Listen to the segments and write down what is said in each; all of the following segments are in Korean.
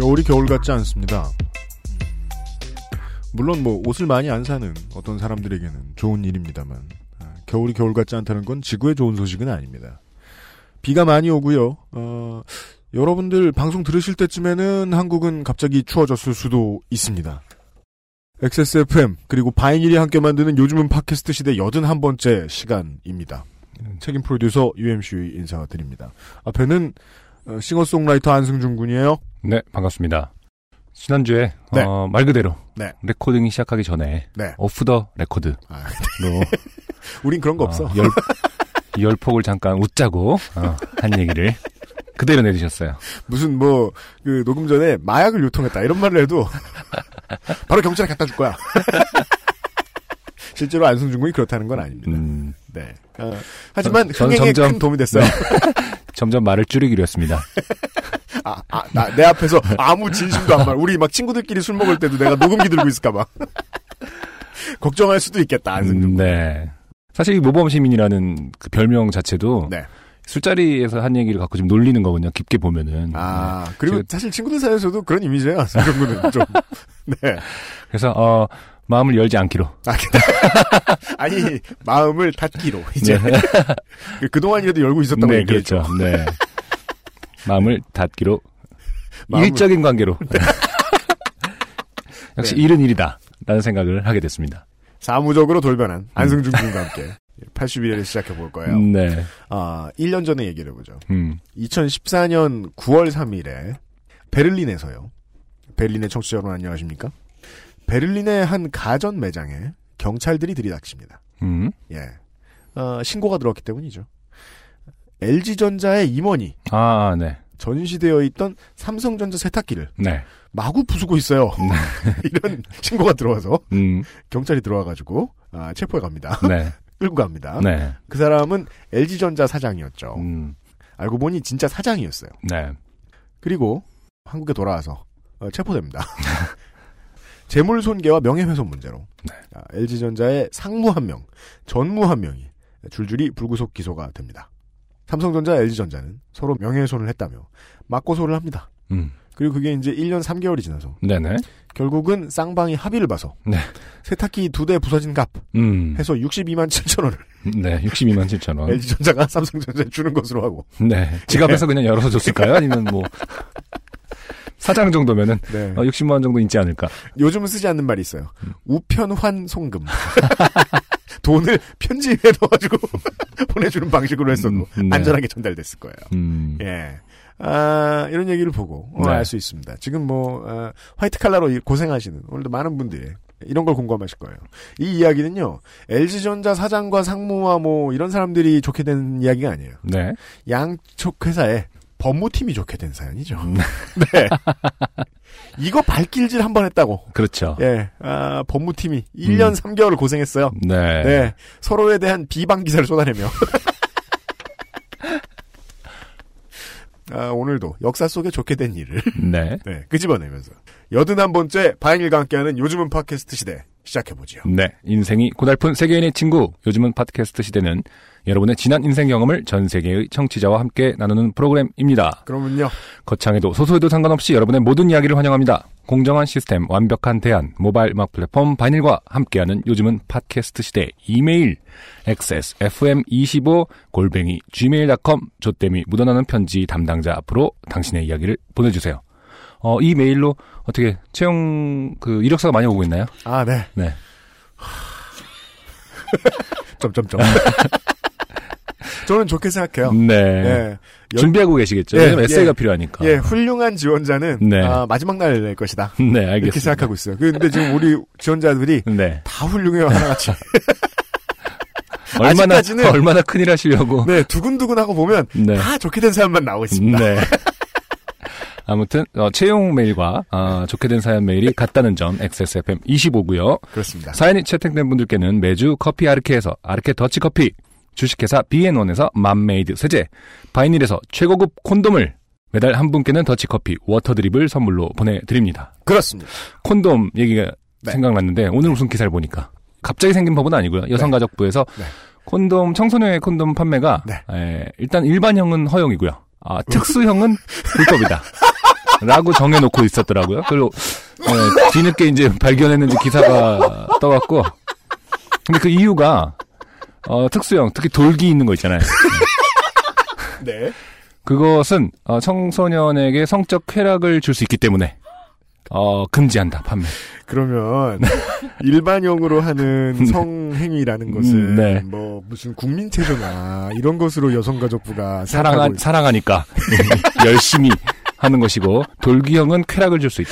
겨울이 겨울 같지 않습니다. 물론 뭐 옷을 많이 안 사는 어떤 사람들에게는 좋은 일입니다만 아, 겨울이 겨울 같지 않다는 건 지구에 좋은 소식은 아닙니다. 비가 많이 오고요. 어, 여러분들 방송 들으실 때쯤에는 한국은 갑자기 추워졌을 수도 있습니다. XSFM 그리고 바이닐이 함께 만드는 요즘은 팟캐스트 시대 81번째 시간입니다. 책임 프로듀서 UMC 인사드립니다. 앞에는 어, 싱어송라이터 안승준 군이에요. 네, 반갑습니다. 지난주에 네. 어, 말 그대로 네. 레코딩이 시작하기 전에 네. 오프 더 레코드로 아, 우린 그런 거 없어. 어, 열, 열폭을 잠깐 웃자고 어, 한 얘기를 그대로 내주셨어요. 무슨 뭐 그 녹음 전에 마약을 유통했다 이런 말을 해도 바로 경찰에 갖다 줄 거야. 실제로 안승준 군이 그렇다는 건 아닙니다. 음, 네. 어, 하지만 전- 흥행에 점점- 큰 도움이 됐어요. 점점 말을 줄이기로 했습니다. 아, 아, 나, 내 앞에서 아무 진심도 안 말. 우리 막 친구들끼리 술 먹을 때도 내가 녹음기 들고 있을까봐. 걱정할 수도 있겠다, 안승준 음, 군. 네. 사실 이 모범 시민이라는 그 별명 자체도 네. 술자리에서 한 얘기를 갖고 좀 놀리는 거거든요. 깊게 보면은. 아, 네. 그리고 사실 친구들 사이에서도 그런 이미지예요, 안승준 군은 좀. 네. 그래서 어 마음을 열지 않기로. 아, 아니, 마음을 닫기로, 이제. 네. 그- 그동안이라도 열고 있었다고 네, 얘기했죠. 그렇죠. 네. 마음을 닫기로 마음을- 일적인 관계로. 역시 네. 일은 일이다. 라는 생각을 하게 됐습니다. 사무적으로 돌변한 안승준 군과 함께 81회를 시작해 볼 거예요. 음, 네. 아, 1년 전에 얘기를 해보죠. 음. 2014년 9월 3일에 베를린에서요. 베를린의 청취자 여러분 안녕하십니까? 베를린의 한 가전 매장에 경찰들이 들이닥칩니다. 음. 예. 어, 신고가 들어왔기 때문이죠. LG전자의 임원이 아, 네. 전시되어 있던 삼성전자 세탁기를 네. 마구 부수고 있어요. 이런 신고가 들어와서 음. 경찰이 들어와가지고 아, 체포해 갑니다. 네. 끌고 갑니다. 네. 그 사람은 LG전자 사장이었죠. 음. 알고 보니 진짜 사장이었어요. 네. 그리고 한국에 돌아와서 어, 체포됩니다. 재물 손괴와 명예훼손 문제로 네. 아, LG전자의 상무 한 명, 전무 한 명이 줄줄이 불구속 기소가 됩니다. 삼성전자, LG전자는 서로 명예훼손을 했다며 맞고소를 합니다. 음. 그리고 그게 이제 1년 3개월이 지나서 네네. 결국은 쌍방이 합의를 봐서 네. 세탁기 두 대 부서진 값 음. 해서 62만 7천 원을 네. 62만 7천 원. LG전자가 삼성전자에 주는 것으로 하고 네. 지갑에서 그냥 열어서 줬을까요? 아니면 뭐. 사장 정도면은 네. 어, 60만 원 정도 있지 않을까? 요즘은 쓰지 않는 말이 있어요. 음. 우편환 송금. 돈을 편지에 넣어가지고 보내주는 방식으로 했어도 음, 네. 안전하게 전달됐을 거예요. 음. 예. 아, 이런 얘기를 보고 어, 네. 알수 있습니다. 지금 뭐 어, 화이트 칼라로 이- 고생하시는 오늘도 많은 분들이 이런 걸 공감하실 거예요. 이 이야기는요. LG전자 사장과 상무와 뭐 이런 사람들이 좋게 된 이야기가 아니에요. 네. 양쪽 회사에 법무팀이 좋게 된 사연이죠. 음. 네. 이거 발길질 한 번 했다고. 그렇죠. 예, 아, 법무팀이 1년 음. 3개월을 고생했어요. 네. 네. 서로에 대한 비방 기사를 쏟아내며. 아, 오늘도 역사 속에 좋게 된 일을 네. 네, 끄집어내면서 여든한 번째 바인일과 함께하는 요즘은 팟캐스트 시대 시작해보지요. 네. 인생이 고달픈 세계인의 친구. 요즘은 팟캐스트 시대는 여러분의 지난 인생 경험을 전 세계의 청취자와 함께 나누는 프로그램입니다. 그러면요. 거창해도 소소해도 상관없이 여러분의 모든 이야기를 환영합니다. 공정한 시스템, 완벽한 대안, 모바일 음악 플랫폼 바인일과 함께하는 요즘은 팟캐스트 시대 이메일 xsfm25 골뱅이 gmail.com 조땜이 묻어나는 편지 담당자 앞으로 당신의 이야기를 보내주세요. 어, 이 메일로 어떻게 채용 그 이력서가 많이 오고 있나요? 아, 네. 네. 점점점. 저는 좋게 생각해요. 네. 예. 열- 준비하고 계시겠죠. 예, 왜냐면 에세이가 예. 필요하니까. 예, 훌륭한 지원자는 네. 아, 마지막 날 낼 것이다. 네, 이렇게 알겠습니다. 생각하고 있어요. 근데 지금 우리 지원자들이 네. 다 훌륭해요, 하나같이. 얼마나 아직까지는- 얼마나 큰일 하시려고. 네, 두근두근하고 보면 네. 다 좋게 된 사람만 나오고 있습니다. 네. 아무튼 어, 채용 메일과 어, 좋게 된 사연 메일이 같다는 점 XSFM 25고요. 그렇습니다. 사연이 채택된 분들께는 매주 커피 아르케에서 아르케 더치 커피, 주식회사 비앤원에서 맘메이드 세제, 바이닐에서 최고급 콘돔을 매달 한 분께는 더치 커피, water drip을 선물로 보내드립니다. 그렇습니다. 콘돔 얘기가 네. 생각났는데 오늘 무슨 기사를 보니까 갑자기 생긴 법은 아니고요. 여성가족부에서 네. 콘돔 청소년의 콘돔 판매가 네. 에, 일단 일반형은 허용이고요. 아, 특수형은 불법이다. 라고 정해놓고 있었더라고요. 그리고 에, 뒤늦게 이제 발견했는지 기사가 떠갖고 근데 그 이유가 어, 특수형 특히 돌기 있는 거 있잖아요. 네. 그것은 어, 청소년에게 성적 쾌락을 줄 수 있기 때문에 어, 금지한다 판매. 그러면 일반형으로 하는 성행위라는 것은 음, 네. 뭐 무슨 국민체조나 이런 것으로 여성가족부가 사랑하, 사랑하니까 열심히 하는 것이고 돌기형은 쾌락을 줄 수 있다.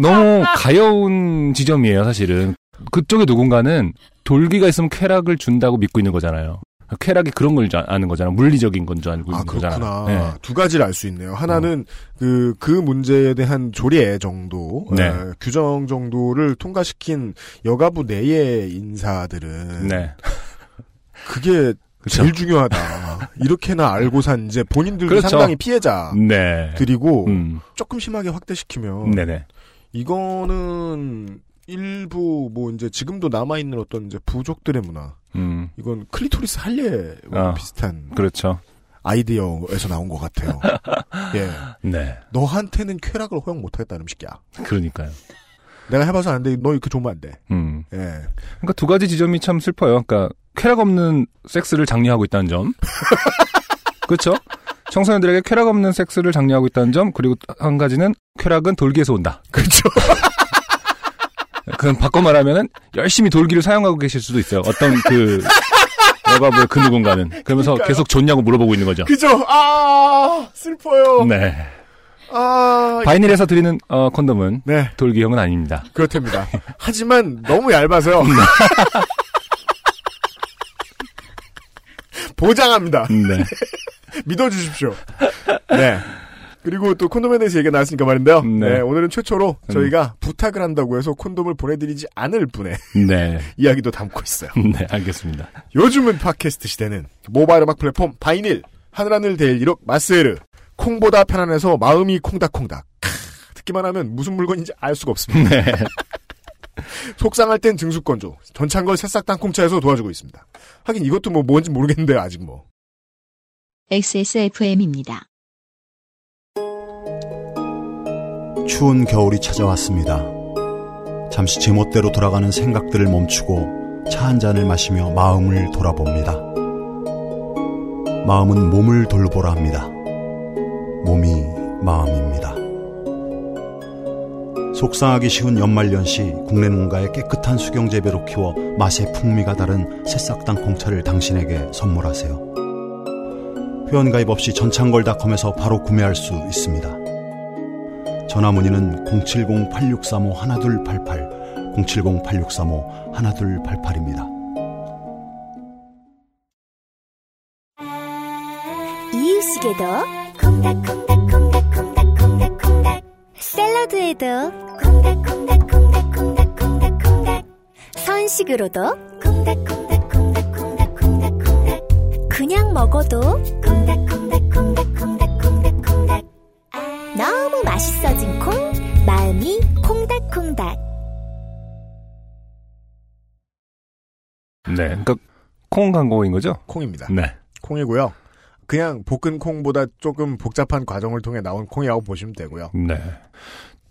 너무 가여운 지점이에요, 사실은. 그쪽에 누군가는 돌기가 있으면 쾌락을 준다고 믿고 있는 거잖아요. 쾌락이 그런 걸줄 아는 거잖아. 물리적인 건 줄 알고 아 있는 그렇구나. 거잖아. 네. 두 가지를 알 수 있네요. 하나는 그그 문제에 대한 조례 정도, 네. 에, 규정 정도를 통과시킨 여가부 내의 인사들은 네. 그게 그쵸. 제일 중요하다. 이렇게나 알고 산 이제 본인들도 그렇죠. 상당히 피해자들이고 네. 음. 조금 심하게 확대시키면 네네. 이거는 일부 뭐 이제 지금도 남아 있는 어떤 이제 부족들의 문화. 음. 이건 클리토리스 할례와 어. 비슷한 그렇죠. 아이디어에서 나온 것 같아요. 예, 네. 너한테는 쾌락을 허용 못하겠다는 음식이야. 그러니까요. 내가 해봐서 안 돼. 너 이렇게 좋으면 안 돼. 음. 예, 그러니까 두 가지 지점이 참 슬퍼요. 그러니까 쾌락 없는 섹스를 장려하고 있다는 점. 그렇죠? 청소년들에게 쾌락 없는 섹스를 장려하고 있다는 점. 그리고 한 가지는 쾌락은 돌기에서 온다. 그렇죠. 그건 바꿔 말하면은 열심히 돌기를 사용하고 계실 수도 있어요. 어떤 그 여가부의 그 누군가는 그러면서 그러니까요. 계속 좋냐고 물어보고 있는 거죠. 그죠? 아 슬퍼요. 네. 아 바이닐에서 드리는 어, 콘돔은 네, 돌기형은 아닙니다. 그렇답니다. 하지만 너무 얇아서요. 보장합니다. 네. 믿어주십시오. 네. 그리고 또 콘돔에 대해서 얘기가 나왔으니까 말인데요. 네. 네, 오늘은 최초로 저희가 부탁을 한다고 해서 콘돔을 보내드리지 않을 분의 네. 이야기도 담고 있어요. 네, 알겠습니다. 요즘은 팟캐스트 시대는 모바일 음악 플랫폼 바이닐, 하늘하늘 데일리록 마스에르, 콩보다 편안해서 마음이 콩닥콩닥. 크, 듣기만 하면 무슨 물건인지 알 수가 없습니다. 네. 속상할 땐 증수건조, 전창걸 새싹 땅콩차에서 도와주고 있습니다. 하긴 이것도 뭐 뭔지 모르겠는데 아직 뭐. XSFM입니다. 추운 겨울이 찾아왔습니다. 잠시 제멋대로 돌아가는 생각들을 멈추고 차 한 잔을 마시며 마음을 돌아봅니다. 마음은 몸을 돌보라 합니다. 몸이 마음입니다. 속상하기 쉬운 연말연시 국내 농가의 깨끗한 수경 재배로 키워 맛의 풍미가 다른 새싹 땅콩차를 당신에게 선물하세요. 회원가입 없이 전창걸닷컴에서 바로 구매할 수 있습니다. 전화 문의는 070-8635-1288, 070-8635-1288입니다. 이유식에도 콩닥콩닥콩닥콩닥콩닥콩닥 샐러드에도 콩닥콩닥콩닥콩닥콩닥콩닥 선식으로도 콩닥콩닥콩닥콩닥콩닥콩닥 그냥 먹어도 맛있어진 콩 마음이 콩닥콩닥 네. 그러니까 콩 광고인 거죠? 콩입니다. 네. 콩이고요. 그냥 볶은 콩보다 조금 복잡한 과정을 통해 나온 콩이라고 보시면 되고요. 네.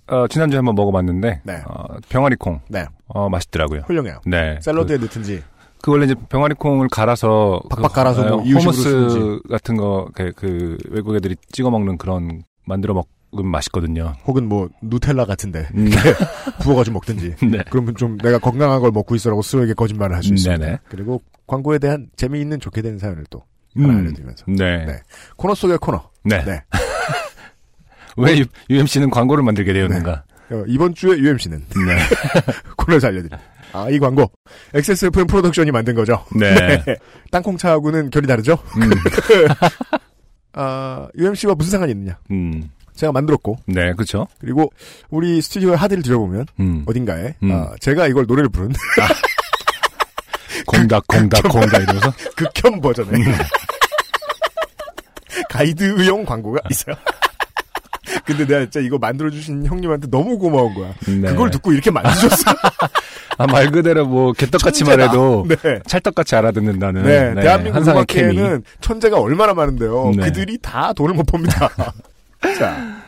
어, 지난주에 한번 먹어봤는데, 네. 어, 병아리 콩, 네, 어, 맛있더라고요. 훌륭해요. 네. 샐러드에 넣든지 그, 그 원래 이제 병아리 콩을 갈아서 박박 그, 갈아서 뭐 어, 이유식으로 호머스 쓰는지. 같은 거, 그, 그 외국 애들이 찍어 먹는 그런 만들어 먹으면 맛있거든요. 혹은 뭐 누텔라 같은데 음, 부어가지고 먹든지. 네. 그러면 좀 내가 건강한 걸 먹고 있어라고 스스로에게 거짓말을 할 수 있습니다. 네네. 그리고 광고에 대한 재미있는 좋게 된 사연을 또 하나 음, 알려드리면서 네. 네. 코너 속의 코너. 네. 네. 왜 유, UMC는 광고를 만들게 되었는가? 어, 이번 주에 UMC는 네. 코너에서 알려드립니다. 아, 이 광고. XSFM 프로덕션이 만든 거죠. 네. 땅콩차하고는 결이 다르죠? 음, 아, UMC와 무슨 상관이 있느냐? 음, 제가 만들었고 네, 그렇죠. 그리고 우리 스튜디오에 하드를 들여보면 음. 어딘가에 음. 아, 제가 이걸 노래를 부른 공닭, 공닭, 공닭 이러면서. 극혐 버전의 가이드용 광고가 있어요. 근데 내가 진짜 이거 만들어주신 형님한테 너무 고마운 거야. 네. 그걸 듣고 이렇게 만드셨어. 아, 말 그대로 뭐, 개떡같이. 말해도, 네. 찰떡같이 알아듣는다는. 네, 대한민국 한상의 케미. 음악계에는 천재가 얼마나 많은데요. 네. 그들이 다 돈을 못 법니다. 자,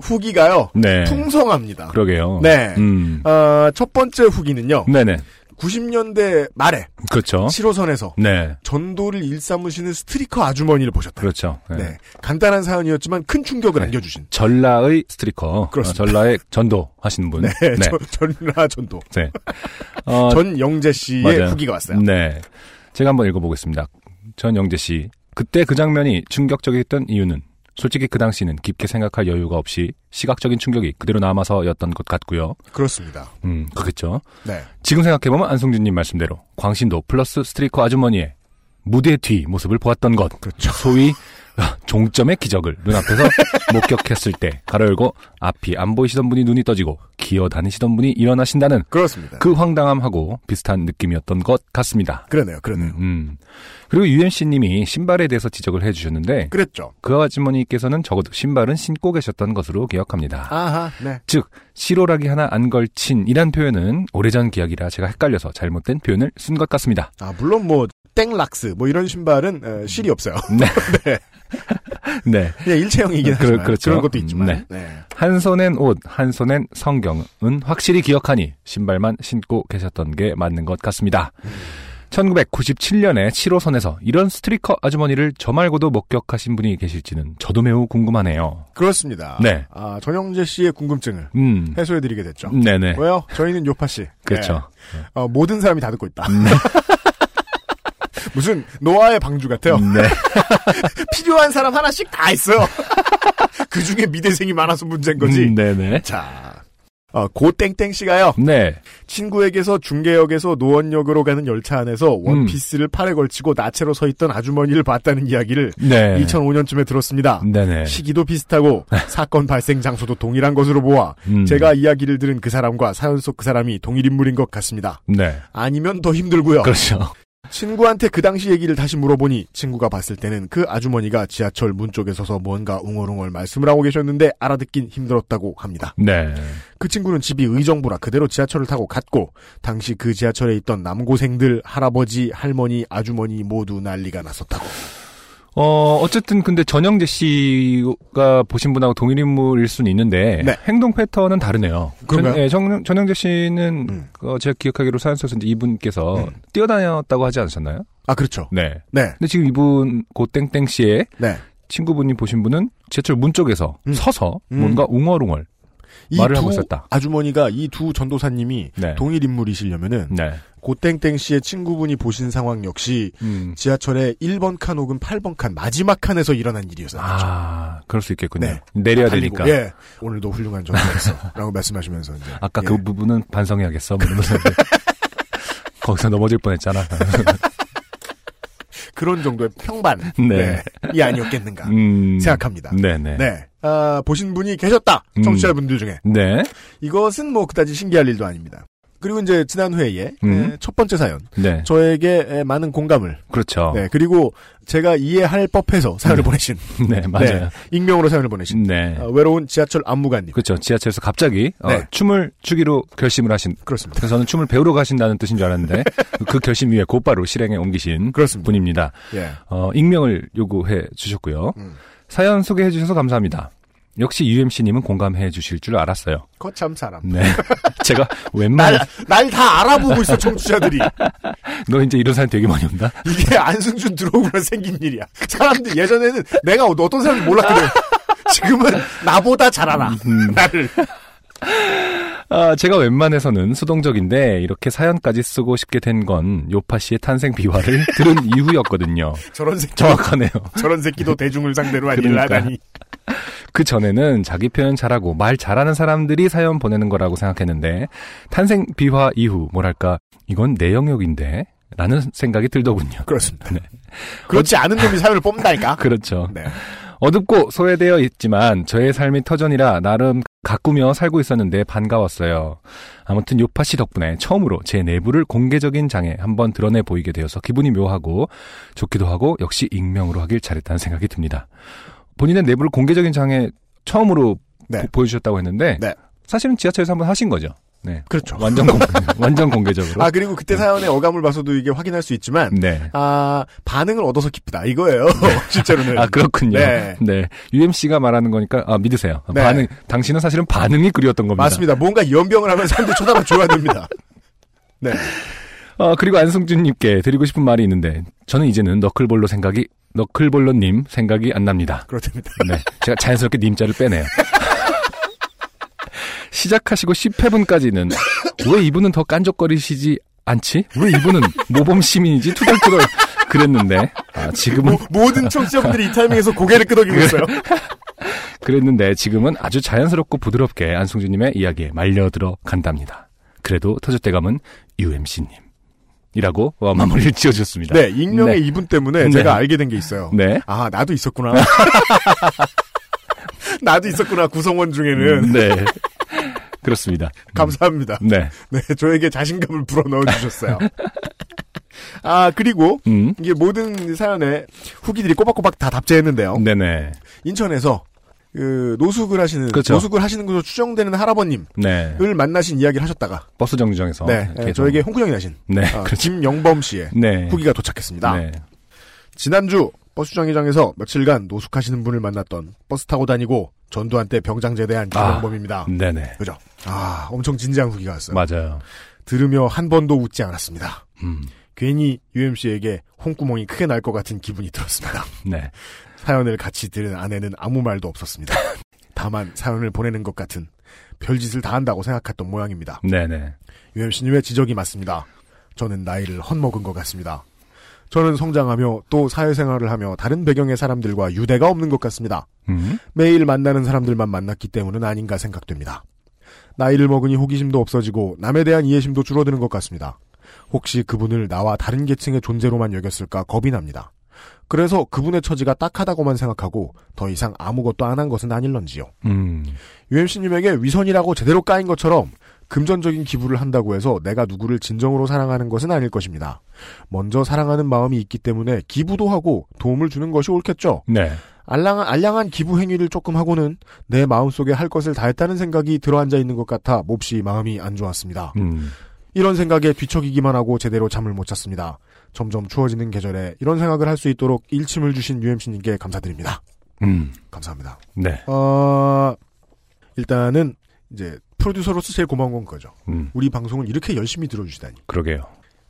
후기가요. 네. 풍성합니다. 그러게요. 네. 음. 어, 첫 번째 후기는요. 네네. 90년대 말에 그렇죠. 7호선에서 네. 전도를 일삼으시는 스트리커 아주머니를 보셨다. 그렇죠. 네. 네. 간단한 사연이었지만 큰 충격을 안겨주신. 전라의 스트리커. 그렇습니다. 어, 전라의 전도 하시는 분. 네. 전, 전라 전도. 네. 어, 전영재 씨의 맞아요. 후기가 왔어요. 네. 제가 한번 읽어보겠습니다. 전영재 씨. 그때 그 장면이 충격적이었던 이유는 솔직히 그 당시는 깊게 생각할 여유가 없이 시각적인 충격이 그대로 남아서였던 것 같고요. 그렇습니다. 음, 그렇겠죠. 네. 지금 생각해보면 안승준님 말씀대로 광신도 플러스 스트리커 아주머니의 무대 뒤 모습을 보았던 것. 그렇죠. 소위 종점의 기적을 눈앞에서 목격했을 때 가로 열고 앞이 안 보이시던 분이 눈이 떠지고 기어 다니시던 분이 일어나신다는 그렇습니다. 그 황당함하고 비슷한 느낌이었던 것 같습니다. 그러네요. 그러네요. 음. 그리고 UMC님이 신발에 대해서 지적을 해주셨는데 그랬죠. 그 아주머니께서는 적어도 신발은 신고 계셨던 것으로 기억합니다. 아하. 네. 즉 시로락이 하나 안 걸친이란 표현은 오래전 기억이라 제가 헷갈려서 잘못된 표현을 쓴 것 같습니다. 아, 물론 뭐, 땡락스, 뭐 이런 신발은 에, 실이 없어요. 네. 네. 네. 그냥 일체형이긴 그- 하지만. 그렇죠. 런 것도 있지만. 네. 네. 한 손엔 옷, 한 손엔 성경은 확실히 기억하니 신발만 신고 계셨던 게 맞는 것 같습니다. 1997년에 7호선에서 이런 스트리커 아주머니를 저 말고도 목격하신 분이 계실지는 저도 매우 궁금하네요. 그렇습니다. 네. 아, 전영재 씨의 궁금증을 음. 해소해드리게 됐죠. 네네. 왜요? 저희는 요팟시. 그렇죠. 네. 어, 모든 사람이 다 듣고 있다. 네. 무슨 노아의 방주 같아요. 네. 필요한 사람 하나씩 다 있어요. 그 중에 미대생이 많아서 문제인 거지. 음, 네네. 자, 어, 고땡땡 씨가요. 네. 친구에게서 중계역에서 노원역으로 가는 열차 안에서 원피스를 팔에 걸치고 나체로 서 있던 아주머니를 봤다는 이야기를 네. 2005년쯤에 들었습니다. 네네. 시기도 비슷하고 사건 발생 장소도 동일한 것으로 보아 음. 제가 이야기를 들은 그 사람과 사연 속 그 사람이 동일 인물인 것 같습니다. 네. 아니면 더 힘들고요. 그렇죠. 친구한테 그 당시 얘기를 다시 물어보니 친구가 봤을 때는 그 아주머니가 지하철 문 쪽에 서서 뭔가 웅얼웅얼 말씀을 하고 계셨는데 알아듣긴 힘들었다고 합니다. 네. 그 친구는 집이 의정부라 그대로 지하철을 타고 갔고 당시 그 지하철에 있던 남고생들 할아버지 할머니 아주머니 모두 난리가 났었다고. 어, 어쨌든 근데 전영재 씨가 보신 분하고 동일 인물일 수는 있는데 네. 행동 패턴은 다르네요. 그런가요? 전, 예, 전, 전영재 씨는 음. 어, 제가 기억하기로 사연 이제 이분께서 음. 뛰어다녔다고 하지 않으셨나요? 아 그렇죠. 네. 네, 근데 지금 이분 고땡땡 씨의 네. 친구분이 보신 분은 지하철 문 쪽에서 음. 서서 음. 뭔가 웅얼웅얼 이 말을 두 하고 있었다. 아주머니가 이 두 전도사님이 네. 동일 인물이시려면은 네. 고땡땡 씨의 친구분이 보신 상황 역시 음. 지하철의 1번 칸 혹은 8번 칸 마지막 칸에서 일어난 일이었어요. 아, 그럴 수 있겠군요. 네. 내려야 달리고, 되니까. 예. 오늘도 훌륭한 전도였어. 라고 말씀하시면서 이제. 아까 예. 그 부분은 반성해야겠어. 뭐 거기서 넘어질 뻔했잖아. 그런 정도의 평반. 네. 이 아니었겠는가. 음. 생각합니다. 네네. 네. 아, 보신 분이 계셨다. 음. 청취자분들 중에. 네. 이것은 뭐 그다지 신기할 일도 아닙니다. 그리고 이제 지난 회에 음. 에, 첫 번째 사연. 네. 저에게 에, 많은 공감을. 그렇죠. 네. 그리고 제가 이해할 법해서 사연을 보내신. 네, 맞아요. 네, 익명으로 사연을 보내신. 네. 어, 외로운 지하철 안무가님. 그렇죠. 지하철에서 갑자기 어, 네. 춤을 추기로 결심을 하신. 그렇습니다. 그래서 저는 춤을 배우러 가신다는 뜻인 줄 알았는데 그 결심 위에 곧바로 실행에 옮기신 그렇습니다. 분입니다. 예. 어, 익명을 요구해 주셨고요. 음. 사연 소개해 주셔서 감사합니다. 역시 UMC님은 공감해 주실 줄 알았어요. 거참 사람. 네. 제가 웬만한, 날 다 알아보고 있어, 청취자들이. 너 이제 이런 사연 되게 많이 온다? 이게 안승준 들어오면 생긴 일이야. 사람들 예전에는 내가 어떤 사람인지 몰랐거든. 지금은 나보다 잘 알아. 음. 나를. 아, 제가 웬만해서는 수동적인데 이렇게 사연까지 쓰고 싶게 된 건 요파 씨의 탄생 비화를 들은 이후였거든요. 저런 새끼. 정확하네요. 저런 새끼도 대중을 상대로 한 일을 그러니까. 하다니. 그 전에는 자기 표현 잘하고 말 잘하는 사람들이 사연 보내는 거라고 생각했는데 탄생 비화 이후 뭐랄까 이건 내 영역인데 라는 생각이 들더군요. 그렇습니다. 네. 그렇지 않은 놈이 사연을 뽑는다니까. 그렇죠. 네. 어둡고 소외되어 있지만 저의 삶이 터전이라 나름 가꾸며 살고 있었는데 반가웠어요. 아무튼 요파 씨 덕분에 처음으로 제 내부를 공개적인 장에 한번 드러내 보이게 되어서 기분이 묘하고 좋기도 하고 역시 익명으로 하길 잘했다는 생각이 듭니다. 본인의 내부를 공개적인 장에 처음으로 네. 보, 여주셨다고 했는데 네. 사실은 지하철에서 한번 하신 거죠. 네. 그렇죠. 완전 공, 완전 공개적으로. 아 그리고 그때 사연의 어감을 봐서도 이게 확인할 수 있지만 네. 아 반응을 얻어서 기쁘다 이거예요. 실제로는. 아 그렇군요. 네. 네. UMC가 말하는 거니까 아 믿으세요. 네. 반응 당신은 사실은 반응이 그리웠던 겁니다. 맞습니다. 뭔가 연병을 하면 사람들이 쳐다봐 줘야 됩니다. 네. 어, 그리고 안승준님께 드리고 싶은 말이 있는데 저는 이제는 너클볼로 생각이 너클볼로님 생각이 안 납니다. 그렇답니다. 네, 제가 자연스럽게 님자를 빼네요. 시작하시고 10회분까지는 왜 이분은 더 깐족거리시지 않지? 왜 이분은 모범 시민이지? 투덜투덜 그랬는데 아, 지금은 모, 모든 청취자분들이 이 타이밍에서 고개를 끄덕이고 있어요. 그랬는데 지금은 아주 자연스럽고 부드럽게 안승준님의 이야기에 말려 들어 간답니다. 그래도 터줏대감은 UMC님. 이라고 어, 마무리를 지어주셨습니다. 네, 익명의 네. 이분 때문에 네. 제가 알게 된 게 있어요. 네. 아, 나도 있었구나. 나도 있었구나, 구성원 중에는. 네. 그렇습니다. 감사합니다. 네. 네, 저에게 자신감을 불어넣어 주셨어요. 아, 그리고 음. 이게 모든 사연에 후기들이 꼬박꼬박 다 답제했는데요. 네네. 인천에서 그 노숙을 하시는 그렇죠. 노숙을 하시는 것으로 추정되는 할아버님을 네. 만나신 이야기를 하셨다가 버스 정류장에서. 네, 네, 저에게 홍구형이 나신 네. 아, 그렇죠. 김영범 씨의 네. 후기가 도착했습니다. 네. 지난주 버스 정류장에서 며칠간 노숙하시는 분을 만났던 버스 타고 다니고 전두환 때 병장 제대한 아. 김영범입니다. 네네. 그죠? 아, 엄청 진지한 후기가 왔어요. 맞아요. 들으며 한 번도 웃지 않았습니다. 음. 괜히 UMC에게 홍구멍이 크게 날 것 같은 기분이 들었습니다. 네. 사연을 같이 들은 아내는 아무 말도 없었습니다. 다만 사연을 보내는 것 같은 별짓을 다 한다고 생각했던 모양입니다. 네네. UMC님의 지적이 맞습니다. 저는 나이를 헛먹은 것 같습니다. 저는 성장하며 또 사회생활을 하며 다른 배경의 사람들과 유대가 없는 것 같습니다. 음. 매일 만나는 사람들만 만났기 때문은 아닌가 생각됩니다. 나이를 먹으니 호기심도 없어지고 남에 대한 이해심도 줄어드는 것 같습니다. 혹시 그분을 나와 다른 계층의 존재로만 여겼을까 겁이 납니다. 그래서 그분의 처지가 딱하다고만 생각하고 더 이상 아무것도 안 한 것은 아닐런지요. 음. UMC님에게 위선이라고 제대로 까인 것처럼 금전적인 기부를 한다고 해서 내가 누구를 진정으로 사랑하는 것은 아닐 것입니다. 먼저 사랑하는 마음이 있기 때문에 기부도 하고 도움을 주는 것이 옳겠죠. 네. 알량한, 알량한 기부 행위를 조금 하고는 내 마음속에 할 것을 다 했다는 생각이 들어앉아 있는 것 같아 몹시 마음이 안 좋았습니다. 음. 이런 생각에 뒤척이기만 하고 제대로 잠을 못 잤습니다. 점점 추워지는 계절에 이런 생각을 할 수 있도록 일침을 주신 UMC님께 감사드립니다. 음. 감사합니다. 네. 어, 일단은 이제 프로듀서로서 제일 고마운 건 그거죠. 음. 우리 방송을 이렇게 열심히 들어주시다니. 그러게요.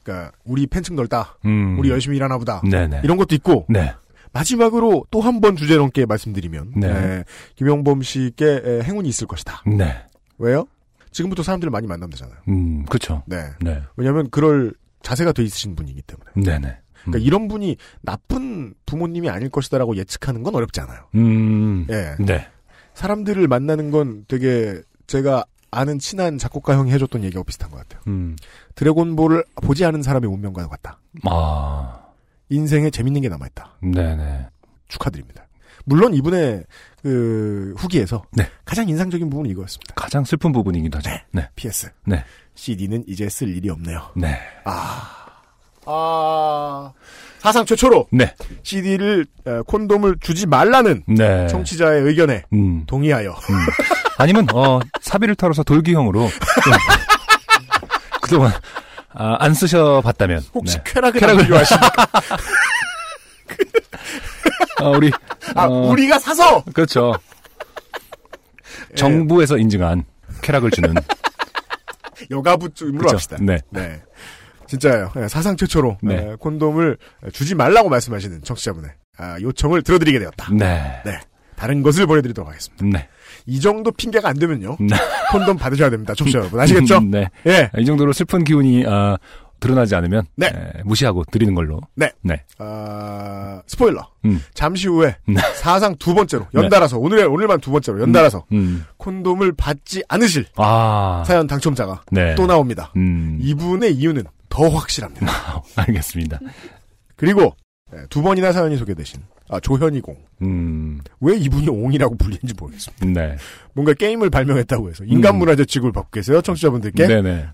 그러니까 우리 팬층 넓다. 음. 우리 열심히 일하나 보다. 네네. 이런 것도 있고 네. 마지막으로 또 한 번 주제 넘게 말씀드리면 네. 에, 김영범 씨께 에, 행운이 있을 것이다. 네. 왜요? 지금부터 사람들을 많이 만나면 되잖아요. 음. 그쵸. 네. 네. 왜냐하면 그럴 자세가 돼 있으신 분이기 때문에. 네네. 그러니까 이런 분이 나쁜 부모님이 아닐 것이다라고 예측하는 건 어렵지 않아요. 음. 예. 네. 사람들을 만나는 건 되게 제가 아는 친한 작곡가 형이 해줬던 얘기하고 비슷한 것 같아요. 음. 드래곤볼을 보지 않은 사람의 운명과 같다. 아. 인생에 재밌는 게 남아있다. 네네. 축하드립니다. 물론 이분의 그 후기에서 네. 가장 인상적인 부분은 이거였습니다. 가장 슬픈 부분이기도 하죠. 네. PS. 네. CD는 이제 쓸 일이 없네요. 네. 아 사상 최초로 네. CD를 콘돔을 주지 말라는 네. 청취자의 의견에 음. 동의하여 아니면 어 사비를 털어서 돌기형으로 좀 그동안 아, 안 쓰셔봤다면 혹시 네. 쾌락을 쾌락을- 필요하십니까? 어, 우리 아 어, 우리가 사서 그렇죠 정부에서 인증한 쾌락을 주는 여가부쯤으로 그렇죠. 합시다. 네. 네. 진짜예요. 네, 사상 최초로 네. 에, 콘돔을 주지 말라고 말씀하시는 청취자분의 아, 요청을 들어드리게 되었다. 네. 네. 다른 것을 보내드리도록 하겠습니다. 네. 이 정도 핑계가 안 되면요. 네. 콘돔 받으셔야 됩니다. 청취자 여러분. 아시겠죠? 네. 예. 이 정도로 슬픈 기운이 아, 드러나지 않으면 네. 에, 무시하고 드리는 걸로. 네. 네. 아, 스포일러. 음. 잠시 후에 네. 사상 두 번째로 연달아서 오늘의 오늘만 두 번째로 연달아서 음. 콘돔을 받지 않으실 아. 사연 당첨자가 네. 또 나옵니다. 음. 이분의 이유는 더 확실합니다. 알겠습니다. 그리고 네, 두 번이나 사연이 소개되신 아 조현이공 음, 왜 이분이 옹이라고 불리는지 모르겠습니다. 네. 뭔가 게임을 발명했다고 해서 인간 문화재 취급을 받고 계세요 청취자분들께 네네.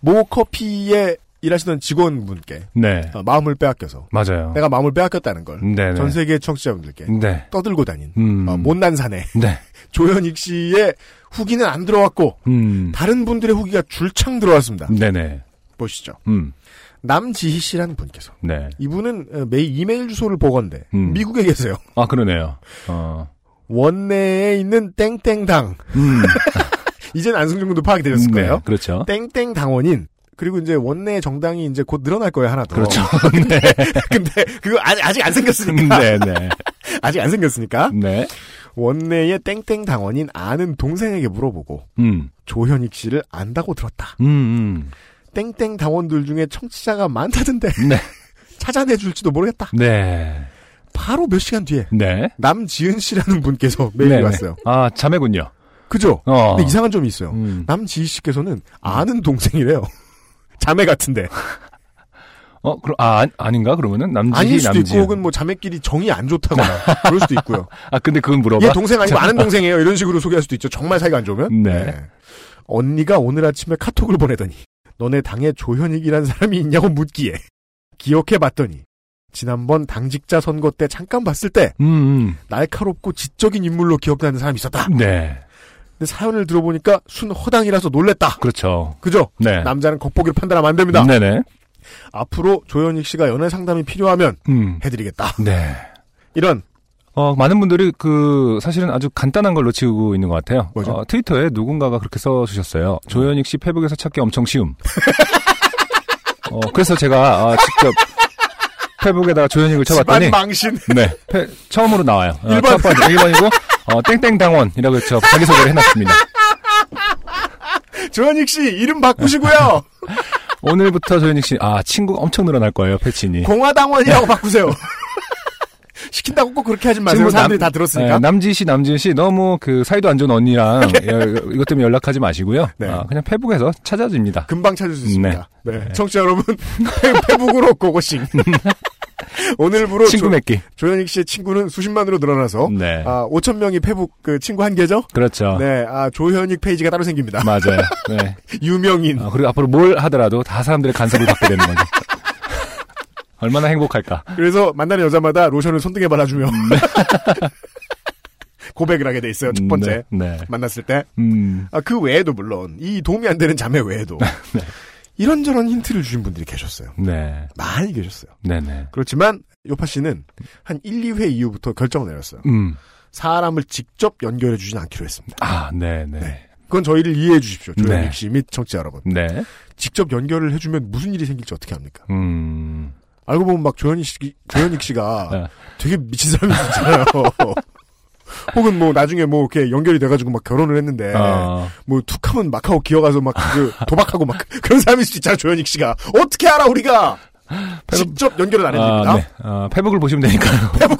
모 커피에 일하시던 직원분께 네. 어, 마음을 빼앗겨서 맞아요. 내가 마음을 빼앗겼다는 걸전 네네. 세계 청취자분들께 네. 떠들고 다닌 음. 어, 못난 사내 네. 조현익 씨의 후기는 안 들어왔고 음. 다른 분들의 후기가 줄창 들어왔습니다. 네네. 보시죠. 음. 남지희 씨라는 분께서 네. 이분은 어, 매일 이메일 주소를 보건데 음. 미국에 계세요. 아, 그러네요. 어. 원내에 있는 땡땡당 음. 이젠 안승준 군도 파악이 되셨을 네. 거예요. 그렇죠. 땡땡 당원인 그리고 이제 원내 정당이 이제 곧 늘어날 거예요 하나 더. 그렇죠. 네. 근데 그거 아직, 아직 안 생겼으니까 네 네. 아직 안 생겼으니까 네. 원내의 땡땡 당원인 아는 동생에게 물어보고 음. 조현익 씨를 안다고 들었다. 음, 음. 땡땡 당원들 중에 청취자가 많다던데 네. 찾아내 줄지도 모르겠다. 네. 바로 몇 시간 뒤에 네. 남지은 씨라는 분께서 메일이 네네. 왔어요. 아, 자매군요. 그죠? 어. 근데 이상한 점이 있어요. 음. 남지희 씨께서는 아는 동생이래요. 자매 같은데. 어, 그럼, 아, 아, 아닌가? 그러면은? 남지희, 아닐 수도 남지희. 있고 혹은 뭐 자매끼리 정이 안 좋다거나 그럴 수도 있고요. 아, 근데 그건 물어봐. 얘 동생 아니고 아는 동생이에요. 이런 식으로 소개할 수도 있죠. 정말 사이가 안 좋으면. 네. 언니가 오늘 아침에 카톡을 보내더니 너네 당에 조현익이란 사람이 있냐고 묻기에 기억해 봤더니 지난번 당직자 선거 때 잠깐 봤을 때 음, 날카롭고 지적인 인물로 기억나는 사람이 있었다. 음. 네. 근데 사연을 들어보니까 순 허당이라서 놀랬다. 그렇죠. 그죠? 네. 남자는 겉보기로 판단하면 안 됩니다. 네네. 앞으로 조현익 씨가 연애 상담이 필요하면 음. 해드리겠다. 네. 이런 어, 많은 분들이 그, 사실은 아주 간단한 걸로 치우고 있는 것 같아요. 뭐죠? 어, 트위터에 누군가가 그렇게 써주셨어요. 조현익 씨 페북에서 찾기 엄청 쉬움. 어, 그래서 제가, 아, 직접 페북에다가 조현익을 쳐봤더니, 망신. 네, 페- 처음으로 나와요. 어, 일 번. 첫 번째, 1번이고, 어, 땡땡 당원이라고 해서 자기 소개를 해놨습니다. 조현익 씨 이름 바꾸시고요. 오늘부터 조현익 씨, 아, 친구가 엄청 늘어날 거예요, 패친이. 공화당원이라고 바꾸세요. 시킨다고 꼭 그렇게 하지 마세요. 사람들이 남- 다 들었으니까. 네, 남지 씨, 남지은 씨 너무 그 사이도 안 좋은 언니랑 예, 이것 때문에 연락하지 마시고요. 네. 아, 그냥 페북에서 찾아집니다. 금방 찾을 수 있습니다. 네. 네. 청취자 여러분, 페- 페북으로 고고싱. 오늘부로 친구 조, 맺기. 조현익 씨의 친구는 수십만으로 늘어나서 네. 아, 5천 명이 페북 그 친구 한 개죠? 그렇죠. 네, 아, 조현익 페이지가 따로 생깁니다. 맞아요. 네. 유명인. 아, 그리고 앞으로 뭘 하더라도 다 사람들의 간섭을 받게 되는 거죠. 얼마나 행복할까. 그래서 만나는 여자마다 로션을 손등에 발라주며 고백을 하게 돼 있어요. 첫 번째 네. 네. 만났을 때. 음. 아, 그 외에도 물론 이 도움이 안 되는 자매 외에도 이런저런 힌트를 주신 분들이 계셨어요. 네. 많이 계셨어요. 네네. 그렇지만 요파 씨는 한 1, 2회 이후부터 결정을 내렸어요. 음. 사람을 직접 연결해 주진 않기로 했습니다. 아, 네네. 네. 그건 저희를 이해해 주십시오. 조현익 네. 씨및 청취자 여러분. 네. 직접 연결을 해주면 무슨 일이 생길지 어떻게 합니까? 음. 알고 보면 막 조현익 씨, 조현익 씨가 네. 되게 미친 사람이 있잖아요. 혹은 뭐 나중에 뭐 이렇게 연결이 돼가지고 막 결혼을 했는데 어, 뭐 툭하면 마카오 기어가서 막 그 도박하고 막 그런 사람일 수 있잖아 조현익 씨가 어떻게 알아 우리가 직접 연결은 안 해드립니다. 아, 네. 어, 페북을 보시면 되니까요. 페북.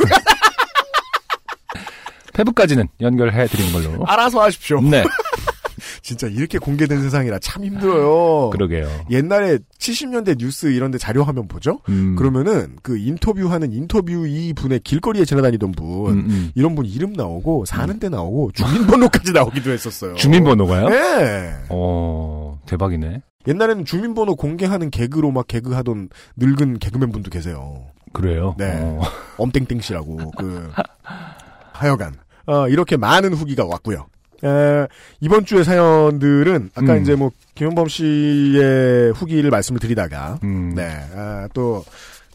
페북까지는 연결해 드리는 걸로. 알아서 하십시오. 네. 진짜 이렇게 공개된 세상이라 참 힘들어요. 그러게요. 옛날에 70년대 뉴스 이런 데 자료 화면 보죠? 음. 그러면은 그 인터뷰하는 인터뷰 이 분의 길거리에 지나다니던 분 음, 음. 이런 분 이름 나오고 사는 데 나오고 주민번호까지 나오기도 했었어요. 주민번호가요? 네. 어, 대박이네. 옛날에는 주민번호 공개하는 개그로 막 개그하던 늙은 개그맨 분도 계세요. 그래요? 네. 어, 엄땡땡 씨라고 그 하여간 어, 이렇게 많은 후기가 왔고요. 에, 이번 주의 사연들은 아까 음. 이제 뭐 김현범 씨의 후기를 말씀을 드리다가 음. 네, 아, 또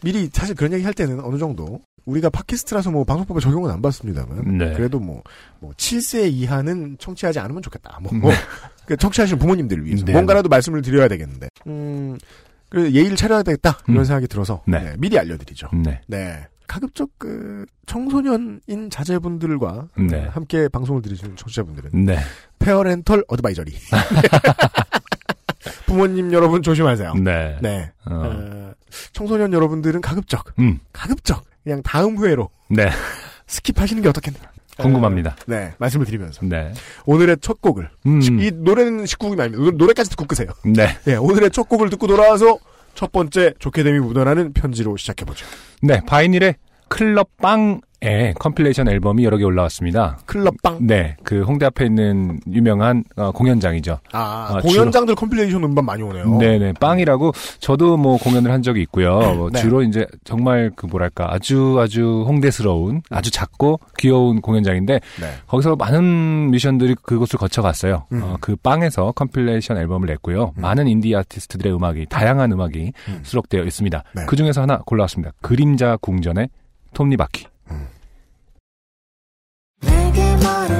미리 사실 그런 얘기 할 때는 어느 정도 우리가 팟캐스트라서 뭐 방송법에 적용은 안 받습니다만 네. 그래도 뭐, 뭐 7세 이하는 청취하지 않으면 좋겠다. 뭐, 네. 뭐그 청취하시는 부모님들을 위해서 네. 뭔가라도 말씀을 드려야 되겠는데 음, 그래서 예의를 차려야 되겠다 이런 음. 생각이 들어서 네. 네, 미리 알려드리죠. 네. 네. 가급적 그 청소년인 자제분들과 네. 함께 방송을 들으시는 청취자분들은 네. parental advisory 부모님 여러분 조심하세요. 네. 네. 어. 어, 청소년 여러분들은 가급적 음. 가급적 그냥 다음 회로 네. skip하시는 게 어떻겠나. 궁금합니다. 어, 네. 말씀을 드리면서 네. 오늘의 첫 곡을 음. 이 노래는 19금이 아닙니다. 노- 노래까지 듣고 끄세요. 네. 네. 오늘의 첫 곡을 듣고 돌아와서 첫 번째 좋게 됨이 묻어나는 편지로 시작해보죠. 네, 바이닐의 클럽 빵 의 compilation 앨범이 여러 개 올라왔습니다. 클럽빵. 네, 그 홍대 앞에 있는 유명한 어, 공연장이죠. 아, 아, 공연장들 compilation 음반 많이 오네요. 네네, 빵이라고 저도 뭐 공연을 한 적이 있고요. 뭐 네. 주로 이제 정말 그 뭐랄까 아주 아주 홍대스러운 아주 작고 귀여운 공연장인데 네. 거기서 많은 뮤지션들이 그곳을 거쳐갔어요. 음. 어, 그 빵에서 compilation 앨범을 냈고요. 많은 인디 아티스트들의 음악이 다양한 음악이 음. 수록되어 있습니다. 네. 그 중에서 하나 골라왔습니다. 그림자 궁전의 톱니바퀴. 내게 말을 해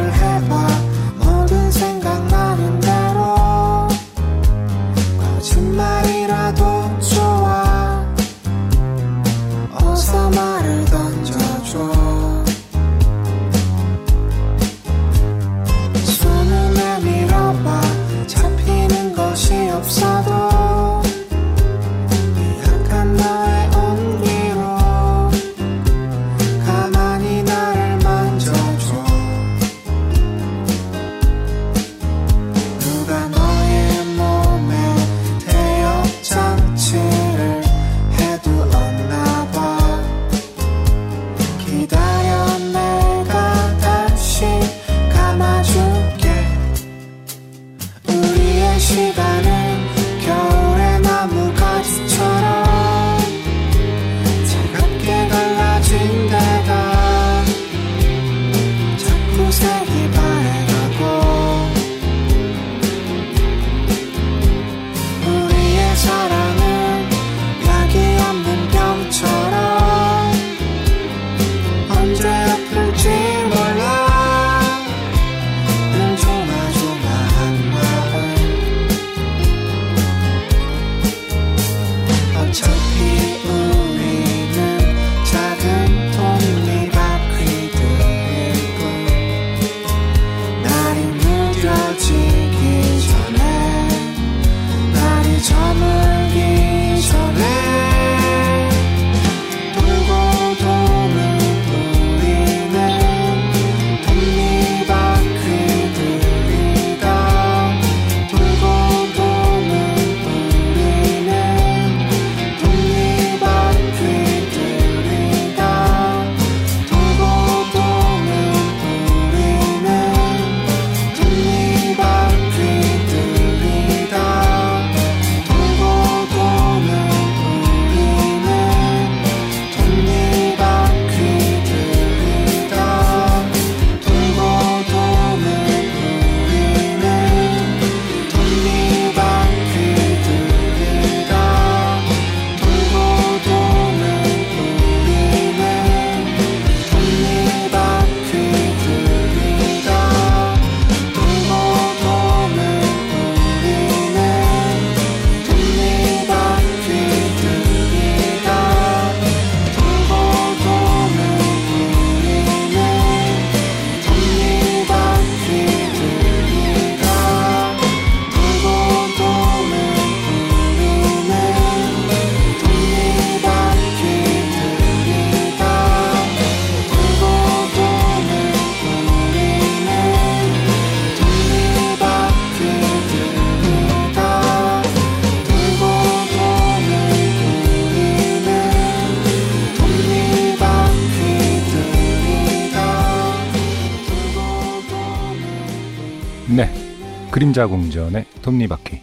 그림자 궁전의 톱니바퀴.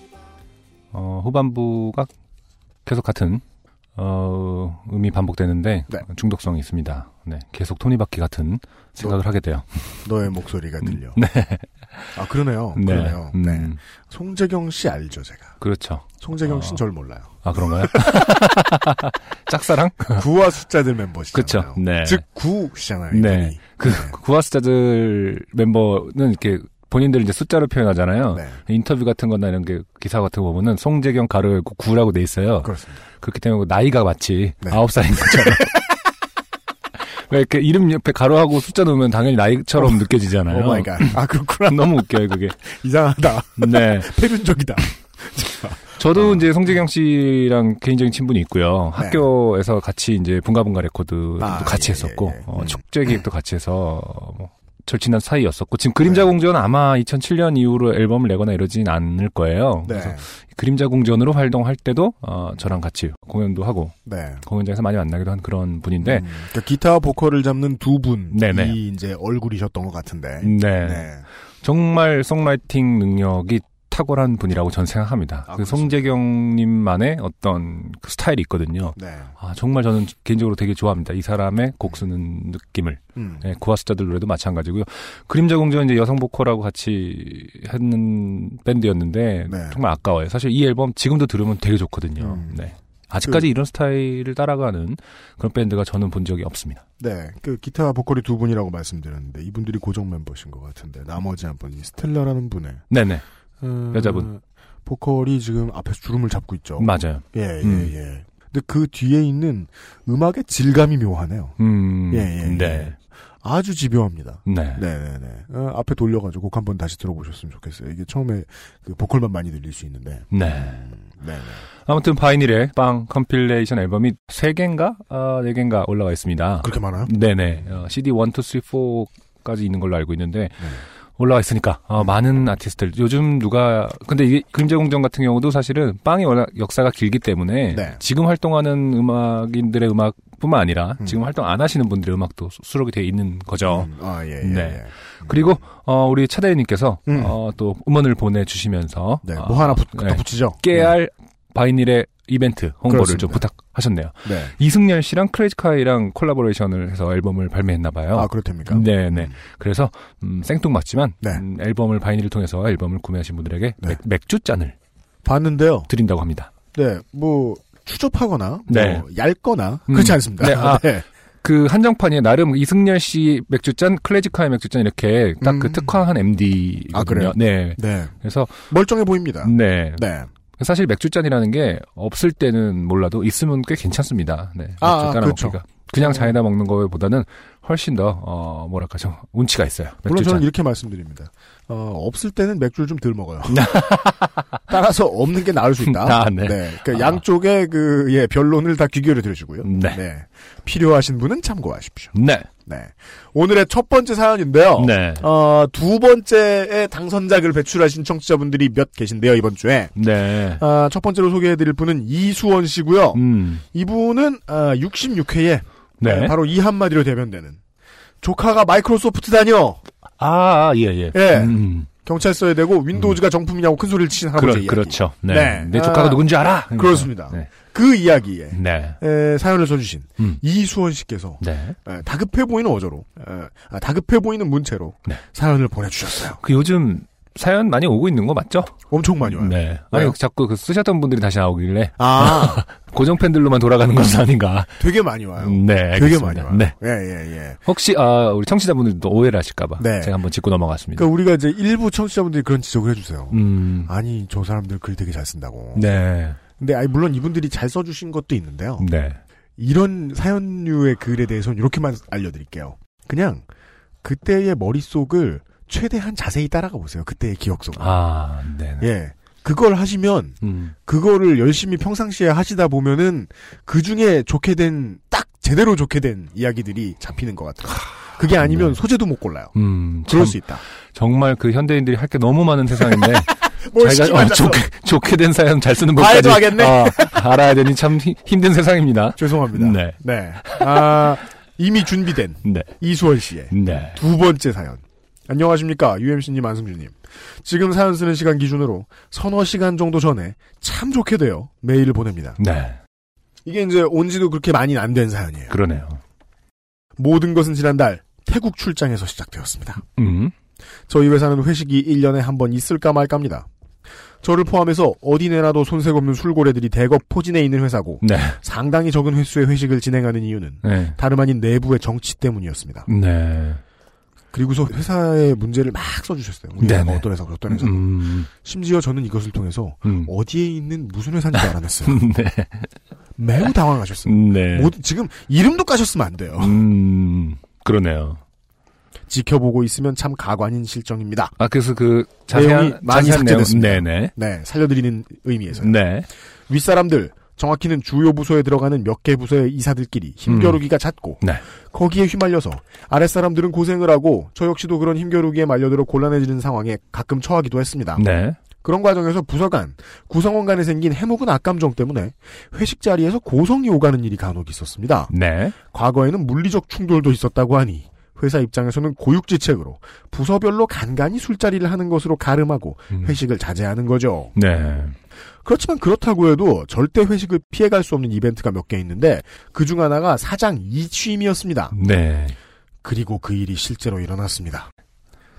어, 후반부가 계속 같은 어, 음이 반복되는데 네. 중독성이 있습니다. 네, 계속 톱니바퀴 같은 생각을 하게 돼요. 너의 목소리가 들려. 네. 아, 그러네요. 네, 그러네요. 음, 네. 송재경 씨 알죠, 제가. 그렇죠. 송재경 씨는 어. 절 몰라요. 아 그런가요? 짝사랑? 구와 숫자들 멤버시잖아요. 그쵸. 네. 즉, 구시잖아요. 네. 그 구하스타들 멤버는 이렇게 본인들 이제 숫자로 표현하잖아요. 네. 인터뷰 같은 거나 이런 게 기사 같은 거 보면은 송재경 가로 열고 구라고 돼 있어요. 그렇습니다. 그렇기 때문에 나이가 마치 네. 아홉 살인 것처럼. 왜 이렇게 이름 옆에 가로하고 숫자 넣으면 당연히 나이처럼 느껴지잖아요. oh my god. 아, 그렇구나. 너무 웃겨요, 그게. 이상하다. 네. 패륜적이다. 저도 이제 송재경 씨랑 개인적인 친분이 있고요. 네. 학교에서 같이 이제 붕가붕가 레코드도 아, 같이 예, 했었고, 예, 예. 어, 음. 축제 기획도 같이 해서, 뭐, 절친한 사이였었고 지금 그림자 네. 공전 아마 2007년 이후로 앨범을 내거나 이러진 않을 거예요. 네. 그래서 그림자 공전으로 활동할 때도 어, 저랑 같이 공연도 하고 네. 공연장에서 많이 만나기도 한 그런 분인데 음, 그러니까 기타와 보컬을 잡는 두 분이 네네. 이제 얼굴이셨던 것 같은데. 네. 네. 정말 송라이팅 능력이 탁월한 분이라고 전 생각합니다. 아, 그. 송재경님만의 어떤 그 스타일이 있거든요. 네. 아, 정말 저는 개인적으로 되게 좋아합니다. 이 사람의 곡 쓰는 느낌을. 음. 네, 구하스자들 노래도 마찬가지고요. 그림자 공주는 이제 여성 보컬하고 같이 했는 밴드였는데 네. 정말 아까워요. 사실 이 앨범 지금도 들으면 되게 좋거든요. 음. 네. 아직까지 그- 이런 스타일을 따라가는 그런 밴드가 저는 본 적이 없습니다. 네. 그 기타 보컬이 두 분이라고 말씀드렸는데 이분들이 고정 멤버신 것 같은데 나머지 한 분이 스텔라라는 분의 네네. 어, 여자분. 보컬이 지금 앞에서 주름을 잡고 있죠. 맞아요. 예, 예, 음. 예. 근데 그 뒤에 있는 음악의 질감이 묘하네요. 음. 예, 예, 예. 네. 아주 집요합니다. 네. 네네네. 어, 앞에 돌려가지고 곡 한번 다시 들어보셨으면 좋겠어요. 이게 처음에 그 보컬만 많이 들릴 수 있는데. 네. 음, 네네. 아무튼 바이닐의 빵 compilation 앨범이 3개인가? 아, 4개인가 올라가 있습니다. 그렇게 많아요? 네네. 어, CD 1, 2, 3, 4까지 있는 걸로 알고 있는데 네. 올라와 있으니까 어, 많은 아티스트들 요즘 누가 근데 이게 그림자 궁전 같은 경우도 사실은 빵이 워낙 역사가 길기 때문에 네. 지금 활동하는 음악인들의 음악뿐만 아니라 음. 지금 활동 안 하시는 분들의 음악도 수- 수록이 돼 있는 거죠. 음, 아, 예, 예. 네. 예. 그리고 어, 우리 차대현님께서 음. 어, 또 음원을 보내주시면서 네. 어, 뭐 하나 붙, 네. 덧붙이죠? 깨알 바이닐의 이벤트 홍보를 그렇습니다. 좀 부탁하셨네요. 네. 네. 이승열 씨랑 크레이지카이랑 collaboration을 해서 앨범을 발매했나 봐요. 아, 그렇답니까? 네네. 음. 그래서 음, 생뚱맞지만 네. 음, 앨범을 바이닐을 통해서 앨범을 구매하신 분들에게 네. 맥, 맥주 잔을 봤는데요. 드린다고 합니다. 네. 뭐, 추접하거나, 네. 뭐 얇거나, 음. 그렇지 않습니다. 네, 아. 네. 그 한정판이 나름 이승열 씨 맥주잔, 클래지카의 맥주잔 이렇게 딱그 음. 특화한 MD거든요. 아, 그래요? 네. 네. 그래서 멀쩡해 보입니다. 네. 네. 사실 맥주잔이라는 게 없을 때는 몰라도 있으면 꽤 괜찮습니다. 네. 맥주 아, 아, 그렇죠. 먹기가. 그냥 잔에다 먹는 거보다는 훨씬 더, 어, 뭐랄까, 좀, 운치가 있어요. 물론 맥주잔. 저는 이렇게 말씀드립니다. 어, 없을 때는 맥주를 좀 덜 먹어요. 따라서 없는 게 나을 수 있다. 아, 네. 그러니까 아. 양쪽의 그, 예, 변론을 다 귀결해 들으시고요. 네. 필요하신 분은 참고하십시오. 네. 네. 오늘의 첫 번째 사연인데요. 네. 어, 두 번째의 당선작을 배출하신 청취자분들이 몇 계신데요, 이번 주에. 네. 아, 첫 번째로 소개해드릴 분은 이수원 씨고요. 음. 이분은 아, 66회에 네. 바로 이 한마디로 대변되는 조카가 마이크로소프트 다녀 아, 예, 예. 예. 음. 경찰서에 대고 윈도우즈가 정품이냐고 큰 소리를 치신 할아버지 그렇, 이야기. 그렇 죠. 네. 네. 내 조카가 아, 누군지 알아? 그렇습니다. 네. 그 이야기에 네. 에, 사연을 써주신 음. 이수원 씨께서 네. 에, 다급해 보이는 어조로 에, 아, 다급해 보이는 문체로 네. 사연을 보내주셨어요. 그 요즘 사연 많이 오고 있는 거 맞죠? 엄청 많이 와요. 네. 아니, 왜요? 자꾸 그 쓰셨던 분들이 다시 나오길래 아 고정 팬들로만 돌아가는 것은 아닌가. 되게 많이 와요. 네. 되게 알겠습니다. 많이 와요. 네. 예, 예, 예. 혹시, 아, 우리 청취자분들도 오해를 하실까봐. 네. 제가 한번 짚고 넘어갔습니다. 그러니까 우리가 이제 일부 청취자분들이 그런 지적을 해주세요. 음. 아니 저 사람들 글 되게 잘 쓴다고. 네. 근데 아니 물론 이분들이 잘 써주신 것도 있는데요. 네. 이런 사연류의 글에 대해서는 이렇게만 알려드릴게요. 그냥 그때의 머릿속을 최대한 자세히 따라가 보세요. 그때의 기억 속을. 아, 네. 예. 그걸 하시면 음. 그거를 열심히 평상시에 하시다 보면은 그 중에 좋게 된 딱 제대로 좋게 된 이야기들이 잡히는 것 같아요. 그게 아니면 네. 소재도 못 골라요. 음. 그럴 참, 수 있다. 정말 그 현대인들이 할 게 너무 많은 세상인데. 뭘 자기가 어, 좋게, 좋게 된 사연 잘 쓰는 법까지. 어, 알아야 되니 참 히- 힘든 세상입니다. 죄송합니다. 네. 네. 아, 이미 준비된 네. 이수원 씨의 네. 두 번째 사연. 안녕하십니까. UMC님, 안승준님. 지금 사연 쓰는 시간 기준으로 서너 시간 정도 전에 참 좋게 되어 메일을 보냅니다. 네. 이게 이제 온 지도 그렇게 많이 안 된 사연이에요. 그러네요. 모든 것은 지난달 태국 출장에서 시작되었습니다. 음. 저희 회사는 회식이 1년에 한 번 있을까 말까입니다. 저를 포함해서 어디 내놔도 손색 없는 술고래들이 대거 포진해 있는 회사고 네. 상당히 적은 횟수의 회식을 진행하는 이유는 네. 다름 아닌 내부의 정치 때문이었습니다. 네. 그리고서 회사의 문제를 막 써주셨어요. 우리 네네. 어떤 회사고 어떤 회사. 음. 심지어 저는 이것을 통해서 음. 어디에 있는 무슨 회사인지 알아냈어요. 네. 매우 당황하셨어요. 네. 모- 지금 이름도 까셨으면 안 돼요. 음. 그러네요. 지켜보고 있으면 참 가관인 실정입니다. 아, 그래서 그 자세한 많이 삭제됐습니다. 네네. 네, 살려드리는 의미에서. 네. 윗 사람들, 정확히는 주요 부서에 들어가는 몇 개 부서의 이사들끼리 힘겨루기가 잦고 네. 거기에 휘말려서 아랫사람들은 고생을 하고 저 역시도 그런 힘겨루기에 말려들어 곤란해지는 상황에 가끔 처하기도 했습니다. 네. 그런 과정에서 부서 간, 구성원 간에 생긴 해묵은 악감정 때문에 회식 자리에서 고성이 오가는 일이 간혹 있었습니다. 네. 과거에는 물리적 충돌도 있었다고 하니 회사 입장에서는 고육지책으로 부서별로 간간히 술자리를 하는 것으로 가름하고 음. 회식을 자제하는 거죠. 네. 그렇지만 그렇다고 해도 절대 회식을 피해갈 수 없는 이벤트가 몇 개 있는데 그 중 하나가 사장 이취임이었습니다. 네. 그리고 그 일이 실제로 일어났습니다.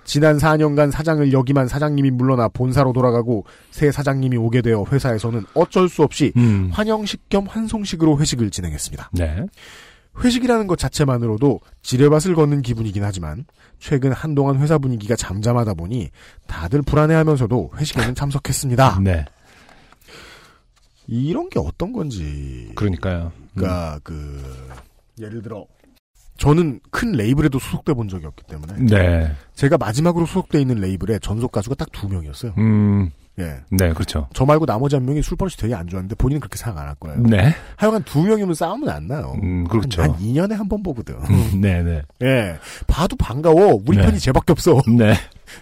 지난 4년간 사장을 역임한 사장님이 물러나 본사로 돌아가고 새 사장님이 오게 되어 회사에서는 어쩔 수 없이 음. 환영식 겸 환송식으로 회식을 진행했습니다. 네. 회식이라는 것 자체만으로도 지뢰밭을 걷는 기분이긴 하지만 최근 한동안 회사 분위기가 잠잠하다 보니 다들 불안해하면서도 회식에는 참석했습니다. 네. 이런 게 어떤 건지. 그러니까요. 그러니까 그 예를 들어 저는 큰 레이블에도 소속돼 본 적이 없기 때문에 네. 제가 마지막으로 소속돼 있는 레이블에 전속 가수가 딱 두 명이었어요. 음. 예. 네, 그렇죠. 저 말고 나머지 한 명이 술 버릇이 되게 안 좋았는데 본인은 그렇게 생각 안 할 거예요. 네. 하여간 두 명이면 싸움은 안 나요. 음, 그렇죠. 한 2년에 한 번 보거든. 네, 네. 예. 봐도 반가워. 우리 네. 편이 쟤밖에 없어. 네.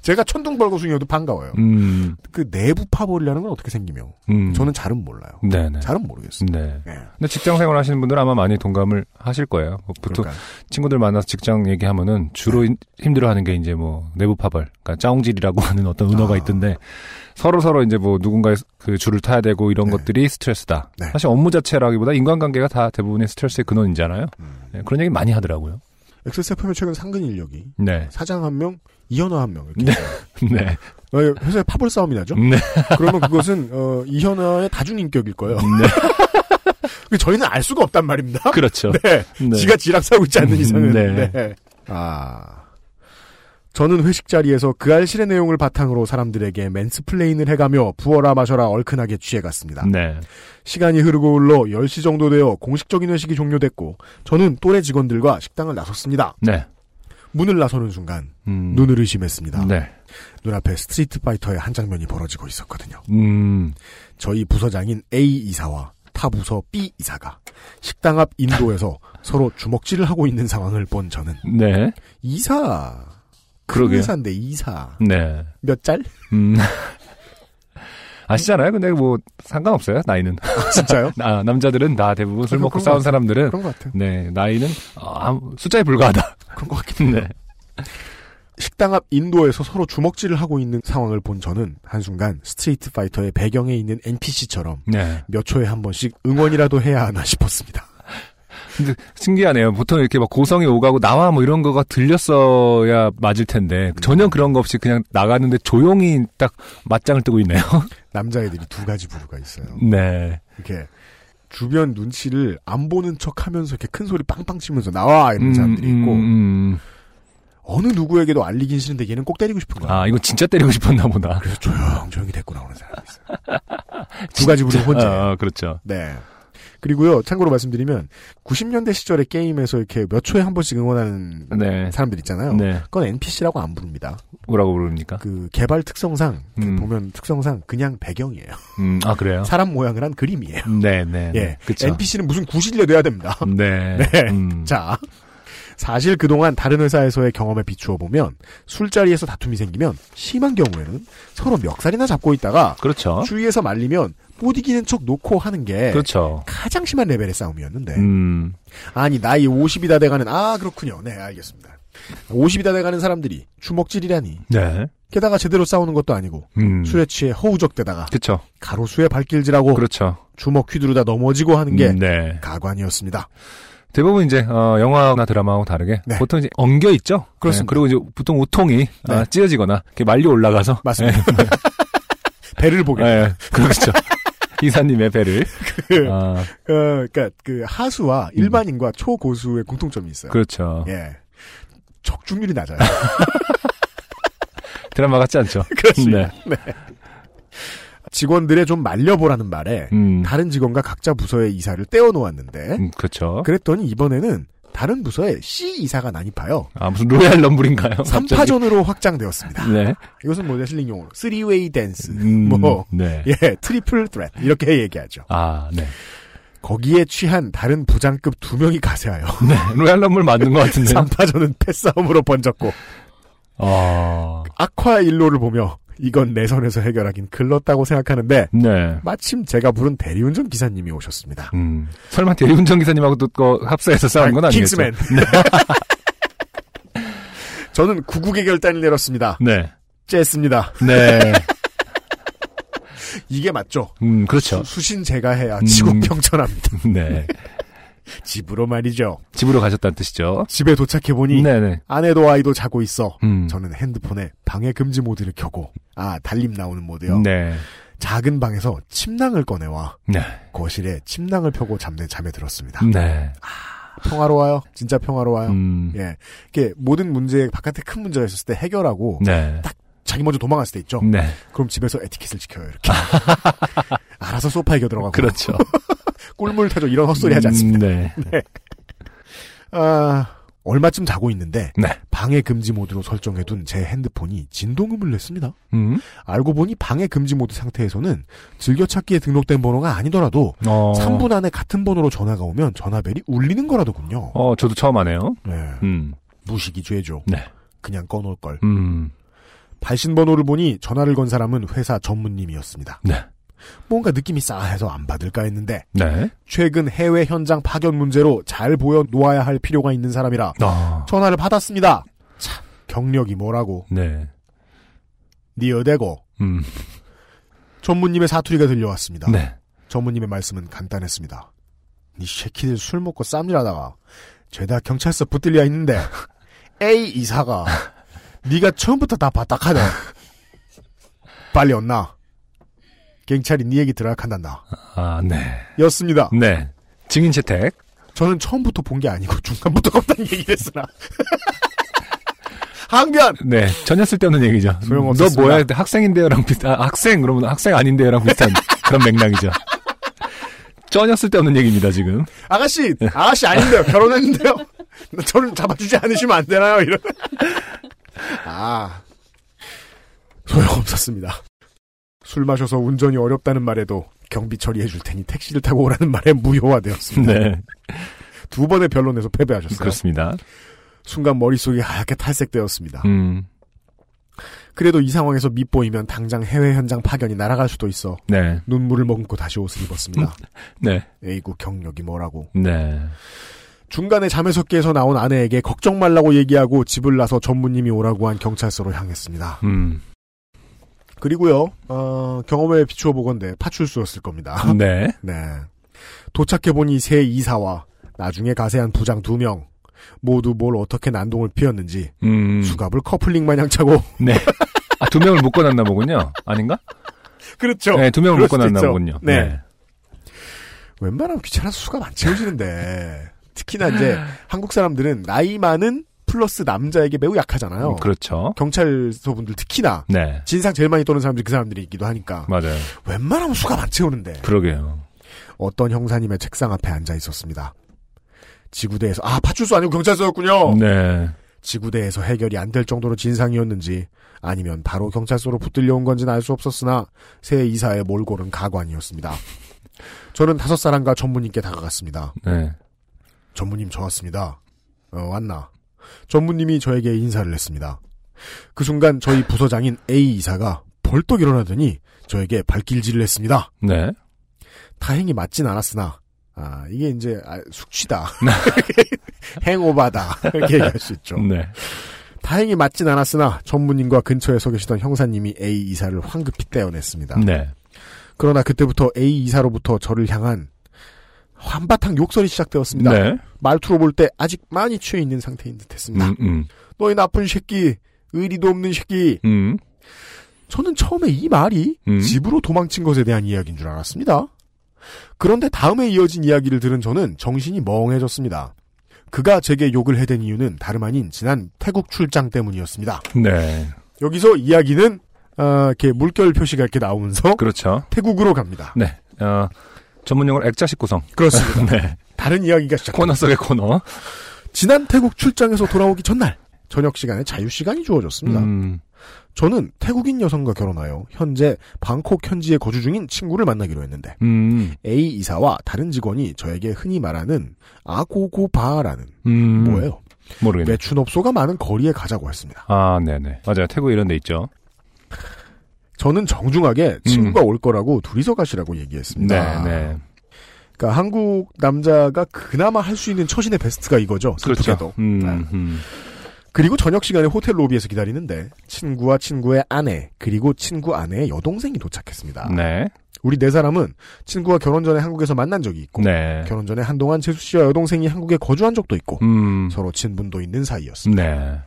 제가 천둥벌거숭이어도 반가워요. 음. 그 내부 파벌이라는 건 어떻게 생기며? 음. 저는 잘은 몰라요. 네, 네. 잘은 모르겠어요. 네. 예. 근데 직장 생활 하시는 분들은 아마 많이 동감을 하실 거예요. 뭐 보통 그러니까 친구들 만나서 직장 얘기하면은 주로 힘- 힘들어하는 게 이제 뭐 내부 파벌, 그러니까 짜옹질이라고 하는 어떤 은어가 아. 있던데 서로 서로 이제 뭐 누군가의 그 줄을 타야 되고 이런 네. 것들이 스트레스다. 네. 사실 업무 자체라기보다 인간관계가 다 대부분의 스트레스의 근원이잖아요. 음. 네, 그런 얘기 많이 하더라고요. XSFM의 최근 상근 인력이 네, 사장 한 명, 이현아 한 명. 이렇게 네, 어, 회사의 파벌 싸움이 나죠? 네, 그러면 그것은 어, 이현아의 다중인격일 거예요. 네. 근데 저희는 알 수가 없단 말입니다. 그렇죠. 네. 네. 지가 지락 싸고 있지 않는 이상은. 네. 네. 아. 저는 회식 자리에서 그알싫의 내용을 바탕으로 사람들에게 mansplain을 해가며 부어라 마셔라 얼큰하게 취해갔습니다. 네, 시간이 흐르고 흘러 10시 정도 되어 공식적인 회식이 종료됐고 저는 또래 직원들과 식당을 나섰습니다. 네, 문을 나서는 순간 음, 눈을 의심했습니다. 네, 눈앞에 Street Fighter의 한 장면이 벌어지고 있었거든요. 음, 저희 부서장인 A 이사와 타 부서 B 이사가 식당 앞 인도에서 서로 주먹질을 하고 있는 상황을 본 저는 네, 이사 큰 그러게요. 회사인데 이사 네, 몇 짤? 음. 아시잖아요. 근데 뭐 상관없어요. 나이는. 진짜요? 아, 남자들은 다 대부분 술 먹고 것 싸운. 사람들은 그런 것 같아요. 네 나이는 아, 숫자에 불과하다. 그런 것 같긴 해요. 네, 식당 앞 인도에서 서로 주먹질을 하고 있는 상황을 본 저는 한순간 스트리트 파이터의 배경에 있는 NPC처럼 네. 몇 초에 한 번씩 응원이라도 해야 하나 싶었습니다. 근데 신기하네요. 보통 이렇게 막 고성이 오가고 나와 뭐 이런 거가 들렸어야 맞을 텐데 전혀 그런 거 없이 그냥 나갔는데 조용히 딱 맞짱을 뜨고 있네요. 남자애들이 두 가지 부류가 있어요. 네, 이렇게 주변 눈치를 안 보는 척 하면서 이렇게 큰 소리 빵빵 치면서 나와 이러는 사람들이 있고 음, 어느 누구에게도 알리긴 싫은데 얘는 꼭 때리고 싶은 거야. 아 이거 진짜 때리고 싶었나 보다. 그래서 조용 조용히 데리고 나오는 사람이 있어요. 두 가지 부류 혼재. 아, 그렇죠. 네. 그리고요, 참고로 말씀드리면, 90년대 시절의 게임에서 이렇게 몇 초에 한 번씩 응원하는 네, 사람들 있잖아요. 네, 그건 NPC라고 안 부릅니다. 뭐라고 부릅니까? 그 개발 특성상, 그 음. 보면 특성상 그냥 배경이에요. 음, 아 그래요? 사람 모양을 한 그림이에요. 네, 네, 예. 그렇죠. NPC는 무슨 구실려 돼야 됩니다. 네, 네. 음. 자. 사실 그동안 다른 회사에서의 경험에 비추어 보면 술자리에서 다툼이 생기면 심한 경우에는 서로 멱살이나 잡고 있다가 그렇죠. 주위에서 말리면 못 이기는 척 놓고 하는 게 그렇죠. 가장 심한 레벨의 싸움이었는데 음, 아니 나이 50이 다 돼가는 아 그렇군요 네 알겠습니다 50이 다 돼가는 사람들이 주먹질이라니 네, 게다가 제대로 싸우는 것도 아니고 음, 술에 취해 허우적대다가 그렇죠. 가로수에 발길질하고 그렇죠. 주먹 휘두르다 넘어지고 하는 게 음, 네. 가관이었습니다 대부분 이제 어, 영화나 드라마하고 다르게 네. 보통 이제 엉겨 있죠. 그렇습니다. 네, 그리고 이제 보통 우통이 네. 아, 찢어지거나 이렇게 말려 올라가서 맞습니다 배를 보게 네, 네, 그렇죠. 이사님의 배를. 그, 아, 어, 그러니까 그 하수와 일반인과 초고수의 공통점이 있어요. 그렇죠. 예. 적중률이 낮아요. 드라마 같지 않죠. 그렇습니다. 네. 직원들의 좀 말려보라는 말에 음, 다른 직원과 각자 부서의 이사를 떼어 놓았는데 음, 그렇죠. 그랬더니 이번에는 다른 부서에 C 이사가 난입하여 아 무슨 Royal Rumble인가요? 갑자기? 3파전으로 확장되었습니다. 네. 이것은 뭐 레슬링 용어로 3웨이 댄스, 음, 뭐 네. 예, triple threat 이렇게 얘기하죠. 아, 네. 거기에 취한 다른 부장급 두 명이 가세하여 네, Royal Rumble 맞는 것 같은데. 3파전은 패싸움으로 번졌고 아, 악화 일로를 보며 이건 내 선에서 해결하긴 글렀다고 생각하는데 네. 마침 제가 부른 대리운전 기사님이 오셨습니다. 음. 설마 대리운전 기사님하고도 그 합사해서 싸운 건 아니겠죠? 킹스맨. 저는 구국의 결단을 내렸습니다. 네. 쨌습니다. 네. 이게 맞죠? 음, 그렇죠. 수, 신 제가 해야 음. 지국평천합니다. 네. 집으로 말이죠. 집으로 가셨다는 뜻이죠. 집에 도착해 보니 네네. 아내도 아이도 자고 있어. 음. 저는 핸드폰에 방해 금지 모드를 켜고 아 달림 나오는 모드요. 네. 작은 방에서 침낭을 꺼내와 네. 거실에 침낭을 펴고 잠에 잠에 들었습니다. 네. 평화로워요. 진짜 평화로워요. 음. 예, 이게 모든 문제 바깥에 큰 문제가 있었을 때 해결하고 네. 자기 먼저 도망갔을 때 있죠. 네. 그럼 집에서 에티켓을 지켜요. 이렇게 알아서 소파에 겨들어가고 그렇죠. 꿀물 타죠. 이런 헛소리 하지 않습니다. 네. 아, 얼마쯤 자고 있는데 네. 방해 금지 모드로 설정해둔 제 핸드폰이 진동음을 냈습니다. 음. 알고 보니 방해 금지 모드 상태에서는 즐겨찾기에 등록된 번호가 아니더라도 어. 3분 안에 같은 번호로 전화가 오면 전화벨이 울리는 거라더군요. 어, 저도 처음 하네요. 네. 음. 무식이 죄죠. 네. 그냥 꺼놓을 걸. 음. 발신 번호를 보니 전화를 건 사람은 회사 전무님이었습니다. 네. 뭔가 느낌이 싸해서 안 받을까 했는데 네. 최근 해외 현장 파견 문제로 잘 보여 놓아야 할 필요가 있는 사람이라 아. 전화를 받았습니다. 참 경력이 뭐라고 네. 니 어대고 음. 전무님의 사투리가 들려왔습니다. 네. 전무님의 말씀은 간단했습니다. 니 새끼들 술 먹고 쌈질하다가 죄다 경찰서 붙들려 있는데 A 이사가 네가 처음부터 다 바닥하네. 빨리 온나. 경찰이 네 얘기 들어간단다. 아, 네. 였습니다. 네. 증인 채택. 저는 처음부터 본 게 아니고 중간부터 없다는 얘기를 했으나. 항변! 네. 전혀 쓸데없는 얘기죠. 소용없었습니다. 너 뭐야? 학생인데요랑 비슷한, 아, 학생, 그러면 학생 아닌데요랑 비슷한 그런 맥락이죠. 전혀 쓸데없는 얘기입니다, 지금. 아가씨! 아가씨 아닌데요. 결혼했는데요. 저를 잡아주지 않으시면 안 되나요? 이런. 아. 소용없었습니다. 술 마셔서 운전이 어렵다는 말에도 경비 처리해 줄 테니 택시를 타고 오라는 말에 무효화되었습니다. 네. 두 번의 변론에서 패배하셨어요. 그렇습니다. 순간 머릿속이 하얗게 탈색되었습니다. 음. 그래도 이 상황에서 밉보이면 당장 해외 현장 파견이 날아갈 수도 있어 네. 눈물을 머금고 다시 옷을 입었습니다. 네. 에이구 경력이 뭐라고. 네. 중간에 잠에석기에서 나온 아내에게 걱정 말라고 얘기하고 집을 나서 전무님이 오라고 한 경찰서로 향했습니다. 음. 그리고요, 어, 경험에 비추어 보건대 파출소였을 겁니다. 네. 네. 도착해보니 새 이사와 나중에 가세한 부장 두 명, 모두 뭘 어떻게 난동을 피웠는지 음. 수갑을 커플링 마냥 차고 네. 아, 두 명을 묶어놨나 보군요. 아닌가? 그렇죠. 네, 두 명을 묶어놨나. 보군요. 네. 웬만하면 귀찮아서 수갑 안 채워지는데 특히나 이제 한국 사람들은 나이 많은 플러스 남자에게 매우 약하잖아요. 음, 그렇죠. 경찰서 분들 특히나 네. 진상 제일 많이 떠는 사람들이 그 사람들이기도 하니까 맞아요. 웬만하면 수갑 안 채우는데 그러게요. 어떤 형사님의 책상 앞에 앉아 있었습니다. 지구대에서 아 파출소 아니고 경찰서였군요. 네. 지구대에서 해결이 안 될 정도로 진상이었는지 아니면 바로 경찰서로 붙들려 온 건지는 알 수 없었으나 새 이사의 몰골은 가관이었습니다. 저는 다섯 사람과 전무님께 다가갔습니다. 네. 전무님 저 왔습니다. 어, 왔나? 전무님이 저에게 인사를 했습니다. 그 순간 저희 부서장인 A 이사가 벌떡 일어나더니 저에게 발길질을 했습니다. 네. 다행히 맞진 않았으나 아 이게 이제 아, 숙취다 행오바다 이렇게 얘기할 수 있죠. 네. 다행히 맞진 않았으나 전무님과 근처에 서 계시던 형사님이 A 이사를 황급히 떼어냈습니다. 네. 그러나 그때부터 A 이사로부터 저를 향한 한바탕 욕설이 시작되었습니다. 네. 말투로 볼 때 아직 많이 취해 있는 상태인 듯했습니다. 음, 음. 너희 나쁜 새끼, 의리도 없는 새끼. 음. 저는 처음에 이 말이 음. 집으로 도망친 것에 대한 이야기인 줄 알았습니다. 그런데 다음에 이어진 이야기를 들은 저는 정신이 멍해졌습니다. 그가 제게 욕을 해댄 이유는 다름 아닌 지난 태국 출장 때문이었습니다. 네. 여기서 이야기는 아, 이렇게 물결 표시가 이렇게 나오면서 그렇죠. 태국으로 갑니다. 네. 어, 전문용어로 액자식 구성. 그렇습니다. 네. 다른 이야기가 시작. 코너 속의 코너. 지난 태국 출장에서 돌아오기 전날 저녁 시간에 자유 시간이 주어졌습니다. 음. 저는 태국인 여성과 결혼하여 현재 방콕 현지에 거주 중인 친구를 만나기로 했는데 음, A 이사와 다른 직원이 저에게 흔히 말하는 아고고바라는 음. 뭐예요? 모르겠네. 매춘업소가 많은 거리에 가자고 했습니다. 아, 네네. 맞아요. 태국 이런 데 있죠. 저는 정중하게 친구가 올 거라고 둘이서 가시라고 얘기했습니다. 음. 네, 네. 그러니까 한국 남자가 그나마 할 수 있는 처신의 베스트가 이거죠. 슬프게도. 그렇죠. 음, 네. 음. 그리고 저녁 시간에 호텔 로비에서 기다리는데 친구와 친구의 아내 그리고 친구 아내의 여동생이 도착했습니다. 네. 우리 네 사람은 친구가 결혼 전에 한국에서 만난 적이 있고 네. 결혼 전에 한동안 재수 씨와 여동생이 한국에 거주한 적도 있고 음. 서로 친분도 있는 사이였습니다. 네.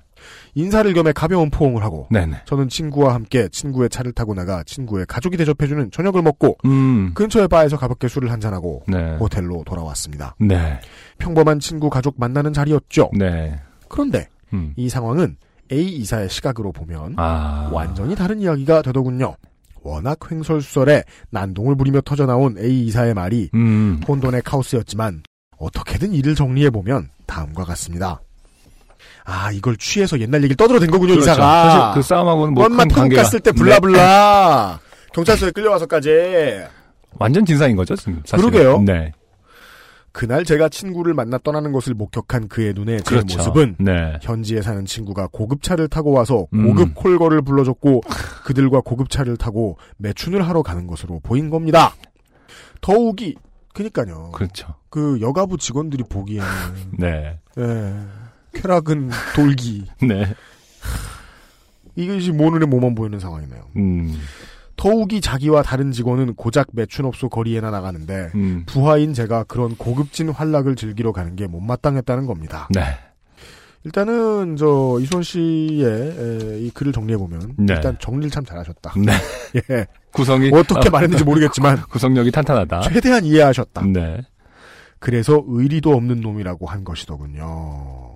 인사를 겸해 가벼운 포옹을 하고 네네. 저는 친구와 함께 친구의 차를 타고 나가 친구의 가족이 대접해주는 저녁을 먹고 음. 근처의 바에서 가볍게 술을 한잔하고 네. 호텔로 돌아왔습니다. 네. 평범한 친구 가족 만나는 자리였죠. 네. 그런데 음. 이 상황은 A 이사의 시각으로 보면 아. 완전히 다른 이야기가 되더군요. 워낙 횡설수설에 난동을 부리며 터져나온 A 이사의 말이 음. 혼돈의 카오스였지만 어떻게든 일을 정리해보면 다음과 같습니다. 아 이걸 취해서 옛날 얘기를 떠들어댄 거군요 그렇죠. 이사가. 사실 그 싸움하고는 뭐 원만 큰 태국 관계가 갔을 때 네. 블라블라 경찰서에 끌려와서까지 완전 진상인 거죠, 지금. 사실은. 그러게요. 네. 그날 제가 친구를 만나 떠나는 것을 목격한 그의 눈에 제 그렇죠. 모습은 네. 현지에 사는 친구가 고급차를 타고 와서 음. 고급 콜거를 불러줬고 그들과 고급차를 타고 매춘을 하러 가는 것으로 보인 겁니다. 더욱이 그니까요. 그렇죠. 그 여가부 직원들이 보기에는 네. 예, 쾌락은 돌기 네. 이것이 모 눈에 뭐만 보이는 상황이네요. 음. 더욱이 자기와 다른 직원은 고작 매춘업소 거리에나 나가는데 음. 부하인 제가 그런 고급진 환락을 즐기러 가는 게 못마땅했다는 겁니다. 네. 일단은 저 이손 씨의 에, 이 글을 정리해 보면 네. 일단 정리를 참 잘하셨다. 네. 예. 구성이 어떻게 아, 말했는지 모르겠지만 구성력이 탄탄하다. 최대한 이해하셨다. 네. 그래서 의리도 없는 놈이라고 한 것이더군요.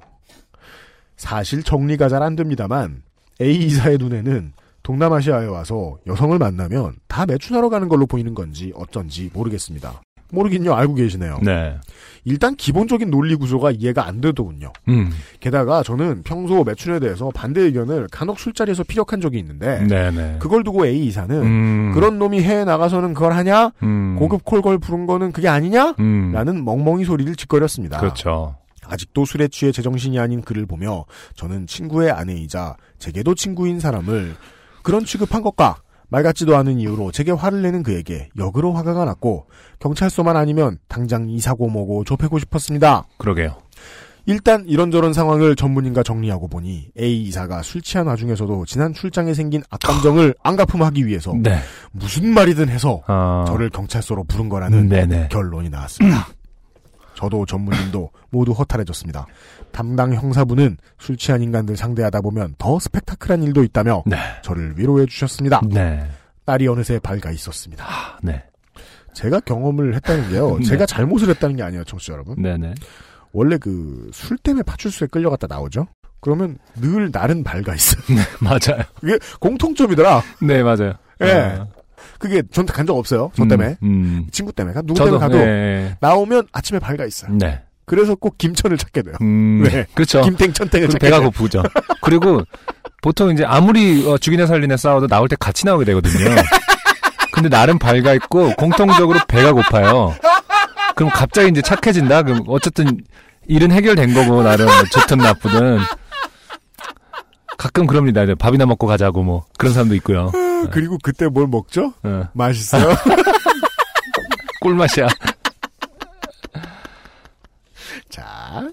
사실 정리가 잘 안 됩니다만 A 이사의 눈에는 동남아시아에 와서 여성을 만나면 다 매춘하러 가는 걸로 보이는 건지 어쩐지 모르겠습니다. 모르긴요 알고 계시네요. 네. 일단 기본적인 논리 구조가 이해가 안 되더군요. 음. 게다가 저는 평소 매춘에 대해서 반대 의견을 간혹 술자리에서 피력한 적이 있는데 네네. 그걸 두고 A 이사는 음. 그런 놈이 해외 나가서는 그걸 하냐? 음. 고급 콜걸 부른 거는 그게 아니냐? 음. 라는 멍멍이 소리를 짓거렸습니다. 그렇죠. 아직도 술에 취해 제정신이 아닌 그를 보며 저는 친구의 아내이자 제게도 친구인 사람을 그런 취급한 것과 말 같지도 않은 이유로 제게 화를 내는 그에게 역으로 화가 났고 경찰서만 아니면 당장 이사고 뭐고 좁히고 싶었습니다. 그러게요. 일단 이런저런 상황을 전문인과 정리하고 보니 A 이사가 술 취한 와중에서도 지난 출장에 생긴 악감정을 안가품하기 위해서 네. 무슨 말이든 해서 아. 저를 경찰서로 부른 거라는 네네. 결론이 나왔습니다. 저도 전문인도 모두 허탈해졌습니다. 담당 형사부는 술 취한 인간들 상대하다 보면 더 스펙타클한 일도 있다며 네. 저를 위로해 주셨습니다. 네. 딸이 어느새 밝아 있었습니다. 아, 네. 제가 경험을 했다는 게요. 네. 제가 잘못을 했다는 게 아니에요, 청취자 여러분. 네네. 원래 그 술 때문에 파출소에 끌려갔다 나오죠. 그러면 늘 날은 밝아 있어요. 맞아요. 그게 공통점이더라. 네, 맞아요. 예. 아. 그게 전간적 없어요. 저 때문에. 음, 음. 친구 때문에. 가- 누구 저도, 때문에 가도 네. 나오면 아침에 밝아 있어요. 네. 그래서 꼭 김천을 찾게 돼요. 음, 왜? 그렇죠. 김땡천땡을 찾게 배가 돼요. 고프죠. 그리고 보통 이제 아무리 어, 죽이나 살리나 싸워도 나올 때 같이 나오게 되거든요. 근데 나름 밝아 있고 공통적으로 배가 고파요. 그럼 갑자기 이제 착해진다. 그럼 어쨌든 일은 해결된 거고 나름 좋든 나쁘든 가끔 그럽니다. 밥이나 먹고 가자고 뭐 그런 사람도 있고요. 그리고 그때 뭘 먹죠? 어, 맛있어요. 꿀맛이야. 자.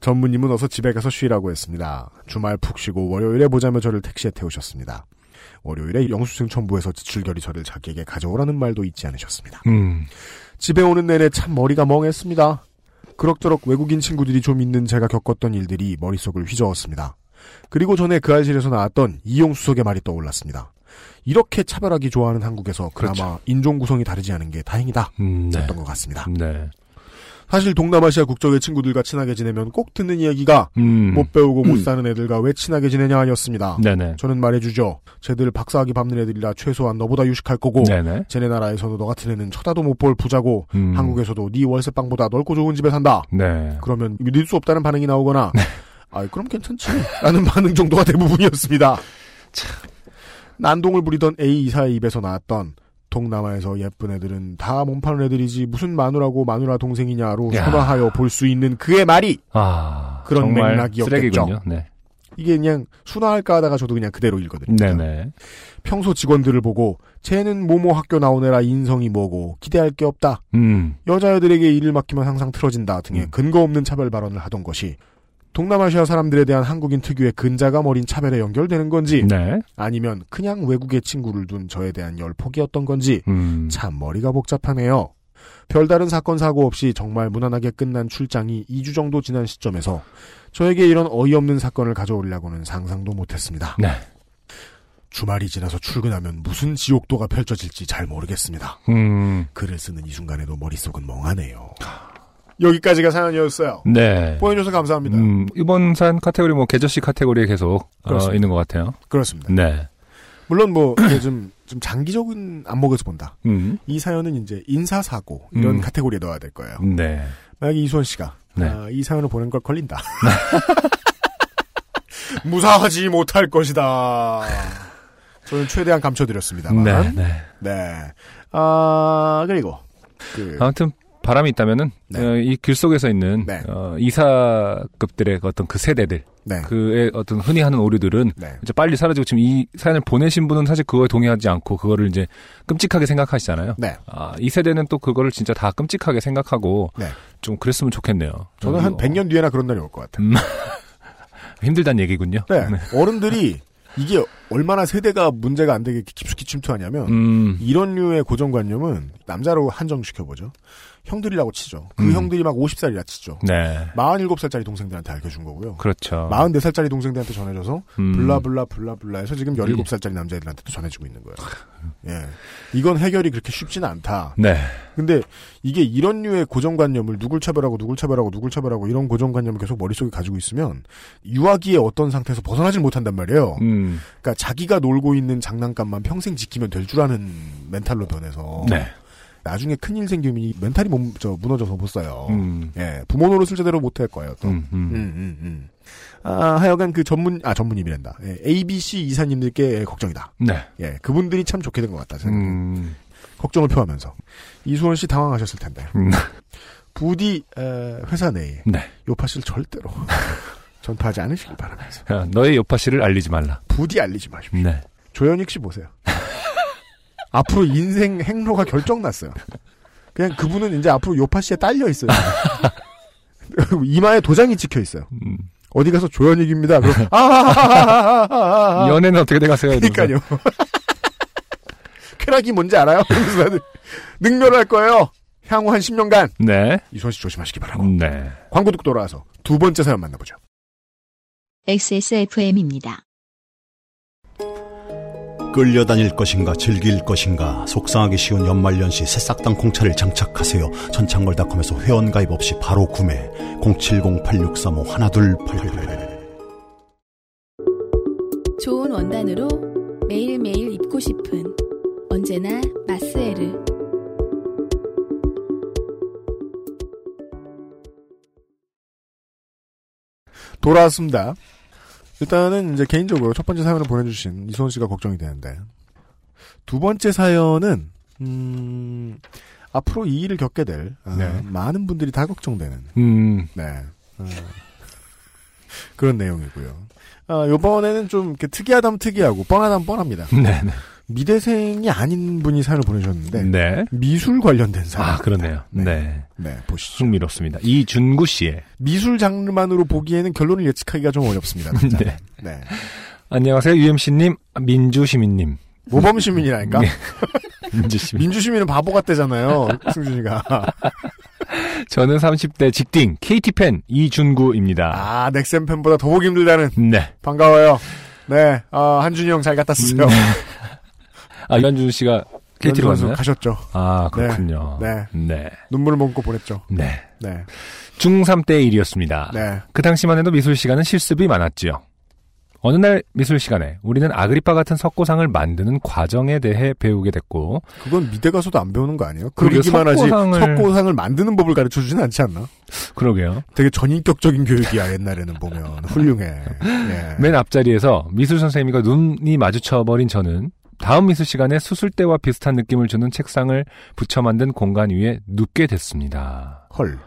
전무님은 어서 집에 가서 쉬라고 했습니다. 주말 푹 쉬고 월요일에 보자며 저를 택시에 태우셨습니다. 월요일에 영수증 첨부해서 지출결이 저를 자기에게 가져오라는 말도 잊지 않으셨습니다. 음, 집에 오는 내내 참 머리가 멍했습니다. 그럭저럭 외국인 친구들이 좀 있는 제가 겪었던 일들이 머릿속을 휘저었습니다. 그리고 전에 그 알실에서 나왔던 이용수석의 말이 떠올랐습니다. 이렇게 차별하기 좋아하는 한국에서 그나마 그렇죠. 인종 구성이 다르지 않은 게 다행이다. 음, 네. 것 같습니다. 네. 사실 동남아시아 국적의 친구들과 친하게 지내면 꼭 듣는 이야기가 음, 못 배우고 못 사는 애들과 왜 친하게 지내냐였습니다. 네네. 저는 말해주죠. 쟤들 박사학위 밟는 애들이라 최소한 너보다 유식할 거고 네네. 쟤네 나라에서도 너 같은 애는 쳐다도 못 볼 부자고 음, 한국에서도 네 월세방보다 넓고 좋은 집에 산다. 네. 그러면 믿을 수 없다는 반응이 나오거나 아, 그럼 괜찮지. 라는 반응 정도가 대부분이었습니다. 난동을 부리던 A 이사의 입에서 나왔던 동남아에서 예쁜 애들은 다 몸파는 애들이지 무슨 마누라고 마누라 동생이냐로 야. 순화하여 볼 수 있는 그의 말이 아, 그런 맥락이었겠죠. 쓰레기군요. 네. 이게 그냥 순화할까 하다가 저도 그냥 그대로 읽어드립니다. 네네. 평소 직원들을 보고 쟤는 모모 학교 나온 애라 인성이 뭐고 기대할 게 없다. 음, 여자애들에게 일을 맡기면 항상 틀어진다 등의 음. 근거 없는 차별 발언을 하던 것이 동남아시아 사람들에 대한 한국인 특유의 근자감 어린 차별에 연결되는 건지 네. 아니면 그냥 외국에 친구를 둔 저에 대한 열폭이었던 건지 음, 참 머리가 복잡하네요. 별다른 사건 사고 없이 정말 무난하게 끝난 출장이 2주 정도 지난 시점에서 저에게 이런 어이없는 사건을 가져오려고는 상상도 못했습니다. 네. 주말이 지나서 출근하면 무슨 지옥도가 펼쳐질지 잘 모르겠습니다. 음, 글을 쓰는 이 순간에도 머릿속은 멍하네요. 여기까지가 사연이었어요. 네. 보내줘서 감사합니다. 음, 이번 사연 카테고리 뭐 계절시 카테고리에 계속 어. 있는 것 같아요. 그렇습니다. 네. 물론 뭐 이게 좀, 좀 장기적인 안목에서 본다. 음, 이 사연은 이제 인사 사고 이런 음. 카테고리에 넣어야 될 거예요. 네. 만약에 이수원 씨가 네. 아, 이 사연을 보낸 걸 걸린다. 무사하지 못할 것이다. 저는 최대한 감춰드렸습니다만. 네, 네. 네. 아 그리고 그 아무튼 바람이 있다면은 네. 어, 이길 속에서 있는 네. 어, 이사급들의 어떤 그 세대들, 네. 그의 어떤 흔히 하는 오류들은 네. 이제 빨리 사라지고 지금 이 사연을 보내신 분은 사실 그거에 동의하지 않고 그거를 이제 끔찍하게 생각하시잖아요. 네. 아, 이 세대는 또 그거를 진짜 다 끔찍하게 생각하고 네. 좀 그랬으면 좋겠네요. 저는 한 100년 뒤에나 그런 날이 올 것 같아요. 음, 힘들다는 얘기군요. 네. 어른들이 이게 얼마나 세대가 문제가 안 되게 깊숙이 침투하냐면 음, 이런 류의 고정관념은 남자로 한정시켜보죠. 형들이라고 치죠. 그 음. 형들이 막 50살이라 치죠. 네. 47살짜리 동생들한테 알려준 거고요. 그렇죠. 44살짜리 동생들한테 전해줘서 음, 블라블라 블라블라 해서 지금 17살짜리 남자애들한테도 전해주고 있는 거예요. 예. 이건 해결이 그렇게 쉽지는 않다. 네. 근데 이게 이런 류의 고정관념을 누굴 차별하고 누굴 차별하고 누굴 차별하고 이런 고정관념을 계속 머릿속에 가지고 있으면 유아기의 어떤 상태에서 벗어나질 못한단 말이에요. 음, 그러니까 자기가 놀고 있는 장난감만 평생 지키면 될 줄 아는 멘탈로 변해서 네. 나중에 큰일 생기면 이 멘탈이 몸, 저, 무너져서 못 써요. 음, 예, 부모 노릇을 제대로 못 할 거예요, 또. 음, 음, 음. 음, 음. 아, 하여간 그 전문, 아, 전문님이란다. 예, ABC 이사님들께 걱정이다. 네. 예, 그분들이 참 좋게 된 것 같다, 생각해. 음, 걱정을 표하면서. 이수원 씨 당황하셨을 텐데. 음, 부디, 에, 회사 내에 네. 요파 씨를 절대로 전파하지 않으시길 바라면서. 야, 너의 요파 씨를 알리지 말라. 부디 알리지 마십시오. 네. 조현익 씨 보세요. 앞으로 인생 행로가 결정났어요. 그냥 그분은 이제 앞으로 요파 씨에 딸려 있어요. 이마에 도장이 찍혀 있어요. 음. 어디 가서 조현익입니다. 그럼 아, 연애는 어떻게 돼가세요? 그러니까요. 쾌락이 뭔지 알아요? 능멸할 거예요. 향후 한 10년간 네. 이수원 씨 조심하시기 바라고. 네. 광고 듣고 돌아와서 두 번째 사연 만나보죠. XSFM입니다. 끌려다닐 것인가 즐길 것인가 속상하기 쉬운 연말연시 새싹당 콩차를 장착하세요. 전창걸닷컴에서 회원가입 없이 바로 구매 070-8635 1288 좋은 원단으로 매일매일 입고 싶은 언제나 마스에르 돌아왔습니다. 일단은 이제 개인적으로 첫 번째 사연을 보내주신 이소은 씨가 걱정이 되는데 두 번째 사연은 음, 앞으로 이 일을 겪게 될 아, 네. 많은 분들이 다 걱정되는 음, 네 어, 그런 내용이고요. 아, 요번에는 좀 특이하다면 특이하고 뻔하다면 뻔합니다. 네. 네. 미대생이 아닌 분이 사연을 보내주셨는데 네. 미술 관련된 사연. 아, 그러네요. 네. 네. 네, 보시죠. 흥미롭습니다. 이준구 씨의. 미술 장르만으로 보기에는 결론을 예측하기가 좀 어렵습니다. 네. 네. 안녕하세요. UMC님, 민주시민님. 모범 시민이라니까. 네. 민주시민. 민주시민은 바보 같대잖아요. 승준이가. 저는 30대 직딩, KT팬 이준구입니다. 아, 넥센 팬보다 더 보기 힘들다는. 네. 반가워요. 네, 아, 한준이 형잘 갔다 쓰세요. 아, 이한준 씨가 KT로 갔나요? 가셨죠. 아, 그렇군요. 네. 네. 눈물을 머금고 보냈죠. 네. 네. 중3 때 일이었습니다. 네. 그 당시만 해도 미술 시간은 실습이 많았지요. 어느 날 미술 시간에 우리는 아그리파 같은 석고상을 만드는 과정에 대해 배우게 됐고 그건 미대 가서도 안 배우는 거 아니에요? 그러게요. 그리기만 하지 석고상을- 석고상을 만드는 법을 가르쳐 주진 않지 않나? 그러게요. 되게 전인격적인 교육이야 옛날에는 보면 훌륭해. 예. 맨 앞자리에서 미술 선생님과 눈이 마주쳐 버린 저는 다음 미술 시간에 수술대와 비슷한 느낌을 주는 책상을 붙여 만든 공간 위에 눕게 됐습니다. 헐.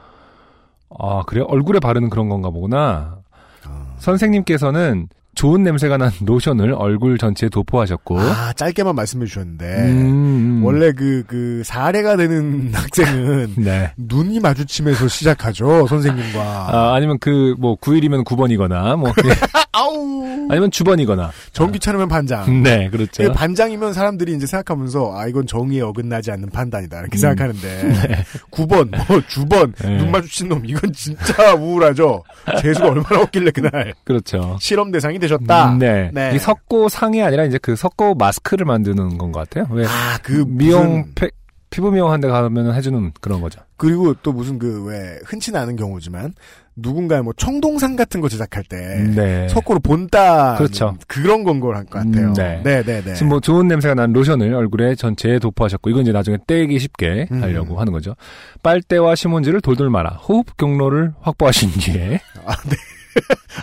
아, 그래요? 얼굴에 바르는 그런 건가 보구나. 어. 선생님께서는 좋은 냄새가 난 로션을 얼굴 전체에 도포하셨고, 아 짧게만 말씀해 주셨는데 음, 음. 원래 그 그 사례가 되는 학생은 네. 눈이 마주침에서 시작하죠 선생님과. 아, 아니면 그, 뭐, 9일이면 9번이거나, 뭐, 아우. 아니면 주번이거나. 전기 차르면 반장. 네, 그렇죠. 그 반장이면 사람들이 이제 생각하면서 아 이건 정의에 어긋나지 않는 판단이다 이렇게 음. 생각하는데 9번 뭐 주번 네. 눈 마주친 놈 이건 진짜 우울하죠 재수가 얼마나 없길래 그날 그렇죠. 실험 대상이 되셨다 음, 네. 네. 이 석고 상이 아니라 이제 그 석고 마스크를 만드는 건 것 같아요. 왜? 아 그 미용, 페- 피부 미용한 데 가면 해주는 그런 거죠. 그리고 또 무슨 그 왜 흔치 않은 경우지만 누군가의 뭐 청동상 같은 거 제작할 때 네. 석고로 본따 그렇죠. 그런 건걸할것 같아요 음, 네. 네, 네, 네. 지금 뭐 좋은 냄새가 난 로션을 얼굴에 전체에 도포하셨고 이건 이제 나중에 떼기 쉽게 음. 하려고 하는 거죠. 빨대와 신문지를 돌돌 말아 호흡 경로를 확보하신 뒤에 아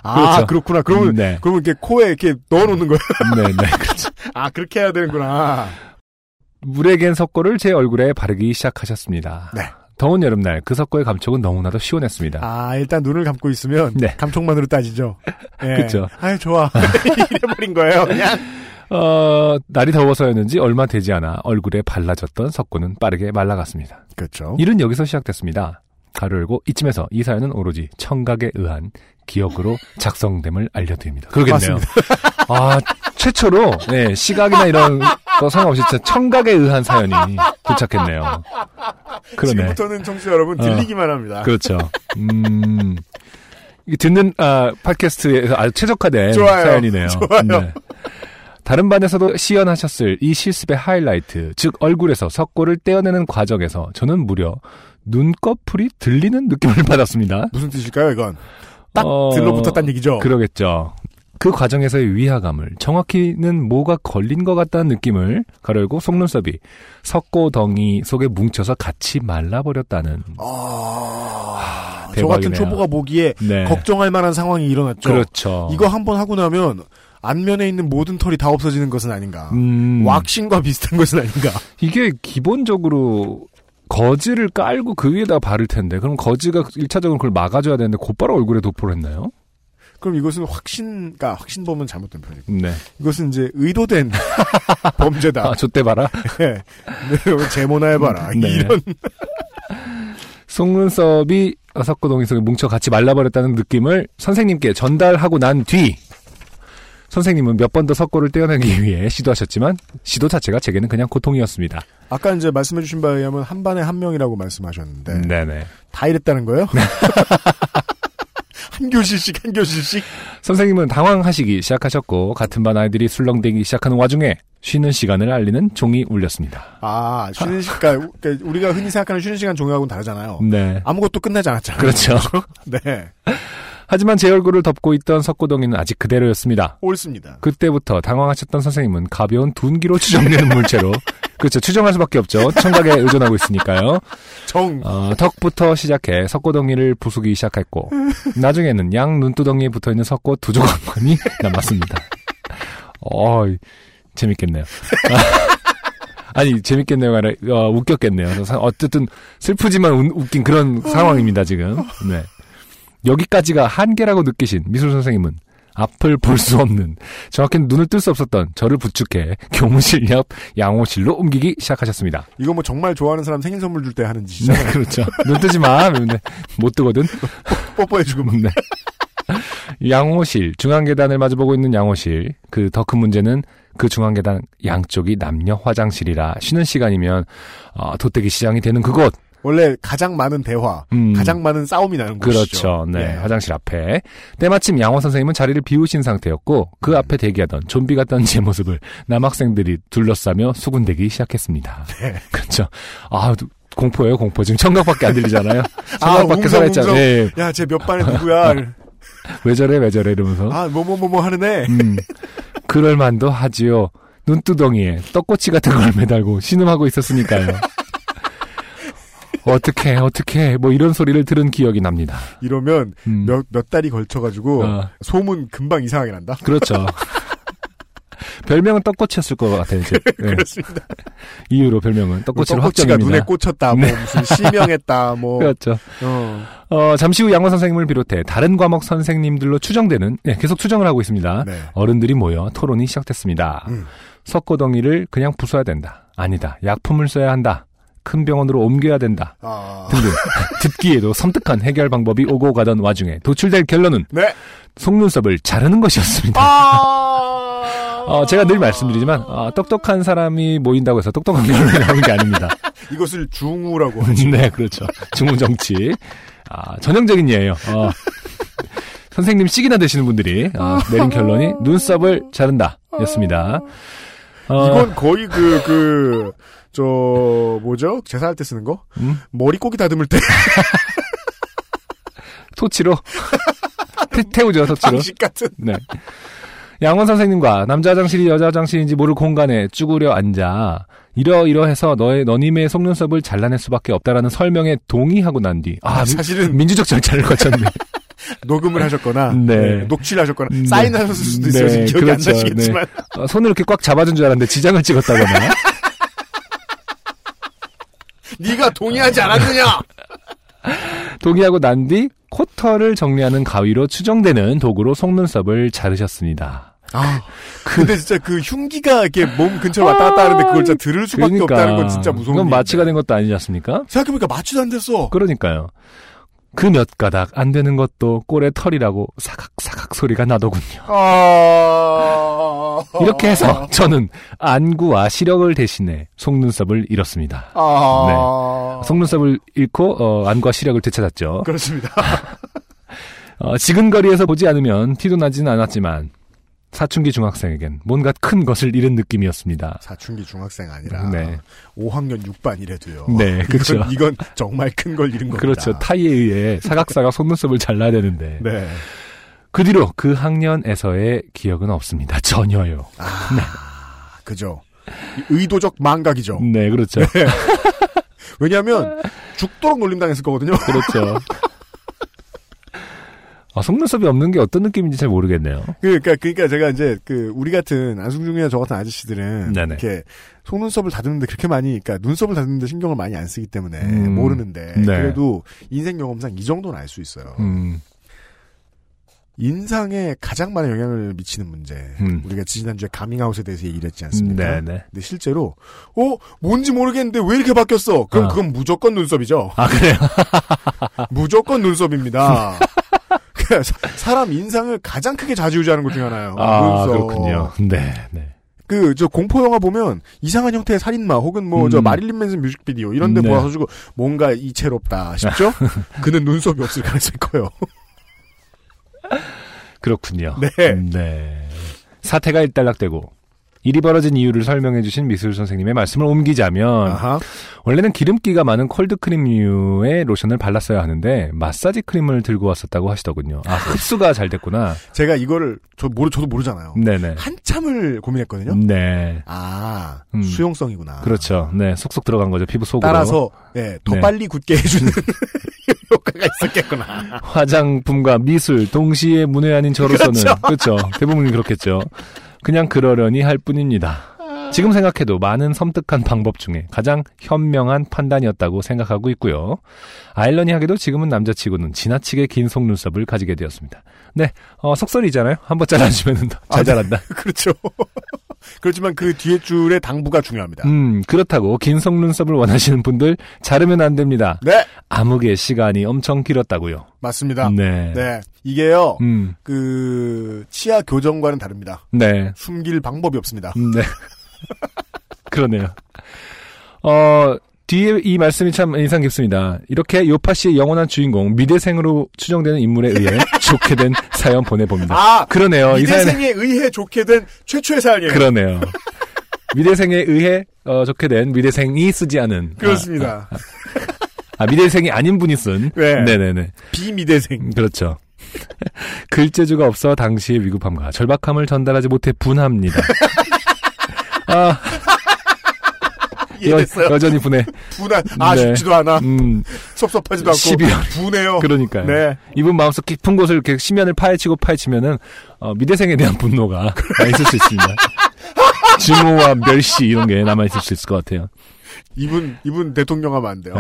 그렇죠. 그렇구나 그러면 네. 그러면 이렇게 코에 이렇게 넣어놓는 거예요 네, 네, 그렇죠. 아 그렇게 해야 되는구나 물에 갠 석고를 제 얼굴에 바르기 시작하셨습니다. 네. 더운 여름날 그 석고의 감촉은 너무나도 시원했습니다. 아, 일단 눈을 감고 있으면 네. 감촉만으로 따지죠. 예. 그쵸. 아유, 좋아. 이래버린 거예요, 그냥. 어, 날이 더워서였는지 얼마 되지 않아 얼굴에 발라졌던 석고는 빠르게 말라갔습니다. 그렇죠. 일은 여기서 시작됐습니다. 가로 열고 이쯤에서 이 사연은 오로지 청각에 의한 기억으로 작성됨을 알려드립니다. 그러겠네요. 아 최초로 네, 시각이나 이런 거 상관없이 청각에 의한 사연이 도착했네요. 그러네. 지금부터는 청취자 여러분 어. 들리기만 합니다. 그렇죠. 음. 듣는 아 팟캐스트에서 아주 최적화된 좋아요. 사연이네요. 좋아요. 다른 반에서도 시연하셨을 이 실습의 하이라이트, 즉 얼굴에서 석고를 떼어내는 과정에서 저는 무려 눈꺼풀이 들리는 느낌을 받았습니다. 무슨 뜻일까요, 이건? 딱 어, 들러붙었다는 얘기죠. 그러겠죠. 그 과정에서의 위화감을 정확히는 뭐가 걸린 것 같다는 느낌을 가르고 속눈썹이 석고덩이 속에 뭉쳐서 같이 말라버렸다는. 아, 저 대박이네요. 같은 초보가 보기에 네. 걱정할 만한 상황이 일어났죠. 그렇죠. 이거 한번 하고 나면 안면에 있는 모든 털이 다 없어지는 것은 아닌가. 음, 왁싱과 비슷한 것은 아닌가. 이게 기본적으로 거즈를 깔고 그 위에다 바를 텐데 그럼 거즈가 1차적으로 그걸 막아줘야 되는데 곧바로 얼굴에 도포를 했나요? 그럼 이것은 확신, 그러니까 확신범은 잘못된 편이고. 네. 이것은 이제 의도된 범죄다. 아, 좆대 봐라. 네. 네, 제모나 해봐라. 네. 이런. 속눈썹이 석고동이 속에 뭉쳐 같이 말라버렸다는 느낌을 선생님께 전달하고 난 뒤 선생님은 몇 번 더 석고를 떼어내기 위해 시도하셨지만 시도 자체가 제게는 그냥 고통이었습니다. 아까 이제 말씀해주신 바에 의하면 한 반에 한 명이라고 말씀하셨는데 네네. 다 이랬다는 거예요? 한 교실씩 한 교실씩 선생님은 당황하시기 시작하셨고 같은 반 아이들이 술렁대기 시작하는 와중에 쉬는 시간을 알리는 종이 울렸습니다. 아 쉬는 시간 그러니까 우리가 흔히 생각하는 쉬는 시간 종류하고는 다르잖아요. 네. 아무것도 끝나지 않았잖아요. 그렇죠. 네 하지만 제 얼굴을 덮고 있던 석고덩이는 아직 그대로였습니다. 옳습니다. 그때부터 당황하셨던 선생님은 가벼운 둔기로 추정되는 물체로 그렇죠. 추정할 수밖에 없죠. 청각에 의존하고 있으니까요. 정 어, 턱부터 시작해 석고덩이를 부수기 시작했고 나중에는 양 눈두덩이에 붙어있는 석고 두 조각만이 남았습니다. 어, 재밌겠네요. 아니 재밌겠네요가 아니라 어, 웃겼겠네요. 어쨌든 슬프지만 우- 웃긴 그런 상황입니다 지금. 네. 여기까지가 한계라고 느끼신 미술 선생님은 앞을 볼 수 없는 정확히는 눈을 뜰 수 없었던 저를 부축해 교무실 옆 양호실로 옮기기 시작하셨습니다. 이거 뭐 정말 좋아하는 사람 생일 선물 줄 때 하는 짓이잖아요. 네, 그렇죠. 눈 뜨지 마. 근데 못 뜨거든. 뽀뽀해주고 막. 네. 양호실, 중앙 계단을 마주보고 있는 양호실. 그 더 큰 문제는 그 중앙 계단 양쪽이 남녀 화장실이라 쉬는 시간이면 어, 도떼기 시장이 되는 그곳. 원래 가장 많은 대화, 음. 가장 많은 싸움이 나는 곳이죠. 그렇죠. 네. 예. 화장실 앞에. 때마침 양호 선생님은 자리를 비우신 상태였고 그 앞에 대기하던 좀비 같던 제 모습을 남학생들이 둘러싸며 수군대기 시작했습니다. 네. 그렇죠. 아, 공포예요, 공포. 지금 청각밖에 안 들리잖아요. 아, 청각밖에 웅성, 살아있잖아요. 네. 야, 쟤 몇 반에 누구야? 왜 저래 왜 저래 이러면서 아, 뭐, 뭐, 뭐, 뭐 하는 애. 음, 그럴 만도 하지요. 눈두덩이에 떡꼬치 같은 걸 매달고 신음하고 있었으니까요. 어떻게 어떻게 뭐 이런 소리를 들은 기억이 납니다. 이러면 음, 몇, 몇 달이 걸쳐가지고 어. 소문 금방 이상하게 난다. 그렇죠. 별명은 떡꼬치였을 것 같아요. 이제. 네. 그렇습니다. 이후로 별명은 떡꼬치로 떡꼬치가 확정입니다. 눈에 꽂혔다, 뭐, 네. 무슨 실명했다, 뭐. 그렇죠. 어. 어, 잠시 후 양호 선생님을 비롯해 다른 과목 선생님들로 추정되는 네, 계속 추정을 하고 있습니다. 네. 어른들이 모여 토론이 시작됐습니다. 음. 석고덩이를 그냥 부숴야 된다. 아니다. 약품을 써야 한다. 큰 병원으로 옮겨야 된다. 아. 등등 듣기에도 섬뜩한 해결 방법이 오고 가던 와중에 도출될 결론은 네. 속눈썹을 자르는 것이었습니다. 아. 어, 제가 늘 말씀드리지만 어, 똑똑한 사람이 모인다고 해서 똑똑한 결론이 나오는 게 아닙니다. 이것을 중우라고 하죠. 네, 그렇죠. 중무정치. 아, 전형적인 예예요. 어, 선생님 씩이나 되시는 분들이 어, 내린 결론이 눈썹을 자른다. 였습니다. 어, 이건 거의 그, 그, 저, 뭐죠? 제사할 때 쓰는 거? 음? 머리 꼬기 다듬을 때 토치로 태, 태우죠, 토치로. 방식 같은. 네. 양원 선생님과 남자 화장실이 여자 화장실인지 모를 공간에 쭈그려 앉아 이러이러해서 너의 너님의 속눈썹을 잘라낼 수밖에 없다라는 설명에 동의하고 난뒤 아, 사실은 민주적 절차를 거쳤네. 녹음을 하셨거나, 네. 네, 녹취를 하셨거나, 네. 사인하셨을 수도 있어요. 네, 기억이 그렇죠. 안 나시겠지만. 어, 손을 이렇게 꽉 잡아준 줄 알았는데 지장을 찍었다거나. 네. 가 동의하지 않았느냐? 동의하고 난 뒤 코털을 정리하는 가위로 추정되는 도구로 속눈썹을 자르셨습니다. 아, 근데 진짜 그 흉기가 이렇게 몸 근처로 왔다 갔다 하는데 그걸 진짜 들을 수밖에 없다는 건 진짜 무서운 그건. 마취가 된 것도 아니지 않습니까? 생각해보니까 마취도 안 됐어. 그러니까요. 그 몇 가닥 안 되는 것도 꼴의 털이라고 사각사각 소리가 나더군요. 아... 이렇게 해서 저는 안구와 시력을 대신해 속눈썹을 잃었습니다. 아... 속눈썹을 잃고 어, 안구와 시력을 되찾았죠. 그렇습니다. 어, 지근거리에서 보지 않으면 티도 나지는 않았지만 사춘기 중학생에겐 뭔가 큰 것을 잃은 느낌이었습니다. 사춘기 중학생 아니라 네. 5학년 6반이래도요. 네, 그렇죠. 이건, 이건 정말 큰 걸 잃은 겁니다. 그렇죠. 타이에 의해 사각사각 속눈썹을 잘라야 되는데 네. 그 뒤로 그 학년에서의 기억은 없습니다. 전혀요. 아, 그죠. 이 의도적 망각이죠. 네, 그렇죠. 왜냐하면 죽도록 놀림당했을 거거든요. 그렇죠. 아, 속눈썹이 없는 게 어떤 느낌인지 잘 모르겠네요. 그러니까 그러니까 제가 이제 그 우리 같은 안승준이나 저 같은 아저씨들은 네네. 이렇게 속눈썹을 다듬는데 그렇게 많이 그러니까 눈썹을 다듬는데 신경을 많이 안 쓰기 때문에 음. 모르는데 네. 그래도 인생 경험상 이 정도는 알 수 있어요. 음, 인상에 가장 많은 영향을 미치는 문제. 음. 우리가 지난주에 가밍아웃에 대해서 얘기를 했지 않습니까? 네네. 근데 실제로 어 뭔지 모르겠는데 왜 이렇게 바뀌었어? 그럼 아. 그건 무조건 눈썹이죠. 아, 그래요? 무조건 눈썹입니다. 그 사- 사람 인상을 가장 크게 좌지우지하는 것 중에 하나요. 아, 눈썹. 그렇군요. 네, 네. 그 저 공포 영화 보면 이상한 형태의 살인마 혹은 뭐저 음. 마릴린 맨슨 뮤직비디오 이런 데 네. 모아가지고 뭔가 이채롭다 싶죠? 그는 눈썹이 없을 가능성이 커요. 그렇군요. 네. 네. 사태가 일단락되고 일이 벌어진 이유를 설명해 주신 미술 선생님의 말씀을 옮기자면 아하. 원래는 기름기가 많은 콜드 크림류의 로션을 발랐어야 하는데 마사지 크림을 들고 왔었다고 하시더군요. 아, 흡수가 잘 됐구나. 제가 이거를 저 모르 저도 모르잖아요. 네네. 한참을 고민했거든요. 네. 아 음. 수용성이구나. 그렇죠. 네. 쏙쏙 들어간 거죠. 피부 속으로. 따라서 예, 더 네. 빨리 굳게 해주는 효과가 있었겠구나. 화장품과 미술 동시에 문외 아닌 저로서는 그렇죠. 그렇죠. 대부분이 그렇겠죠. 그냥 그러려니 할 뿐입니다. 지금 생각해도 많은 섬뜩한 방법 중에 가장 현명한 판단이었다고 생각하고 있고요. 아일러니하게도 지금은 남자치고는 지나치게 긴 속눈썹을 가지게 되었습니다. 네, 어, 속설이잖아요. 한번 잘라주면 잘 아, 네. 자란다. 그렇죠. 그렇지만 그 뒤에 줄의 당부가 중요합니다. 음, 그렇다고 긴 속눈썹을 원하시는 분들 자르면 안 됩니다. 네, 암흑의 시간이 엄청 길었다고요. 맞습니다. 네. 네, 이게요. 음, 그 치아 교정과는 다릅니다. 네. 숨길 방법이 없습니다. 음, 네. 그러네요. 어, 뒤에 이 말씀이 참 인상 깊습니다. 이렇게 요파 씨의 영원한 주인공, 미대생으로 추정되는 인물에 의해 좋게 된 사연 보내봅니다. 아, 그러네요. 미대생에 의해 좋게 된 최초의 사연이에요. 그러네요. 미대생에 의해, 어, 좋게 된 미대생이 쓰지 않은. 그렇습니다. 아, 아, 미대생이 아닌 분이 쓴. 네. 네네네. 비미대생. 음, 그렇죠. 글재주가 없어 당시의 위급함과 절박함을 전달하지 못해 분합니다. 아, 여, 이해됐어요. 여 전히 분해. 분한 아쉽지도 않아. 음, 섭섭하지도 않고 12월. 분해요. 그러니까요. 네. 이분 마음속 깊은 곳을 이렇게 심연을 파헤치고 파헤치면은 어, 미대생에 대한 분노가 있을 수 있습니다. 증오와 멸시 이런 게 남아 있을 수 있을 것 같아요. 이분 이분 대통령 하면 안 돼요.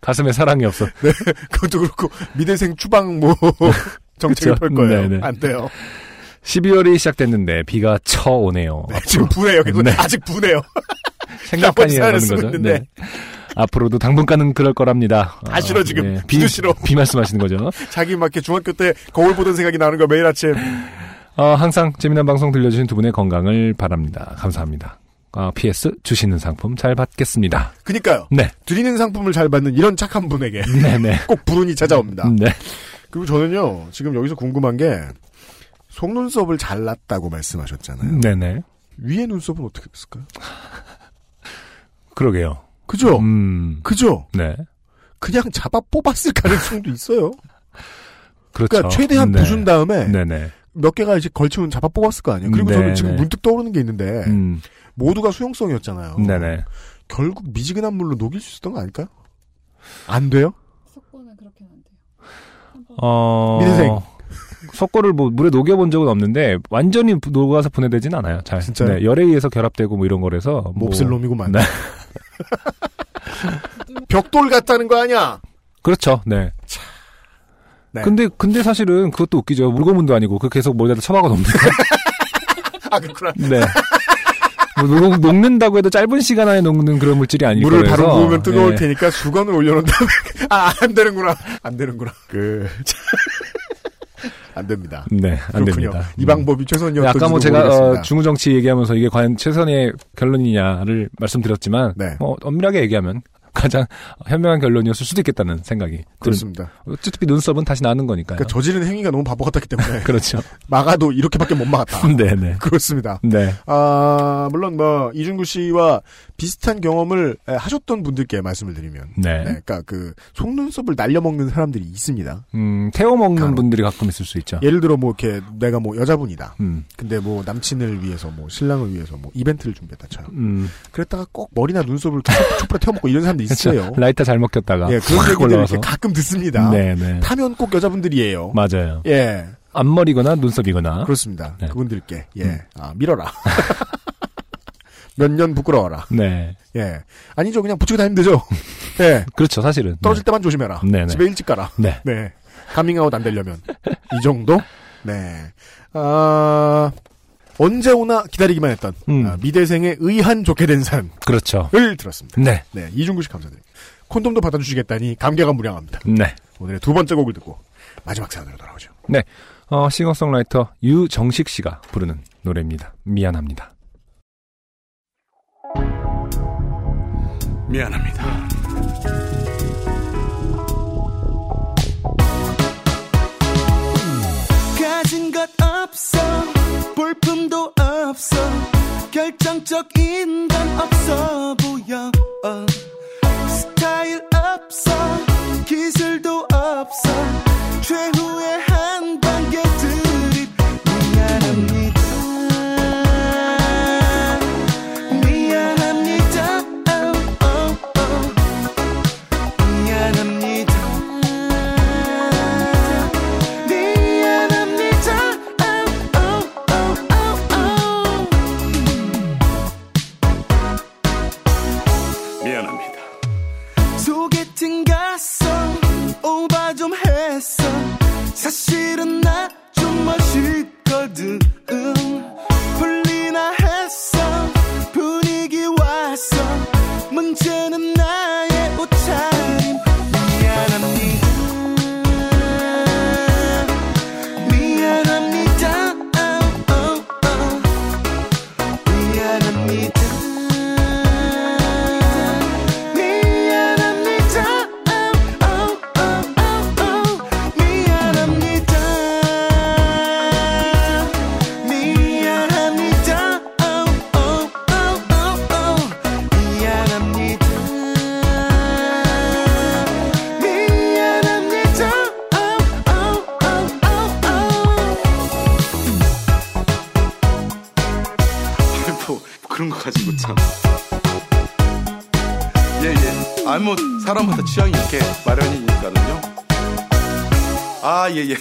가슴에 사랑이 없어. 그것도 그렇고 미대생 추방 뭐 정책을. 펼 거예요. 네네. 안 돼요. 12월이 시작됐는데 비가 쳐오네요. 네, 지금 분해요. 계속 네. 아직 분해요. 생각하니 사연을 하는 쓰고 거죠. 네. 앞으로도 당분간은 그럴 거랍니다. 다 싫어, 지금. 비, 비도 싫어. 비 말씀하시는 거죠. 자기 막 이렇게 중학교 때 거울 보던 생각이 나는 거 매일 아침. 어, 항상 재미난 방송 들려주신 두 분의 건강을 바랍니다. 감사합니다. 어, PS 주시는 상품 잘 받겠습니다. 그니까요. 네, 드리는 상품을 잘 받는 이런 착한 분에게 네, 네. 꼭 불운이 찾아옵니다. 네. 그리고 저는요, 지금 여기서 궁금한 게, 속눈썹을 잘랐다고 말씀하셨잖아요. 네, 네. 위에 눈썹은 어떻게 됐을까요? 그러게요. 그죠? 음, 그죠? 네. 그냥 잡아 뽑았을 가능성도 있어요. 그렇죠. 그러니까 최대한 네. 부순 다음에 네, 네. 몇 개가 이제 걸치면 잡아 뽑았을 거 아니에요. 그리고 네, 저는 지금 네. 문득 떠오르는 게 있는데, 음, 모두가 수용성이었잖아요. 네, 네. 결국 미지근한 물로 녹일 수 있었던 거 아닐까요? 안 돼요? 속보는 그렇게는 안 돼요. 어, 미대생. 속고를 뭐 물에 녹여본 적은 없는데 완전히 녹아서 분해되진 않아요. 잘. 진짜요? 네, 열에 의해서 결합되고 뭐 이런 거라서 뭐 몹쓸 놈이구만. 네. 벽돌 같다는 거 아니야? 그렇죠. 네. 네. 근데 근데 사실은 그것도 웃기죠. 물고문도 아니고 그 계속 머리에다 쳐박아 놓습니다. 아, 그렇구나. 네. 뭐 녹, 녹는다고 해도 짧은 시간 안에 녹는 그런 물질이 아닐 물을. 바로 부으면 뜨거울 네. 테니까 수건을 올려놓은 다음에 아, 안 되는구나. 안 되는구나. 그, 안 됩니다. 네, 안 그렇군요. 됩니다. 이 방법이 최선이었던 아까 뭐 제가 모르겠습니다. 어, 중우정치 얘기하면서 이게 과연 최선의 결론이냐를 말씀드렸지만 네. 뭐 엄밀하게 얘기하면 가장 현명한 결론이었을 수도 있겠다는 생각이. 그렇습니다. 어차피 눈썹은 다시 나는 거니까요. 그러니까 저지른 행위가 너무 바보 같았기 때문에 그렇죠. 막아도 이렇게밖에 못 막았다. 네네. 그렇습니다. 네. 아, 물론 뭐 이준구 씨와 비슷한 경험을 에, 하셨던 분들께 말씀을 드리면 네. 네, 그러니까 그 속눈썹을 날려먹는 사람들이 있습니다. 음, 태워 먹는 간혹. 분들이 가끔 있을 수 있죠. 예를 들어 뭐 이렇게 내가 뭐 여자분이다. 음, 근데 뭐 남친을 위해서 뭐 신랑을 위해서 뭐 이벤트를 준비했다 쳐요. 음. 그랬다가 꼭 머리나 눈썹을 촛불- 촛불에 태워먹고 이런 사람도 있어요. 라이터 잘 먹혔다가 예, 그런 확 얘기들. 이렇게 가끔 듣습니다. 네네. 타면 꼭 여자분들이에요. 맞아요. 예, 앞머리거나 눈썹이거나. 그렇습니다. 네. 그분들께 예, 음. 아 밀어라. 몇 년 부끄러워라. 네. 예, 아니죠. 그냥 붙이고 다니면 되죠. 예, 그렇죠, 사실은. 떨어질 때만 조심해라. 네네. 집에 일찍 가라. 네. 네, 가밍아웃 안 되려면 이 정도. 네. 아 언제 오나 기다리기만 했던 음. 아, 미대생의 의한 좋게 된 산을 그렇죠. 들었습니다. 네. 네, 이중구 씨 감사드립니다. 콘돔도 받아주시겠다니 감개가 무량합니다. 네. 오늘의 두 번째 곡을 듣고 마지막 사연으로 돌아오죠. 어, 싱어송라이터 유정식 씨가 부르는 노래입니다. 미안합니다. 미안합니다. 가진 것 없어 볼품도 없어. 결정적인 건 없어 보여. 어. 스타일 없어. 기술도 없어. 최후의 아예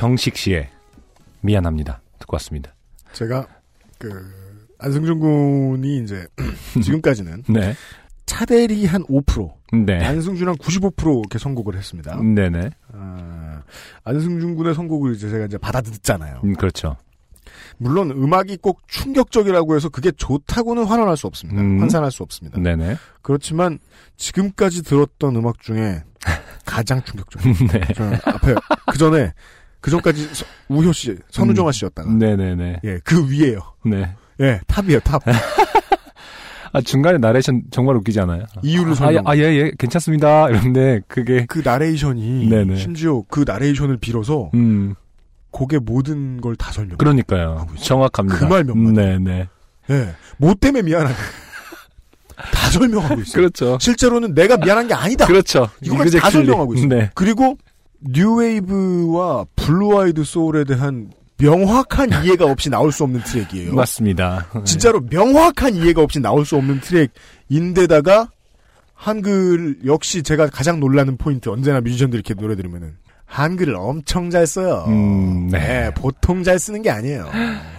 정식 씨의 미안합니다. 듣고 왔습니다. 제가 그 안승준 군이 이제 지금까지는 네. 차대리 한 5%, 네. 안승준 한 95% 이렇게 선곡을 했습니다. 네네. 아, 안승준 군의 선곡을 이제 제가 이제 받아듣잖아요. 음, 그렇죠. 물론 음악이 꼭 충격적이라고 해서 그게 좋다고는 환원할 수 없습니다. 음. 환산할 수 없습니다. 네네. 그렇지만 지금까지 들었던 음악 중에 가장 충격적이에요. 네. 앞에 그 전에 그 전까지 서- 우효 씨, 선우정아 씨였다가 네네네. 예, 그 위에요. 네. 예, top이에요, top. 아, 중간에 나레이션 정말 웃기지 않아요? 이유를 아, 설명. 아, 예, 예, 괜찮습니다. 이런데, 그게, 그 나레이션이 네네. 심지어 그 나레이션을 빌어서 음, 곡의 모든 걸 다 설명. 그러니까요. 정확합니다. 그 말 몇 마디. 네네. 예. 뭐 때문에 미안하다. 다 설명하고 있어요. 그렇죠. 실제로는 내가 미안한 게 아니다. 그렇죠. 이거까지 다. 설명하고 있어요. 네. 그리고 뉴웨이브와 blue-eyed soul에 대한 명확한 이해가 없이 나올 수 없는 트랙이에요. 맞습니다. 네. 진짜로 명확한 이해가 없이 나올 수 없는 트랙인데다가 한글 역시 제가 가장 놀라는 포인트 언제나 뮤지션들이 이렇게 노래 들으면은 한글을 엄청 잘 써요. 음, 네. 네, 보통 잘 쓰는 게 아니에요.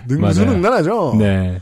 능수능란하죠. 네.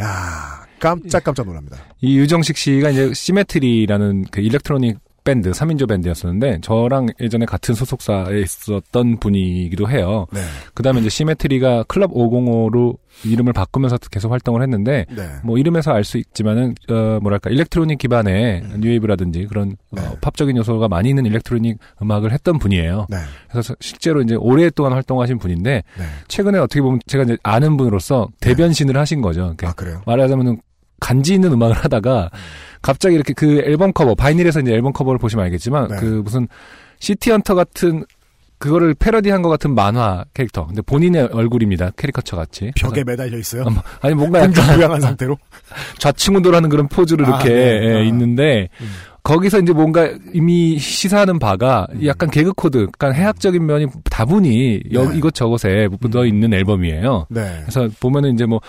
야 깜짝깜짝 놀랍니다. 이 유정식 씨가 이제 시메트리라는 그 electronic 밴드, 3인조 밴드였었는데, 저랑 예전에 같은 소속사에 있었던 분이기도 해요. 네. 그 다음에 이제 시메트리가 클럽 505로 이름을 바꾸면서 계속 활동을 했는데, 네. 뭐 이름에서 알 수 있지만은, 어, 뭐랄까, electronic 기반의 음. 뉴웨이브라든지 그런 네. 어, 팝적인 요소가 많이 있는 electronic 음악을 했던 분이에요. 네. 그래서 실제로 이제 오랫동안 활동하신 분인데, 네. 최근에 어떻게 보면 제가 이제 아는 분으로서 대변신을 하신 거죠. 아 그래요? 말하자면은 간지 있는 음악을 하다가 갑자기 이렇게 그 앨범 커버 vinyl에서 이제 앨범 커버를 보시면 알겠지만 네. 그 무슨 시티헌터 같은 그거를 패러디한 것 같은 만화 캐릭터. 근데 본인의 얼굴입니다. 캐리커처 같이. 벽에 매달려 있어요. 그래서 아니 뭔가 약간 부양한 상태로. 좌충우돌하는 그런 포즈를 아, 이렇게 네. 예, 아. 있는데 음. 거기서 이제 뭔가 이미 시사하는 바가 약간 개그 코드, 약간 해학적인 면이 다분히 여- 네. 이것 저것에 묻어 있는 앨범이에요. 네. 그래서 보면은 이제 뭐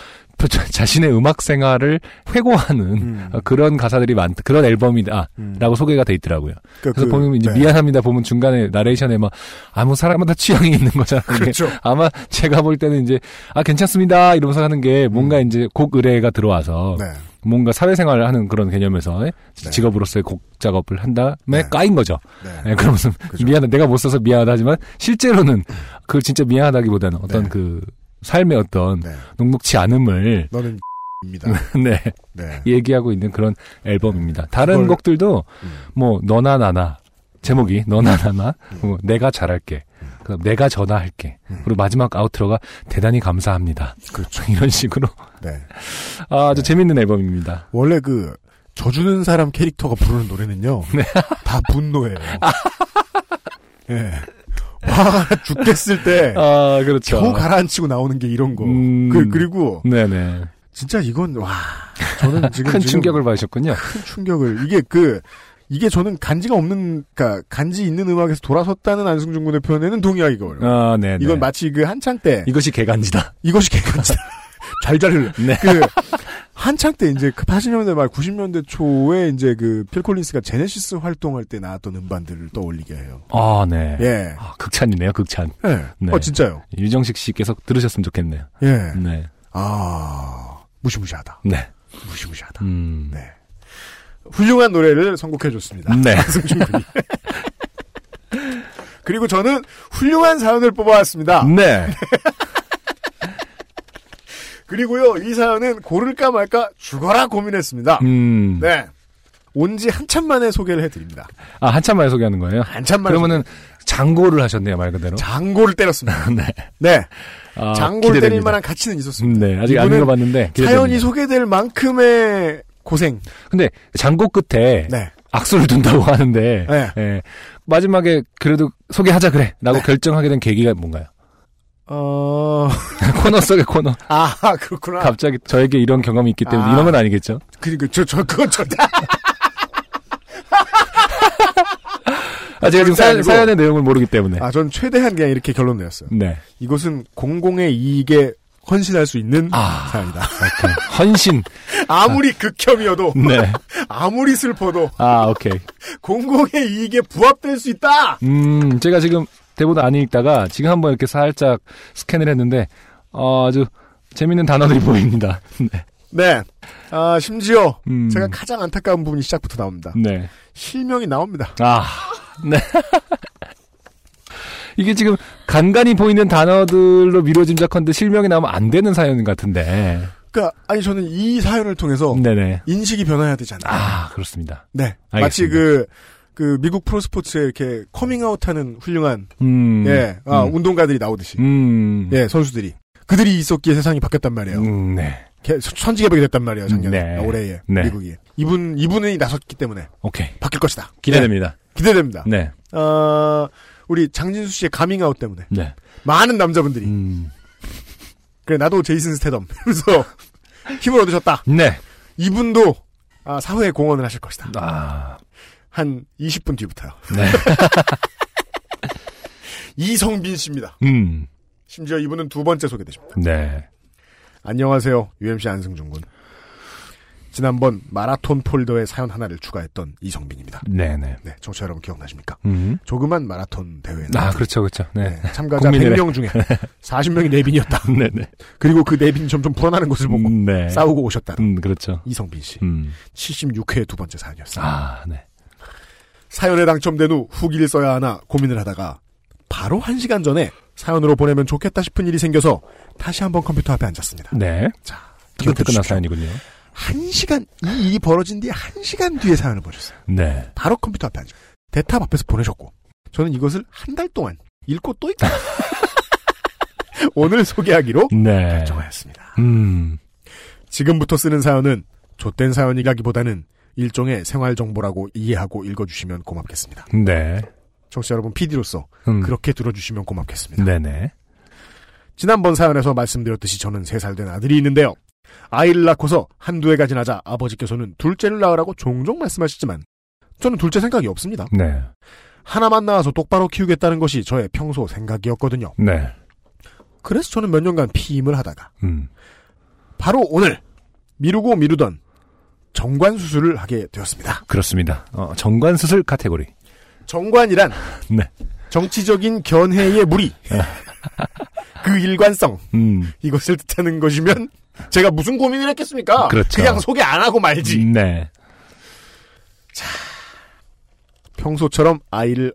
자- 자신의 음악 생활을 회고하는 음. 어, 그런 가사들이 많 그런 앨범이다라고 음. 소개가 돼 있더라고요. 그, 그래서 그, 보면 이제 네. 미안합니다 보면 중간에 나레이션에 막 아무 사람마다 취향이 있는 거잖아요. 그렇죠. 아마 제가 볼 때는 이제 아 괜찮습니다 이러면서 하는 게 뭔가 이제 곡 의뢰가 들어와서 음. 네. 뭔가 사회생활을 하는 그런 개념에서 예? 네. 직업으로서의 곡 작업을 한 다음에 네. 까인 거죠. 네. 예, 그러면서 그죠. 미안하 내가 못 써서 미안하다 하지만 실제로는 그걸 진짜 미안하다기보다는 어떤 네. 그 삶의 어떤 네. 녹록치 않음을 너는 입니다. 네 네. 얘기하고 있는 그런 앨범입니다. 다른 그걸- 곡들도 음. 뭐 너나 나나 제목이 너나 나나 뭐 내가 잘할게 그다음 내가 전화할게 음. 그리고 마지막 아우트로가 대단히 감사합니다 그렇죠. 이런 식으로 네. 아주 재밌는 앨범입니다. 원래 그 져주는 사람 캐릭터가 부르는 노래는요. 네. 다 분노예요. 예. 화가 죽겠을 때 아 그렇죠. 겨우 가라앉히고 나오는 게 이런 거. 음. 그, 그리고 네네 진짜 이건 와 저는 지금 큰 지금 충격을 받으셨군요. 큰 충격을 이게 그 이게 저는 간지가 없는 그러니까 간지 있는 음악에서 돌아섰다는 안승준 군의 표현에는 동의하기가 어려워요. 아 네네 이건 마치 그 한창 때 이것이 개간지다. 이것이 개간지 잘잘을 네. 그 한창 때 이제 그 80년대 말 90년대 초에 이제 그 필 콜린스가 제네시스 활동할 때 나왔던 음반들을 떠올리게 해요. 아 네. 예. 아, 극찬이네요 극찬. 예. 네. 어 진짜요. 유정식 씨께서 들으셨으면 좋겠네요. 예. 네. 아 무시무시하다. 네. 무시무시하다. 음. 네. 훌륭한 노래를 선곡해 줬습니다. 네. 안승준 군이. 그리고 저는 훌륭한 사연을 뽑아왔습니다. 네. 그리고요, 이 사연은 고를까 말까 죽어라 고민했습니다. 음. 네. 온지 한참 만에 소개를 해드립니다. 아, 한참 만에 소개하는 거예요? 한참 만에. 그러면은 장고를 하셨네요, 말 그대로. 장고를 때렸습니다. 네. 네. 아, 장고를 기대됩니다. 때릴 만한 가치는 음, 있었습니다. 네. 아직 안 읽어봤는데. 기대됩니다. 사연이 소개될 만큼의 고생. 근데 장고 끝에 네. 악수를 둔다고 하는데 네. 예. 마지막에 그래도 소개하자 그래라고 결정하게 된 계기가 뭔가요? 어, 코너 속의 코너. 아, 그렇구나. 갑자기 저에게 이런 경험이 있기 때문에 아. 이런 건 아니겠죠? 그니까, 저, 저, 그건 저, 아, 제가 지금 사연. 사연의 내용을 모르기 때문에. 아, 전 최대한 그냥 이렇게 결론 내었어요. 네. 이것은 공공의 이익에 헌신할 수 있는 아. 사연이다. 헌신. 아무리 극혐이어도, 네. 아무리 슬퍼도, 아, 오케이. 공공의 이익에 부합될 수 있다! 음, 제가 지금 대본 안 읽다가 지금 한번 이렇게 살짝 스캔을 했는데, 어, 아주 재밌는 단어들이 보입니다. 네. 네. 아, 심지어, 음. 제가 가장 안타까운 부분이 시작부터 나옵니다. 네. 실명이 나옵니다. 아, 네. 이게 지금 간간히 보이는 단어들로 미뤄 짐작컨대 실명이 나오면 안 되는 사연 같은데. 그니까, 아니, 저는 이 사연을 통해서, 네네. 인식이 변화해야 않나. 아, 그렇습니다. 네. 마치 알겠습니다. 그, 그, 미국 프로스포츠에 이렇게 커밍아웃 하는 훌륭한, 음. 예, 아, 음. 운동가들이 나오듯이. 음. 예, 선수들이. 그들이 있었기에 세상이 바뀌었단 말이에요. 음, 네. 개- 천지개벽이 됐단 말이에요, 작년에. 네. 아, 올해에. 네. 미국이. 이분, 이분이 나섰기 때문에 오케이. 바뀔 것이다. 기대됩니다. 네, 기대됩니다. 네. 어, 우리 장진수 씨의 가밍아웃 때문에. 네. 많은 남자분들이. 음. 그래, 나도 제이슨 스테덤. 그래서 힘을 얻으셨다. 네. 이분도, 아, 사회에 공헌을 하실 것이다. 아, 한 20분 뒤부터요. 네. 이성빈 씨입니다. 음. 심지어 이분은 두 번째 소개되십니다. 네. 안녕하세요. UMC 안승준 군. 지난번 마라톤 폴더에 사연 하나를 추가했던 이성빈입니다. 네네. 네, 청취자 여러분 기억나십니까? 음. 조그만 마라톤 대회. 아, 그렇죠, 그렇죠. 네. 네, 참가자 국민의회. 100명 중에 40명이 내빈이었다. 네네. 그리고 그 내빈이 점점 불어나는 것을 보고 음, 네. 싸우고 오셨다. 음, 그렇죠. 이성빈 씨. 음. 76회 두 번째 사연이었어요. 아, 네. 사연에 당첨된 후 후기를 써야 하나 고민을 하다가 바로 한 시간 전에 사연으로 보내면 좋겠다 싶은 일이 생겨서 다시 한번 컴퓨터 앞에 앉았습니다. 네. 자, 주십시오. 사연이군요. 한 시간 이 일이 벌어진 뒤에 한 시간 뒤에 사연을 보내셨어요. 네. 바로 컴퓨터 앞에 앉아. 대탑 앞에서 보내셨고 저는 이것을 한 달 동안 읽고 또 읽고 오늘 소개하기로 네. 결정하였습니다. 음. 지금부터 쓰는 사연은 좆된 사연이라기보다는 일종의 생활 정보라고 이해하고 읽어주시면 고맙겠습니다. 네. 청취자 여러분 PD로서 음. 그렇게 들어주시면 고맙겠습니다. 네네. 지난번 사연에서 말씀드렸듯이 저는 3살 된 아들이 있는데요. 아이를 낳고서 한두 해가 지나자 아버지께서는 둘째를 낳으라고 종종 말씀하시지만 저는 둘째 생각이 없습니다. 네. 하나만 낳아서 똑바로 키우겠다는 것이 저의 평소 생각이었거든요. 네. 그래서 저는 몇 년간 피임을 하다가 음. 바로 오늘 미루고 미루던 정관 수술을 하게 되었습니다. 그렇습니다. 어, 정관 수술 카테고리. 정관이란 네. 정치적인 견해의 무리, 그 일관성 음. 이것을 뜻하는 것이면 제가 무슨 고민을 했겠습니까? 그렇죠. 냥 소개 안 하고 말지. 네. 평소처럼 아이를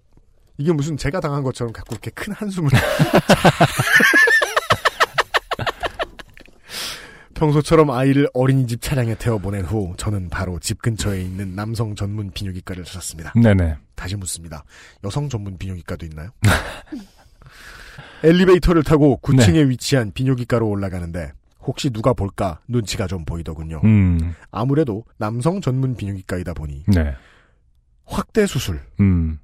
이게 무슨 제가 당한 것처럼 갖고 이렇게 큰 한숨을 평소처럼 아이를 어린이집 차량에 태워 보낸 후 저는 바로 집 근처에 있는 남성 전문 비뇨기과를 찾았습니다. 네네. 다시 묻습니다. 여성 전문 비뇨기과도 있나요? 엘리베이터를 타고 9층에 위치한 비뇨기과로 올라가는데 혹시 누가 볼까 눈치가 좀 보이더군요. 음. 아무래도 남성 전문 비뇨기과이다 보니 네. 확대 수술 음.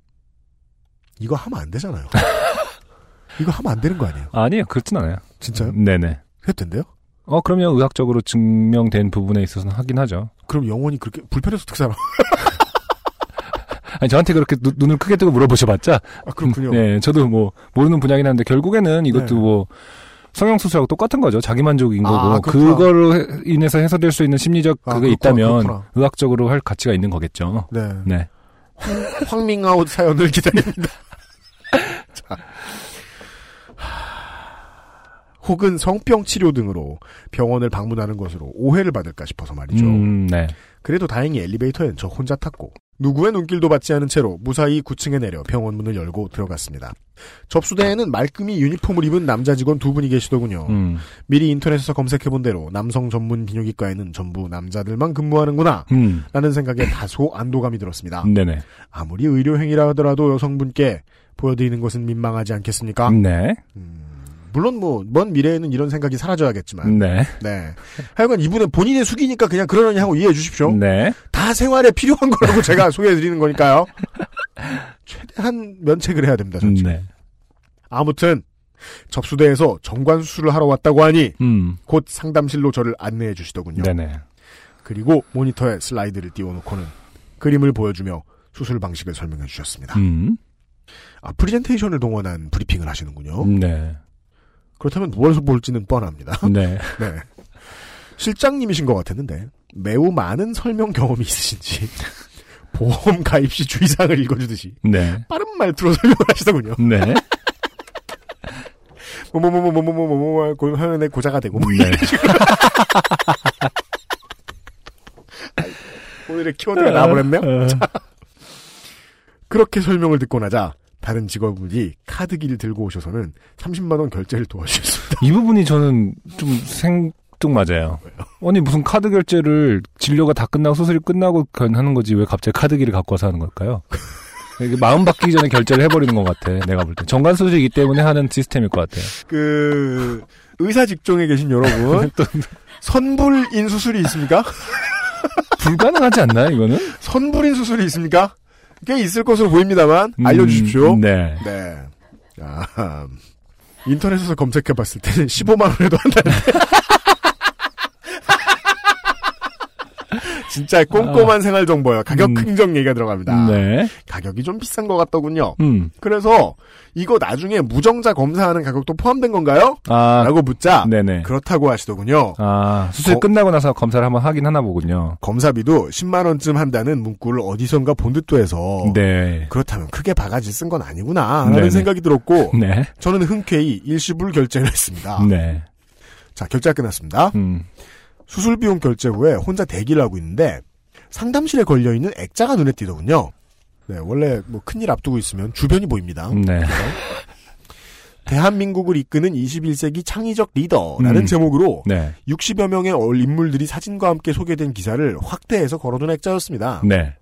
이거 하면 안 되잖아요. 이거 하면 안 되는 거 아니에요? 아니에요. 그렇진 않아요. 진짜요? 네네. 해도 된대요? 어, 그럼요. 의학적으로 증명된 부분에 있어서는 하긴 하죠. 그럼 영원히 그렇게 불편해서 어떻게 살아? 아니, 저한테 그렇게 눈- 눈을 크게 뜨고 물어보셔봤자. 아, 그렇군요. 음, 네, 저도 뭐, 모르는 분야긴 한데, 결국에는 이것도 네. 뭐, 성형수술하고 똑같은 거죠. 자기만족인 아, 거고. 해- 인해서 해소될 수 있는 심리적 아, 그게 그렇구나, 있다면, 그렇구나. 의학적으로 할 가치가 있는 거겠죠. 네. 네. 황밍아웃 사연을 기다립니다. 자. 혹은 성병 치료 등으로 병원을 방문하는 것으로 오해를 받을까 싶어서 말이죠. 음, 네. 그래도 다행히 엘리베이터엔 저 혼자 탔고 누구의 눈길도 받지 않은 채로 무사히 9층에 내려 병원 문을 열고 들어갔습니다. 접수대에는 말끔히 유니폼을 입은 남자 직원 두 분이 계시더군요. 음. 미리 인터넷에서 검색해본 대로 남성 전문 비뇨기과에는 전부 남자들만 근무하는구나 음. 라는 생각에 다소 안도감이 들었습니다. 네네. 아무리 의료행위라 하더라도 여성분께 보여드리는 것은 민망하지 않겠습니까? 네. 물론 뭐 먼 미래에는 이런 생각이 사라져야겠지만 네. 네. 하여간 이분은 본인의 숙이니까 그냥 그러려니 하고 이해해 주십시오. 네. 다 생활에 필요한 거라고 제가 소개해 드리는 거니까요. 최대한 면책을 해야 됩니다. 전체. 네. 아무튼 접수대에서 정관 수술을 하러 왔다고 하니 음. 곧 상담실로 저를 안내해 주시더군요. 네네. 그리고 모니터에 슬라이드를 띄워놓고는 그림을 보여주며 수술 방식을 설명해 주셨습니다. 음. 아, 프리젠테이션을 동원한 브리핑을 하시는군요. 네. 그렇다면 무엇을 볼지는 뻔합니다. 네. 네. 실장님이신 것 같았는데 매우 많은 설명 경험이 있으신지 보험 가입 시 주의사항을 읽어주듯이 네. 빠른 말투로 설명을 하시더군요. 네. 뭐뭐뭐뭐뭐뭐뭐뭐 내 고자가 되고 뭐 네. 오늘의 키워드가 나와버렸네요. 어. 자. 그렇게 설명을 듣고 나자 다른 직원분이 카드기를 들고 오셔서는 30만 원 결제를 도와주셨습니다. 이 부분이 저는 좀 생뚱 맞아요. 아니 무슨 카드 결제를 진료가 다 끝나고 수술이 끝나고 하는 거지 왜 갑자기 카드기를 갖고 와서 하는 걸까요? 마음 바뀌기 전에 결제를 해버리는 것 같아. 내가 볼 때. 정관 수술이기 때문에 하는 시스템일 것 같아요. 그 의사 직종에 계신 여러분 선불인 수술이 있습니까? 불가능하지 않나요, 이거는? 선불인 수술이 있습니까? 꽤 있을 것으로 보입니다만 알려주십시오. 음, 네. 네. 아, 인터넷에서 검색해봤을 때는 15만 원에도 한다는데. 진짜 꼼꼼한 생활 정보예요. 가격 음. 흥정 얘기가 들어갑니다. 네. 가격이 좀 비싼 것 같더군요. 음. 그래서 이거 나중에 무정자 검사하는 가격도 포함된 건가요? 아. 라고 묻자 네네. 그렇다고 하시더군요. 아, 수술 거- 끝나고 나서 검사를 한번 하긴 하나 보군요. 검사비도 10만 원쯤 한다는 문구를 어디선가 본 듯도 해서 네. 그렇다면 크게 바가지 쓴 건 아니구나 라는 네네. 생각이 들었고 네. 저는 흔쾌히 일시불 결제를 했습니다. 네. 자 결제가 끝났습니다. 음. 수술 비용 결제 후에 혼자 대기를 하고 있는데 상담실에 걸려 있는 액자가 눈에 띄더군요. 네, 원래 뭐 큰일 앞두고 있으면 주변이 보입니다. 네. 대한민국을 이끄는 21세기 창의적 리더라는 음. 제목으로 네. 60여 명의 얼 인물들이 사진과 함께 소개된 기사를 확대해서 걸어둔 액자였습니다. 네.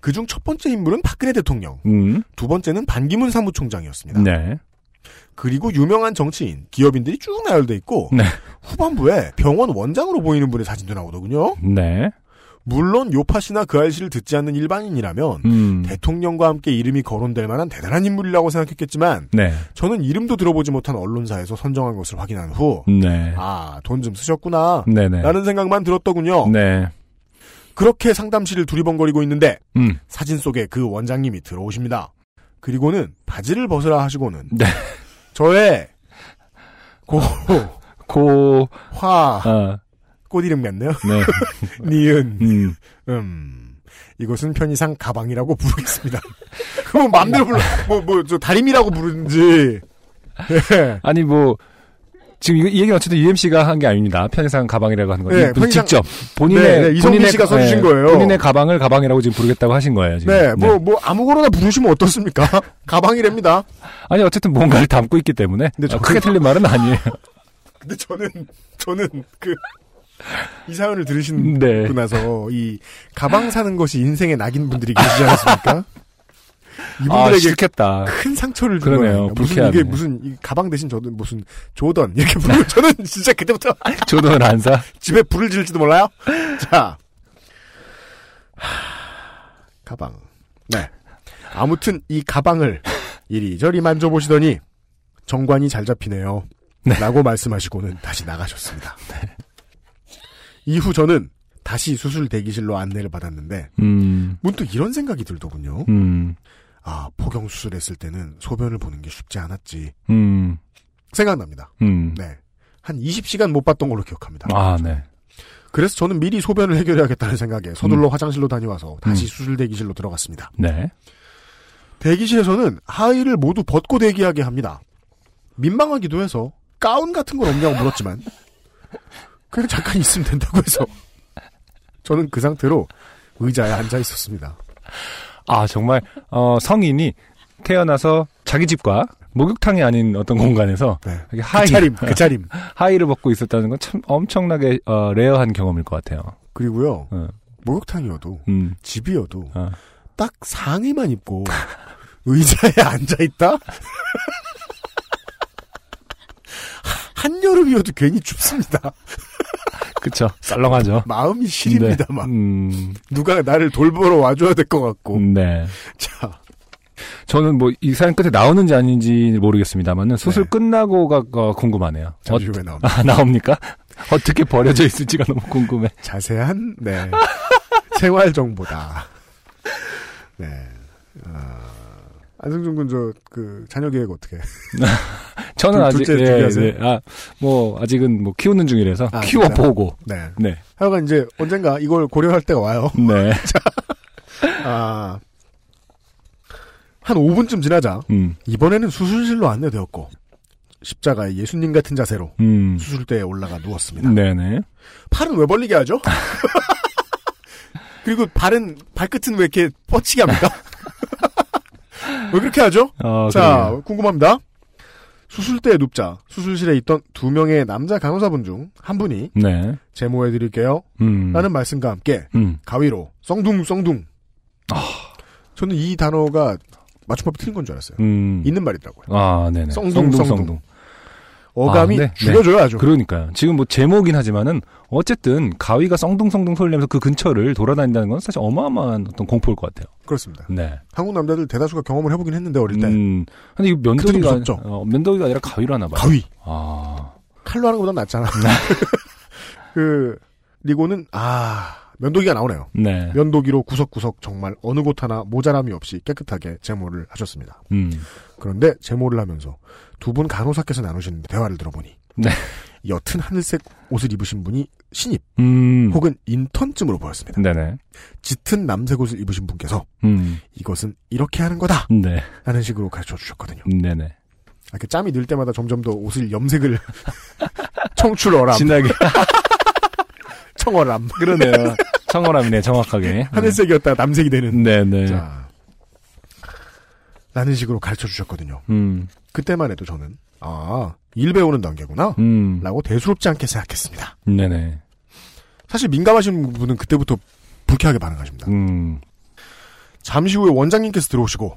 그중 첫 번째 인물은 박근혜 대통령, 음. 두 번째는 반기문 사무총장이었습니다. 네. 그리고 유명한 정치인, 기업인들이 쭉 나열돼 있고 네. 후반부에 병원 원장으로 보이는 분의 사진도 나오더군요. 네. 물론 요파시나 그 알씨를 듣지 않는 일반인이라면 음. 대통령과 함께 이름이 거론될 만한 대단한 인물이라고 생각했겠지만 네. 저는 이름도 들어보지 못한 언론사에서 선정한 것을 확인한 후 네. 아, 돈 좀 쓰셨구나. 네네. 라는 생각만 들었더군요. 네. 그렇게 상담실을 두리번거리고 있는데 음. 사진 속에 그 원장님이 들어오십니다. 그리고는 바지를 벗으라 하시고는 네. 저의 고, 고, 화, 아, 꽃 이름 같네요. 네. 니은, 음. 음. 이것은 편의상 가방이라고 부르겠습니다. 그럼 마음대로 불러, 뭐, 뭐, 저 다림이라고 부르는지. 예. 아니, 뭐, 지금 이, 이 얘기는 어쨌든 UMC가 한 게 아닙니다. 편의상 가방이라고 하는 거예요. 네, 편의상- 직접. 본인의, 네, 네, 본인의 씨가 가- 써주신 네, 거예요. 본인의 가방을 가방이라고 지금 부르겠다고 하신 거예요, 지금. 네, 뭐, 뭐, 아무거나 부르시면 어떻습니까? 가방이랍니다. 아니, 어쨌든 뭔가를 담고 있기 때문에. 근데 아, 저는- 크게 틀린 말은 아니에요. 근데 저는, 저는 그, 이 사연을 들으신 네. 고 나서, 이, 가방 사는 것이 인생의 낙인 분들이 계시지 않습니까? 아, 이분들에게 싫겠다. 큰 상처를 준 그러네요. 거예요. 무슨. 이게 무슨 이 가방 대신 저도 무슨 조던 이렇게 부르고 저는 진짜 그때부터 조던을 안 사? 집에 불을 지를지도 몰라요. 자, 하, 가방. 네. 아무튼 이 가방을 이리저리 만져보시더니 정관이 잘 잡히네요. 라고 말씀하시고는 다시 나가셨습니다. 이후 저는 다시 수술 대기실로 안내를 받았는데 음, 문득 이런 생각이 들더군요. 음, 아, 포경 수술했을 때는 소변을 보는 게 쉽지 않았지. 음, 생각납니다. 음. 네. 한 20시간 못 봤던 걸로 기억합니다. 아, 네. 그래서 저는 미리 소변을 해결해야겠다는 생각에 서둘러 화장실로 다녀와서 다시 음. 수술 대기실로 들어갔습니다. 네. 대기실에서는 하의를 모두 벗고 대기하게 합니다. 민망하기도 해서 가운 같은 건 없냐고 물었지만 그냥 잠깐 있으면 된다고 해서 저는 그 상태로 의자에 앉아 있었습니다. 아, 정말, 어, 성인이 태어나서 자기 집과 목욕탕이 아닌 어떤 공간에서 네. 이렇게 하이, 그 차림, 그 차림. 하이를 벗고 있었다는 건 참 엄청나게 어, rare한 경험일 것 같아요. 그리고요, 어, 목욕탕이어도, 음, 집이어도, 어. 딱 상의만 입고, 의자에 앉아있다? 한여름이어도 괜히 춥습니다. 그쵸. 썰렁하죠. 마음이 시립니다, 네. 막. 음, 누가 나를 돌보러 와줘야 될 것 같고. 네. 자, 저는 뭐 이 사연 끝에 나오는지 아닌지 모르겠습니다만은 수술 네. 끝나고가 어, 궁금하네요. 잠시 어, 후에 나옵니다. 아, 나옵니까? 어떻게 버려져 있을지가 너무 궁금해. 자세한, 네. 생활 정보다. 네. 아, 안승준 군, 저, 그, 자녀 계획 어떻게? 저는 둘- 아직 둘째 예? 네. 아, 뭐 아직은 뭐 키우는 중이라서 아, 키워 진짜요? 보고. 네. 네. 하여간 이제 언젠가 이걸 고려할 때가 와요. 네. 아, 한 5분쯤 지나자, 음. 이번에는 수술실로 안내되었고, 십자가의 예수님 같은 자세로 음. 수술대에 올라가 누웠습니다. 네네. 팔은 왜 벌리게 하죠? 그리고 발은, 발끝은 왜 이렇게 뻗치게 합니까? 왜 그렇게 하죠? 어, 자, 그래요. 궁금합니다. 수술대에 눕자 수술실에 있던 두 명의 남자 간호사분 중 한 분이 네. 제모해드릴게요. 음. 라는 말씀과 함께 음. 가위로 썽둥 썽둥. 저는 이 단어가 맞춤법이 틀린 건 줄 알았어요. 음. 있는 말이더라고요. 아, 네네. 썽둥, 썽둥, 썽둥. 썽둥. 어감이 아, 네. 죽여줘요 아주. 그러니까요. 지금 뭐 제목이긴 하지만은 어쨌든 가위가 썽둥썽둥 소리를 내면서 그 근처를 돌아다닌다는 건 사실 어마어마한 어떤 공포일 것 같아요. 그렇습니다. 네. 한국 남자들 대다수가 경험을 해보긴 했는데 어릴 때 음. 근데 이거 그때도 면도기가? 어, 면도기가 아니라 가위로 하나 봐요. 가위 아. 칼로 하는 것보다 낫잖아. 네. 그 리고는 아 면도기가 나오네요. 네. 면도기로 구석구석 정말 어느 곳 하나 모자람이 없이 깨끗하게 제모를 하셨습니다. 음. 그런데 제모를 하면서 두 분 간호사께서 나누신 대화를 들어보니 네. 옅은 하늘색 옷을 입으신 분이 신입 음. 혹은 인턴쯤으로 보였습니다. 네네. 짙은 남색 옷을 입으신 분께서 음. 이것은 이렇게 하는 거다 네. 라는 식으로 가르쳐 주셨거든요. 네네. 아, 그 짬이 늘 때마다 점점 더 옷을 염색을 청출어람, 진하게. 청어람 그러네요. 청어람이네, 정확하게. 하늘색이었다가 남색이 되는 네네. 자 라는 식으로 가르쳐 주셨거든요. 음. 그때만 해도 저는 아, 일 배우는 단계구나. 음. 라고 대수롭지 않게 생각했습니다. 네네. 사실 민감하신 분은 그때부터 불쾌하게 반응하십니다. 음. 잠시 후에 원장님께서 들어오시고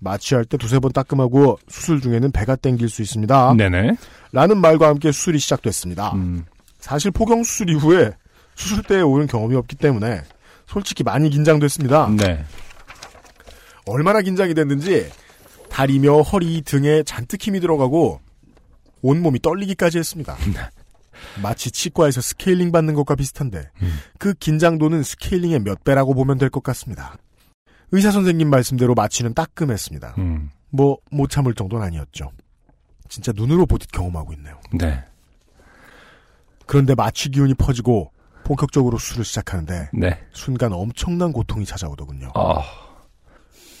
마취할 때 두세 번 따끔하고 수술 중에는 배가 땡길 수 있습니다. 네네. 라는 말과 함께 수술이 시작됐습니다. 음. 사실 포경 수술 이후에 수술대에 오른 경험이 없기 때문에 솔직히 많이 긴장됐습니다. 네. 얼마나 긴장이 됐는지 다리며 허리 등에 잔뜩 힘이 들어가고 온몸이 떨리기까지 했습니다. 마치 치과에서 스케일링 받는 것과 비슷한데 그 긴장도는 스케일링의 몇 배라고 보면 될 것 같습니다. 의사 선생님 말씀대로 마취는 따끔했습니다. 음. 뭐못 참을 정도는 아니었죠. 진짜 눈으로 보듯 경험하고 있네요. 네. 그런데 마취 기운이 퍼지고 본격적으로 수술을 시작하는데 네. 순간 엄청난 고통이 찾아오더군요. 아.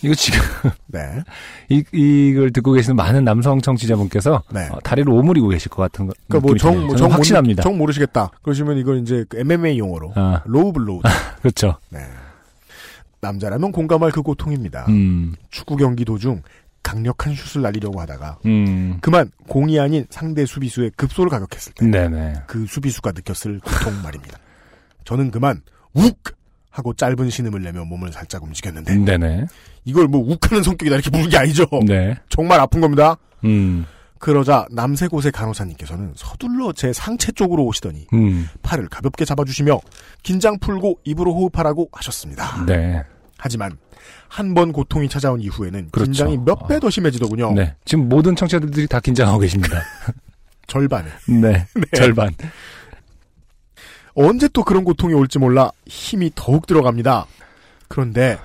이거 지금, 네. 이, 이걸 듣고 계시는 많은 남성 청취자분께서 네. 어, 다리를 오므리고 계실 것 같은 거. 그러니까 뭐 정, 느낌이 뭐. 정, 저는 확신합니다. 정 모르시겠다. 그러시면 이걸 이제 그 MMA 용어로 아, low blow. 그렇죠. 네. 남자라면 공감할 그 고통입니다. 음, 축구 경기 도중 강력한 슛을 날리려고 하다가 음. 그만 공이 아닌 상대 수비수의 급소를 가격했을 때 그. 수비수가 느꼈을 고통 말입니다. 저는 그만 욱 하고 짧은 신음을 내며 몸을 살짝 움직였는데 네네. 이걸 뭐 욱하는 성격이다 이렇게 부른 게 아니죠. 네. 정말 아픈 겁니다. 음, 그러자 남색 옷의 간호사님께서는 서둘러 제 상체 쪽으로 오시더니 음. 팔을 가볍게 잡아주시며 긴장 풀고 입으로 호흡하라고 하셨습니다. 네. 하지만 한 번 고통이 찾아온 이후에는 그렇죠. 긴장이 몇 배 더 심해지더군요. 네. 지금 모든 청취자들이 다 긴장하고 계십니다. 절반에. 네. 절반. 언제 또 그런 고통이 올지 몰라 힘이 더욱 들어갑니다. 그런데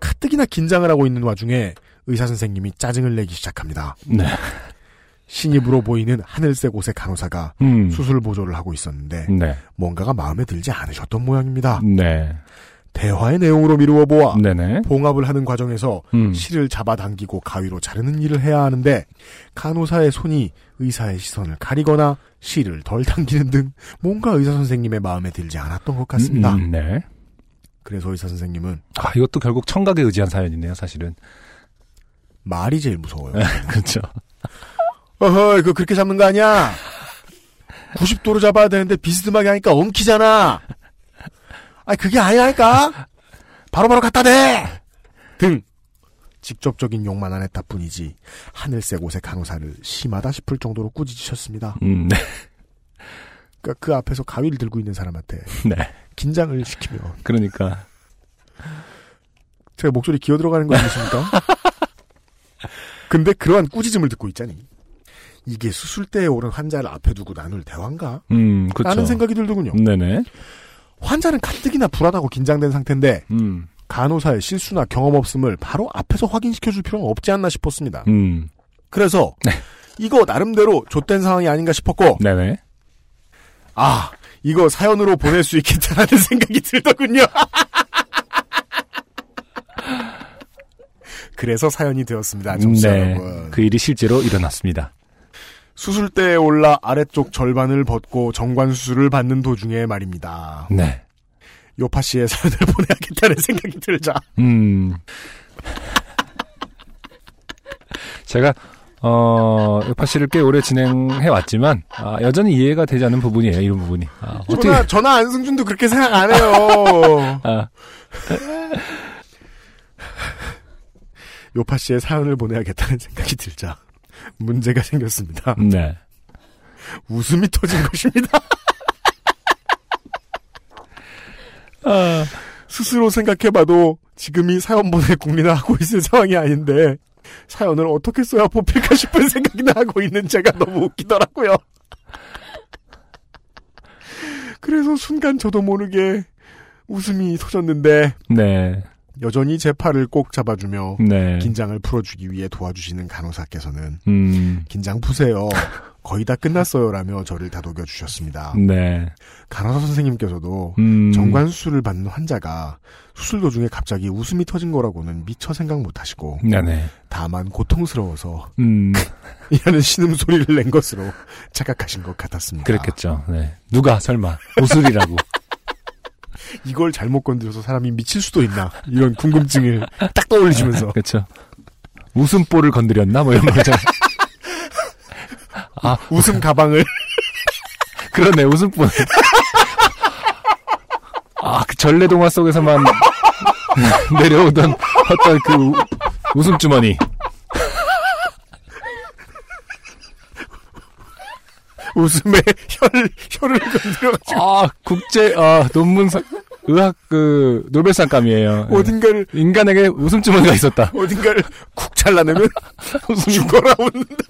가뜩이나 긴장을 하고 있는 와중에 의사 선생님이 짜증을 내기 시작합니다. 네. 신입으로 보이는 하늘색 옷의 간호사가 음. 수술 보조를 하고 있었는데 네. 뭔가가 마음에 들지 않으셨던 모양입니다. 네. 대화의 내용으로 미루어 보아 네네. 봉합을 하는 과정에서 음. 실을 잡아당기고 가위로 자르는 일을 해야 하는데 간호사의 손이 의사의 시선을 가리거나 실을 덜 당기는 등 뭔가 의사 선생님의 마음에 들지 않았던 것 같습니다. 음, 네. 그래서 의사 선생님은 아, 이것도 결국 청각에 의지한 사연이네요, 사실은. 말이 제일 무서워요. 그렇죠. 어허, 이거 그렇게 잡는 거 아니야? 90도로 잡아야 되는데 비스듬하게 하니까 엉키잖아. 아니, 그게 아니라니까? 바로 바로 갖다 대! 등. 직접적인 욕만 안 했다 뿐이지, 하늘색 옷의 간호사를 심하다 싶을 정도로 꾸짖으셨습니다. 음, 네. 그러니까 그 앞에서 가위를 들고 있는 사람한테 네. 긴장을 시키며 그러니까. 제가 목소리 기어 들어가는 거 아니십니까? 근데 그러한 꾸짖음을 듣고 있자니 이게 수술대에 오른 환자를 앞에 두고 나눌 대화인가? 음, 그렇죠. 라는 생각이 들더군요. 네네. 환자는 가뜩이나 불안하고 긴장된 상태인데 음, 간호사의 실수나 경험 없음을 바로 앞에서 확인시켜줄 필요는 없지 않나 싶었습니다. 음, 그래서 이거 나름대로 좆된 상황이 아닌가 싶었고 네네. 아 이거 사연으로 보낼 수 있겠다라는 생각이 들더군요. 그래서 사연이 되었습니다. 정치 네. 여러분. 그 일이 실제로 일어났습니다. 수술대에 올라 아래쪽 절반을 벗고 정관 수술을 받는 도중에 말입니다. 네. 요파 씨의 사연을 보내야겠다는 생각이 들자. 음. 제가, 어, 요파 씨를 꽤 오래 진행해 왔지만, 아, 여전히 이해가 되지 않는 부분이에요, 이런 부분이. 아, 어떻게. 전화, 전화 안승준도 그렇게 생각 안 해요. 아, 요파 씨의 사연을 보내야겠다는 생각이 들자. 문제가 생겼습니다. 네. 웃음이 터진 것입니다. 아, 스스로 생각해봐도 지금이 사연 보낼 국리나 하고 있을 상황이 아닌데 사연을 어떻게 써야 뽑힐까 싶은 생각이나 하고 있는 제가 너무 웃기더라고요. 그래서 순간 저도 모르게 웃음이 터졌는데 네. 여전히 제 팔을 꼭 잡아주며 네. 긴장을 풀어주기 위해 도와주시는 간호사께서는 음, 긴장 푸세요. 거의 다 끝났어요라며 저를 다독여 주셨습니다. 네. 간호사 선생님께서도 음. 정관 수술을 받는 환자가 수술 도중에 갑자기 웃음이 터진 거라고는 미처 생각 못 하시고 네네. 다만 고통스러워서 음, 이라는 신음 소리를 낸 것으로 착각하신 것 같았습니다. 그랬겠죠. 네. 누가 설마, 웃으리라고. 이걸 잘못 건드려서 사람이 미칠 수도 있나 이런 궁금증을 딱 떠올리시면서 그렇죠. 웃음볼을 건드렸나? 뭐 이런 거죠. 아, 웃음 가방을 그러네, 웃음볼. 아, 그 전래 동화 속에서만 내려오던 어떤 그 우- 웃음 주머니. 웃음에 혀를 혀를 건드려가지고 아, 국제, 아, 논문상, 의학 그, 노벨상감이에요. 예. 어딘가를 인간에게 웃음 주머니가 있었다. 어딘가를 쿡 잘라내면 웃음이 죽어라 웃는다.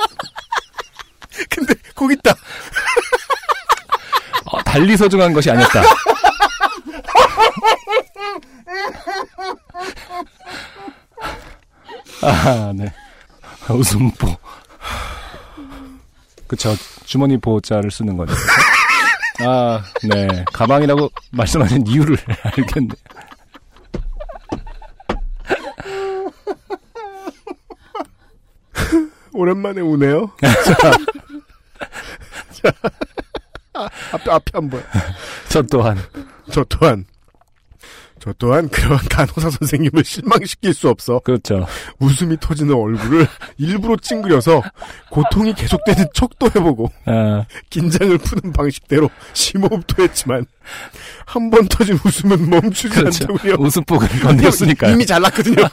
근데 거기 있다. 어, 달리 소중한 것이 아니었다. 아, 네. 웃음보. 그쵸. 주머니 보호자를 쓰는 거죠. 아, 네. 가방이라고 말씀하신 이유를 알겠네. 오랜만에 우네요. 자, 자, 아, 앞에 앞에 한 번. 저 또한. 저 또한 저 또한 그러한 간호사 선생님을 실망시킬 수 없어 그렇죠. 웃음이 터지는 얼굴을 일부러 찡그려서 고통이 계속되는 척도 해보고 아, 긴장을 푸는 방식대로 심호흡도 했지만 한 번 터진 웃음은 멈추지 그렇죠. 않더군요. 웃음복을 건드렸으니까요. 이미 잘났거든요.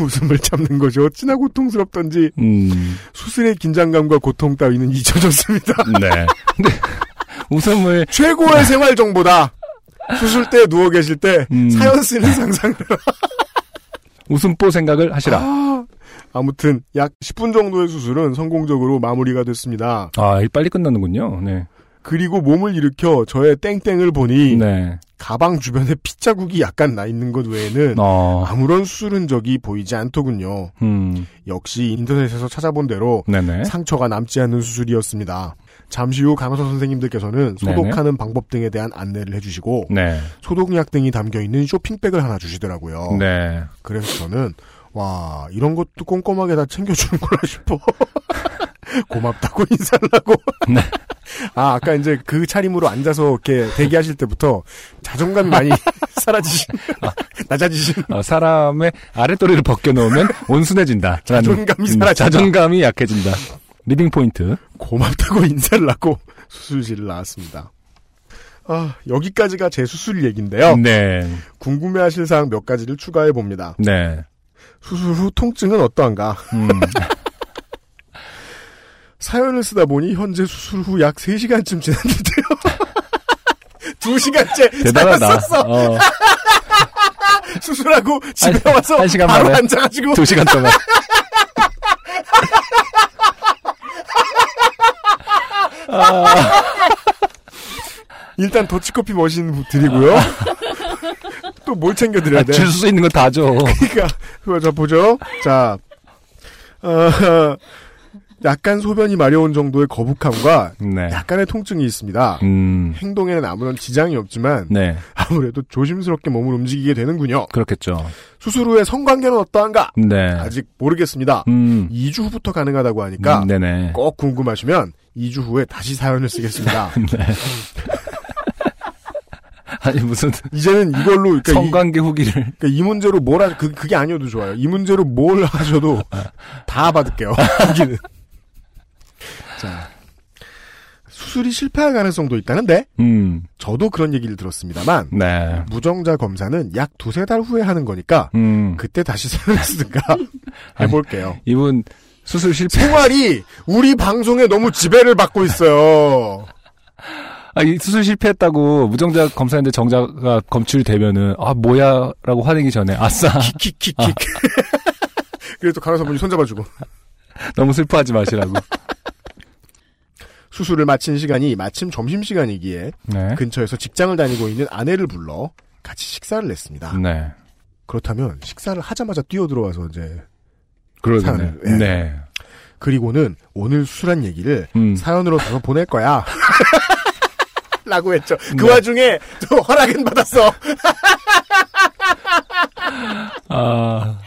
웃음을 참는 것이 어찌나 고통스럽던지 음, 수술의 긴장감과 고통 따위는 잊혀졌습니다. 네. 웃음을 최고의 생활 정보다. 수술 때 누워 계실 때 음. 사연 쓰는 상상을 웃음보 생각을 하시라. 아, 아무튼 약 10분 정도의 수술은 성공적으로 마무리가 됐습니다. 아, 이 빨리 끝나는군요. 네. 그리고 몸을 일으켜 저의 땡땡을 보니 네. 가방 주변에 핏자국이 약간 나 있는 것 외에는 어, 아무런 수술 흔적이 보이지 않더군요. 음, 역시 인터넷에서 찾아본 대로 네네. 상처가 남지 않는 수술이었습니다. 잠시 후 간호사 선생님들께서는 소독하는 방법 등에 대한 안내를 해주시고 네. 소독약 등이 담겨 있는 쇼핑백을 하나 주시더라고요. 네. 그래서 저는 와 이런 것도 꼼꼼하게 다 챙겨주는구나 싶어 고맙다고 인사를 하고 네. 아, 아까 이제 그 차림으로 앉아서 이렇게 대기하실 때부터 자존감이 많이 사라지신, 낮아지신. 어, 사람의 아랫도리를 벗겨놓으면 온순해진다. 자존감이 음, 사라진다. 자존감이 약해진다. living point. 고맙다고 인사를 하고 수술실을 나왔습니다. 아, 여기까지가 제 수술 얘기인데요. 네. 궁금해하실 사항 몇 가지를 추가해 봅니다. 네. 수술 후 통증은 어떠한가? 음, 사연을 쓰다 보니 현재 수술 후 약 3시간쯤 지났는데요. 2시간째 대단하다. 어, 수술하고 집에 한- 와서 한 시간 바로 만에? 앉아가지고 두 시간 동안. 일단 더치커피 머신 드리고요. 또 뭘 챙겨드려야 아, 돼? 줄수 있는 거 다 줘. 그러니까 자 보죠. 자, 어, 약간 소변이 마려운 정도의 거북함과 네. 약간의 통증이 있습니다. 음, 행동에는 아무런 지장이 없지만 네. 아무래도 조심스럽게 몸을 움직이게 되는군요. 그렇겠죠. 수술 후에 성관계는 어떠한가? 네. 아직 모르겠습니다. 음, 2주 후부터 가능하다고 하니까 음. 꼭 궁금하시면 2주 후에 다시 사연을 쓰겠습니다. 네. 아니, 무슨 이제는 이걸로 그러니까 이, 성관계 후기를. 그러니까 이 문제로 뭘 하, 그, 그게 아니어도 좋아요. 이 문제로 뭘 하셔도 다 받을게요. 여기는. 자. 수술이 실패할 가능성도 있다는데, 음, 저도 그런 얘기를 들었습니다만, 네. 무정자 검사는 약 두세 달 후에 하는 거니까, 음, 그때 다시 사연을 쓰든가 해볼게요. 이분 수술 실패. 생활이 우리 방송에 너무 지배를 받고 있어요. 아, 이 수술 실패했다고 무정자 검사했는데 정자가 검출이 되면은, 아, 뭐야, 라고 화내기 전에, 아싸. 킥킥킥킥. 그래도 간호사분이 손잡아주고. 너무 슬퍼하지 마시라고. 수술을 마친 시간이 마침 점심 시간이기에 네. 근처에서 직장을 다니고 있는 아내를 불러 같이 식사를 냈습니다. 네. 그렇다면 식사를 하자마자 뛰어들어와서 이제 그러네. 사연을, 예. 네. 그리고는 오늘 수술한 얘기를 음. 사연으로 다서 보낼 거야. 라고 했죠. 그 네. 와중에 또 허락은 받았어. 아.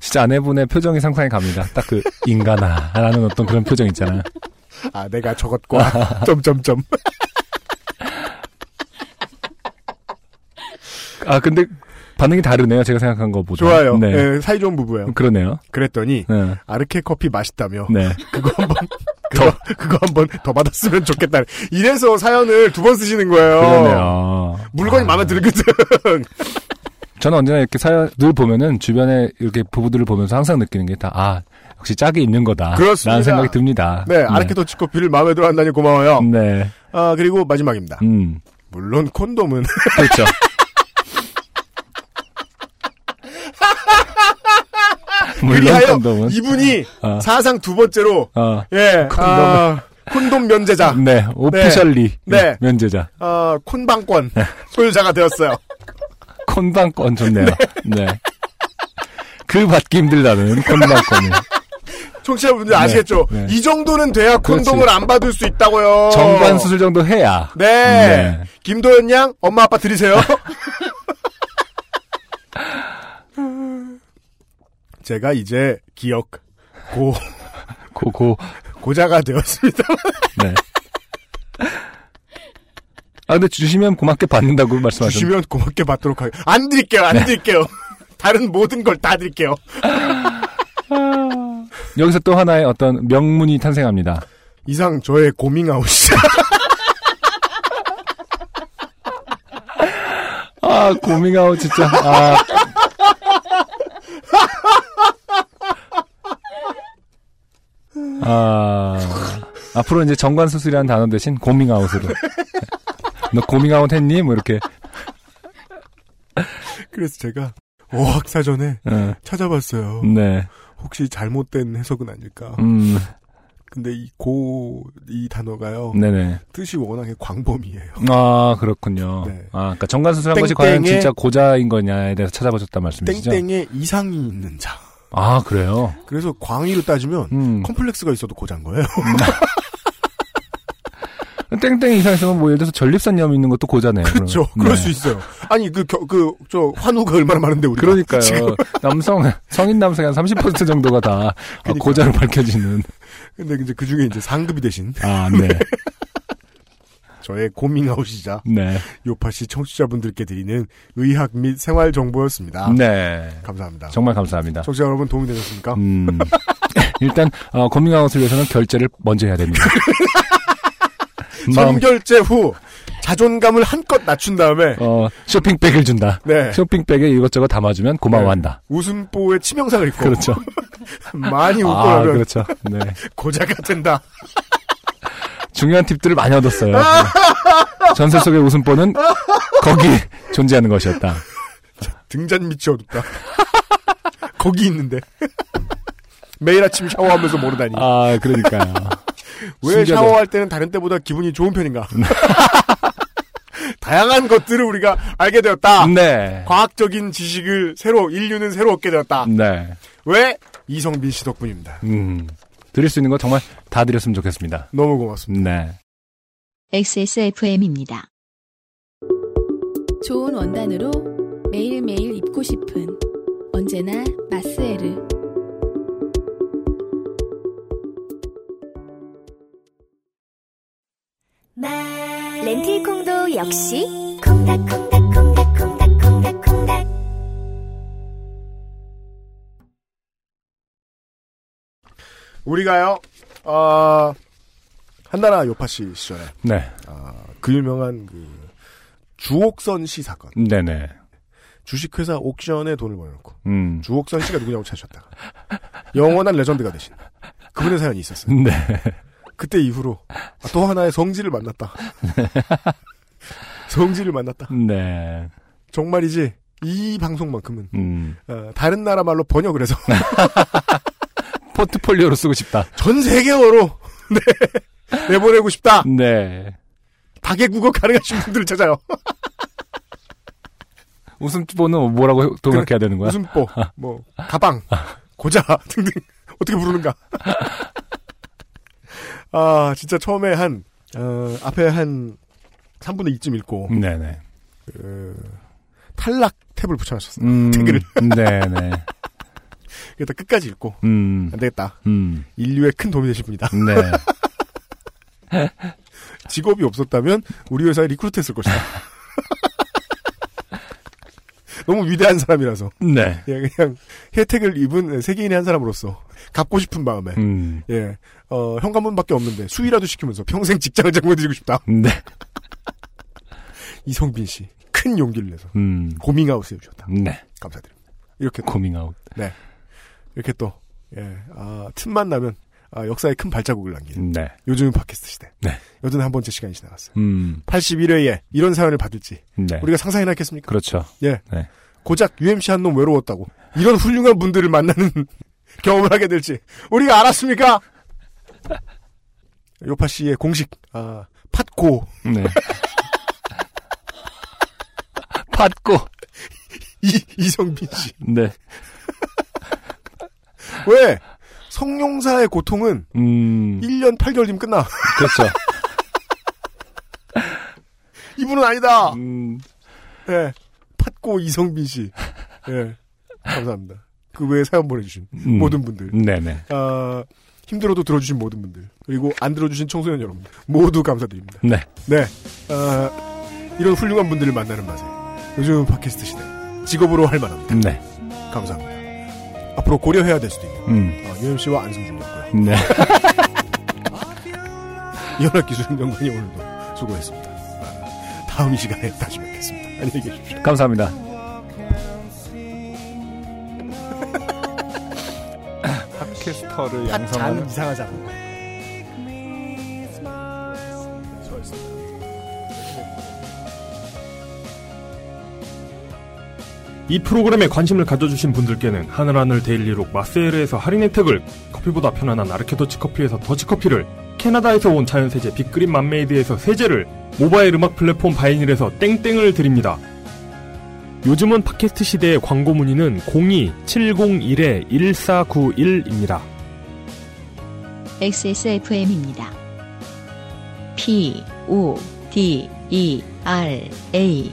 진짜 아내분의 표정이 상상이 갑니다. 딱 그, 인간아. 라는 어떤 그런 표정 있잖아요. 아, 내가 저것과 점점점. 아, 근데 반응이 다르네요. 제가 생각한 것보다. 좋아요. 네. 예, 사이 좋은 부부예요. 그러네요. 그랬더니 네. 아르케 커피 맛있다며 네. 그거 한번 그거 그거 한번 더 받았으면 좋겠다. 이래서 사연을 두 번 쓰시는 거예요. 그러네요. 물건이 아. 마음에 들거든. 저는 언제나 이렇게 사연을 보면은 주변에 이렇게 부부들을 보면서 항상 느끼는 게 다, 아, 역시 짝이 있는 거다. 그렇습니다. 라는 생각이 듭니다. 네, 아르케 더치 커피를 마음에 들어 한다니 고마워요. 네. 아, 그리고 마지막입니다. 음. 물론 콘돔은 그렇죠. 물론 그리하여 콘돔은. 이분이 어. 사상 두 번째로 어. 예, 콘돔은- 아, 콘돔 면제자, 네. 오피셜리. 네. 면제자. 아, 콘방권 네. 소유자가 되었어요. 콘방권 좋네요. 네. 그 받기 힘들다는 콘방권을. 청취자분들 아시겠죠? 네. 이 정도는 돼야 그렇지. 콘돔을 안 받을 수 있다고요. 정관 수술 정도 해야. 네. 네. 김도현 양, 엄마 아빠 드리세요. 제가 이제 기억 고 고고. 고자가 되었습니다. 네. 아, 근데 주시면 고맙게 받는다고 말씀하셨는데. 주시면 고맙게 받도록 하겠. 안 드릴게요. 안 드릴게요. 다른 모든 걸 다 드릴게요. 여기서 또 하나의 어떤 명문이 탄생합니다. 이상 저의 고밍아웃이. 아, 고밍아웃 진짜. 아. 아. 앞으로 이제 정관 수술이라는 단어 대신 고밍아웃으로. 너 고밍아웃 했니? 뭐 이렇게. 그래서 제가 어학사전에 어, 찾아봤어요. 네. 혹시 잘못된 해석은 아닐까. 음. 근데 이 고, 이 단어가요. 네네. 뜻이 워낙에 광범위해요. 아, 그렇군요. 네. 아, 그러니까 정관 수술한 것이 과연 진짜 고자인 거냐에 대해서 찾아보셨단 말씀이시죠? 땡땡에 이상이 있는 자. 아, 그래요? 그래서 광의로 따지면 음. 컴플렉스가 있어도 고자인 거예요. 땡땡이 이상 있으면 뭐 예를 들어서 전립선염 있는 것도 고잖아요. 그렇죠. 그러면. 그럴 네. 수 있어요. 아니 그 그 저 환우가 얼마나 많은데 우리가 그러니까요. 남성 성인 남성의 한 30% 정도가 다 아, 그러니까요. 고자로 밝혀지는. 근데 이제 그 중에 이제 상급이 되신 아, 네. 저의 고밍아웃이자 네. 요파 씨 청취자분들께 드리는 의학 및 생활 정보였습니다. 네. 감사합니다. 정말 감사합니다. 청취자 여러분 도움이 되셨습니까? 음. 일단 어, 고민아웃을 위해서는 결제를 먼저 해야 됩니다. 선결제 후 자존감을 한껏 낮춘 다음에 어, 쇼핑백을 준다. 네. 쇼핑백에 이것저것 담아주면 고마워한다. 웃음보에 치명상을 입고 그렇죠. 많이 웃고 아, 그렇죠. 네. 고자가 된다. 중요한 팁들을 많이 얻었어요. 네. 전설 속의 웃음보는 거기 존재하는 것이었다. 등잔 밑이 어둡다. 거기 있는데. 매일 아침 샤워하면서 모르다니. 아, 그러니까요. 왜 신기하다. 샤워할 때는 다른 때보다 기분이 좋은 편인가? 다양한 것들을 우리가 알게 되었다. 네. 과학적인 지식을 새로 인류는 새로 얻게 되었다. 네. 왜 이성빈 씨 덕분입니다. 음. 드릴 수 있는 거 정말 다 드렸으면 좋겠습니다. 너무 고맙습니다. 네. XSFM입니다. 좋은 원단으로 매일매일 입고 싶은 언제나 마스에르. 렌틸콩도 역시 콩닥콩 우리가요, 어, 한나라 요파 씨 시절에, 네. 어, 그 유명한 그, 주옥선 씨 사건. 네네. 주식회사 옥션에 돈을 벌여놓고, 음. 주옥선 씨가 누구냐고 찾으셨다가, 영원한 레전드가 되신, 그분의 사연이 있었어요. 네. 그때 이후로, 아, 또 하나의 성지를 만났다. 성지를 만났다. 네. 정말이지, 이 방송만큼은, 음. 어, 다른 나라 말로 번역을 해서, 포트폴리오로 쓰고 싶다. 전 세계어로, 네, 내보내고 싶다. 네. 다개국어 가능하신 분들을 찾아요. 웃음보는 뭐라고 동역해야 되는 거야? 웃음보, 뭐, 가방, 고자 등등 어떻게 부르는가. 아 진짜 처음에 한 어, 앞에 한 3분의 2쯤 읽고 네네. 그, 탈락 탭을 붙여놨었어요. 음. 태그를. 네네. 그래서 끝까지 읽고 음. 안 되겠다. 음. 인류에 큰 도움이 되실 분이다. 네. 직업이 없었다면 우리 회사에 리크루트했을 것이다. 너무 위대한 사람이라서 네. 예, 그냥 혜택을 입은 세계인의 한 사람으로서 갚고 싶은 마음에 음. 예, 어, 현관문밖에 없는데 수위라도 시키면서 평생 직장을 장만해주고 싶다. 네. 이성빈 씨, 큰 용기를 내서 음. 고밍아웃 해주셨다. 네. 감사드립니다. 이렇게 또, 고밍아웃. 네, 이렇게 또 예, 아, 틈만 나면 아, 역사에 큰 발자국을 남기는 네. 요즘은 팟캐스트 시대. 네. 여든 한 번째 시간이 지나갔어요. 음. 81회에 이런 사연을 받을지 네. 우리가 상상이나 했겠습니까? 그렇죠. 예, 네. 고작 UMC 한 놈 외로웠다고 이런 훌륭한 분들을 만나는 경험을 하게 될지 우리가 알았습니까? 요파 씨의 공식 아, 팟고 네. 받고. 이, 이성빈 씨. 네. 왜? 성룡사의 고통은 음. 1년 8개월이면 끝나. 그렇죠. 이분은 아니다. 음. 예. 팥고 이성빈 씨. 예. 감사합니다. 그 외에 사연 보내주신 음. 모든 분들. 네네. 아, 힘들어도 들어주신 모든 분들. 그리고 안 들어주신 청소년 여러분. 모두 감사드립니다. 네. 네. 아, 이런 훌륭한 분들을 만나는 맛에. 요즘 팟캐스트 시대. 직업으로 할 만합니다. 네. 감사합니다. 앞으로 고려해야 될 수도 있는. 음. 어, UMC와 안승준이었고요. 네. 연합기술행정관이 오늘도 수고했습니다. 아, 다음 이 시간에 다시 뵙겠습니다. 안녕히 계십시오. 감사합니다. 팟캐스터를 잔 양성하는 이상하잖아. 이 프로그램에 관심을 가져주신 분들께는 하늘하늘 데일리룩 마스에르에서 할인 혜택을 커피보다 편안한 아르케더치 커피에서 더치커피를 캐나다에서 온 자연세제 빅그린 맘메이드에서 세제를 모바일 음악 플랫폼 바이닐에서 땡땡을 드립니다. 요즘은 팟캐스트 시대의 광고 문의는 02-701-1491입니다. XSFM입니다. P, O, D, E, R, A.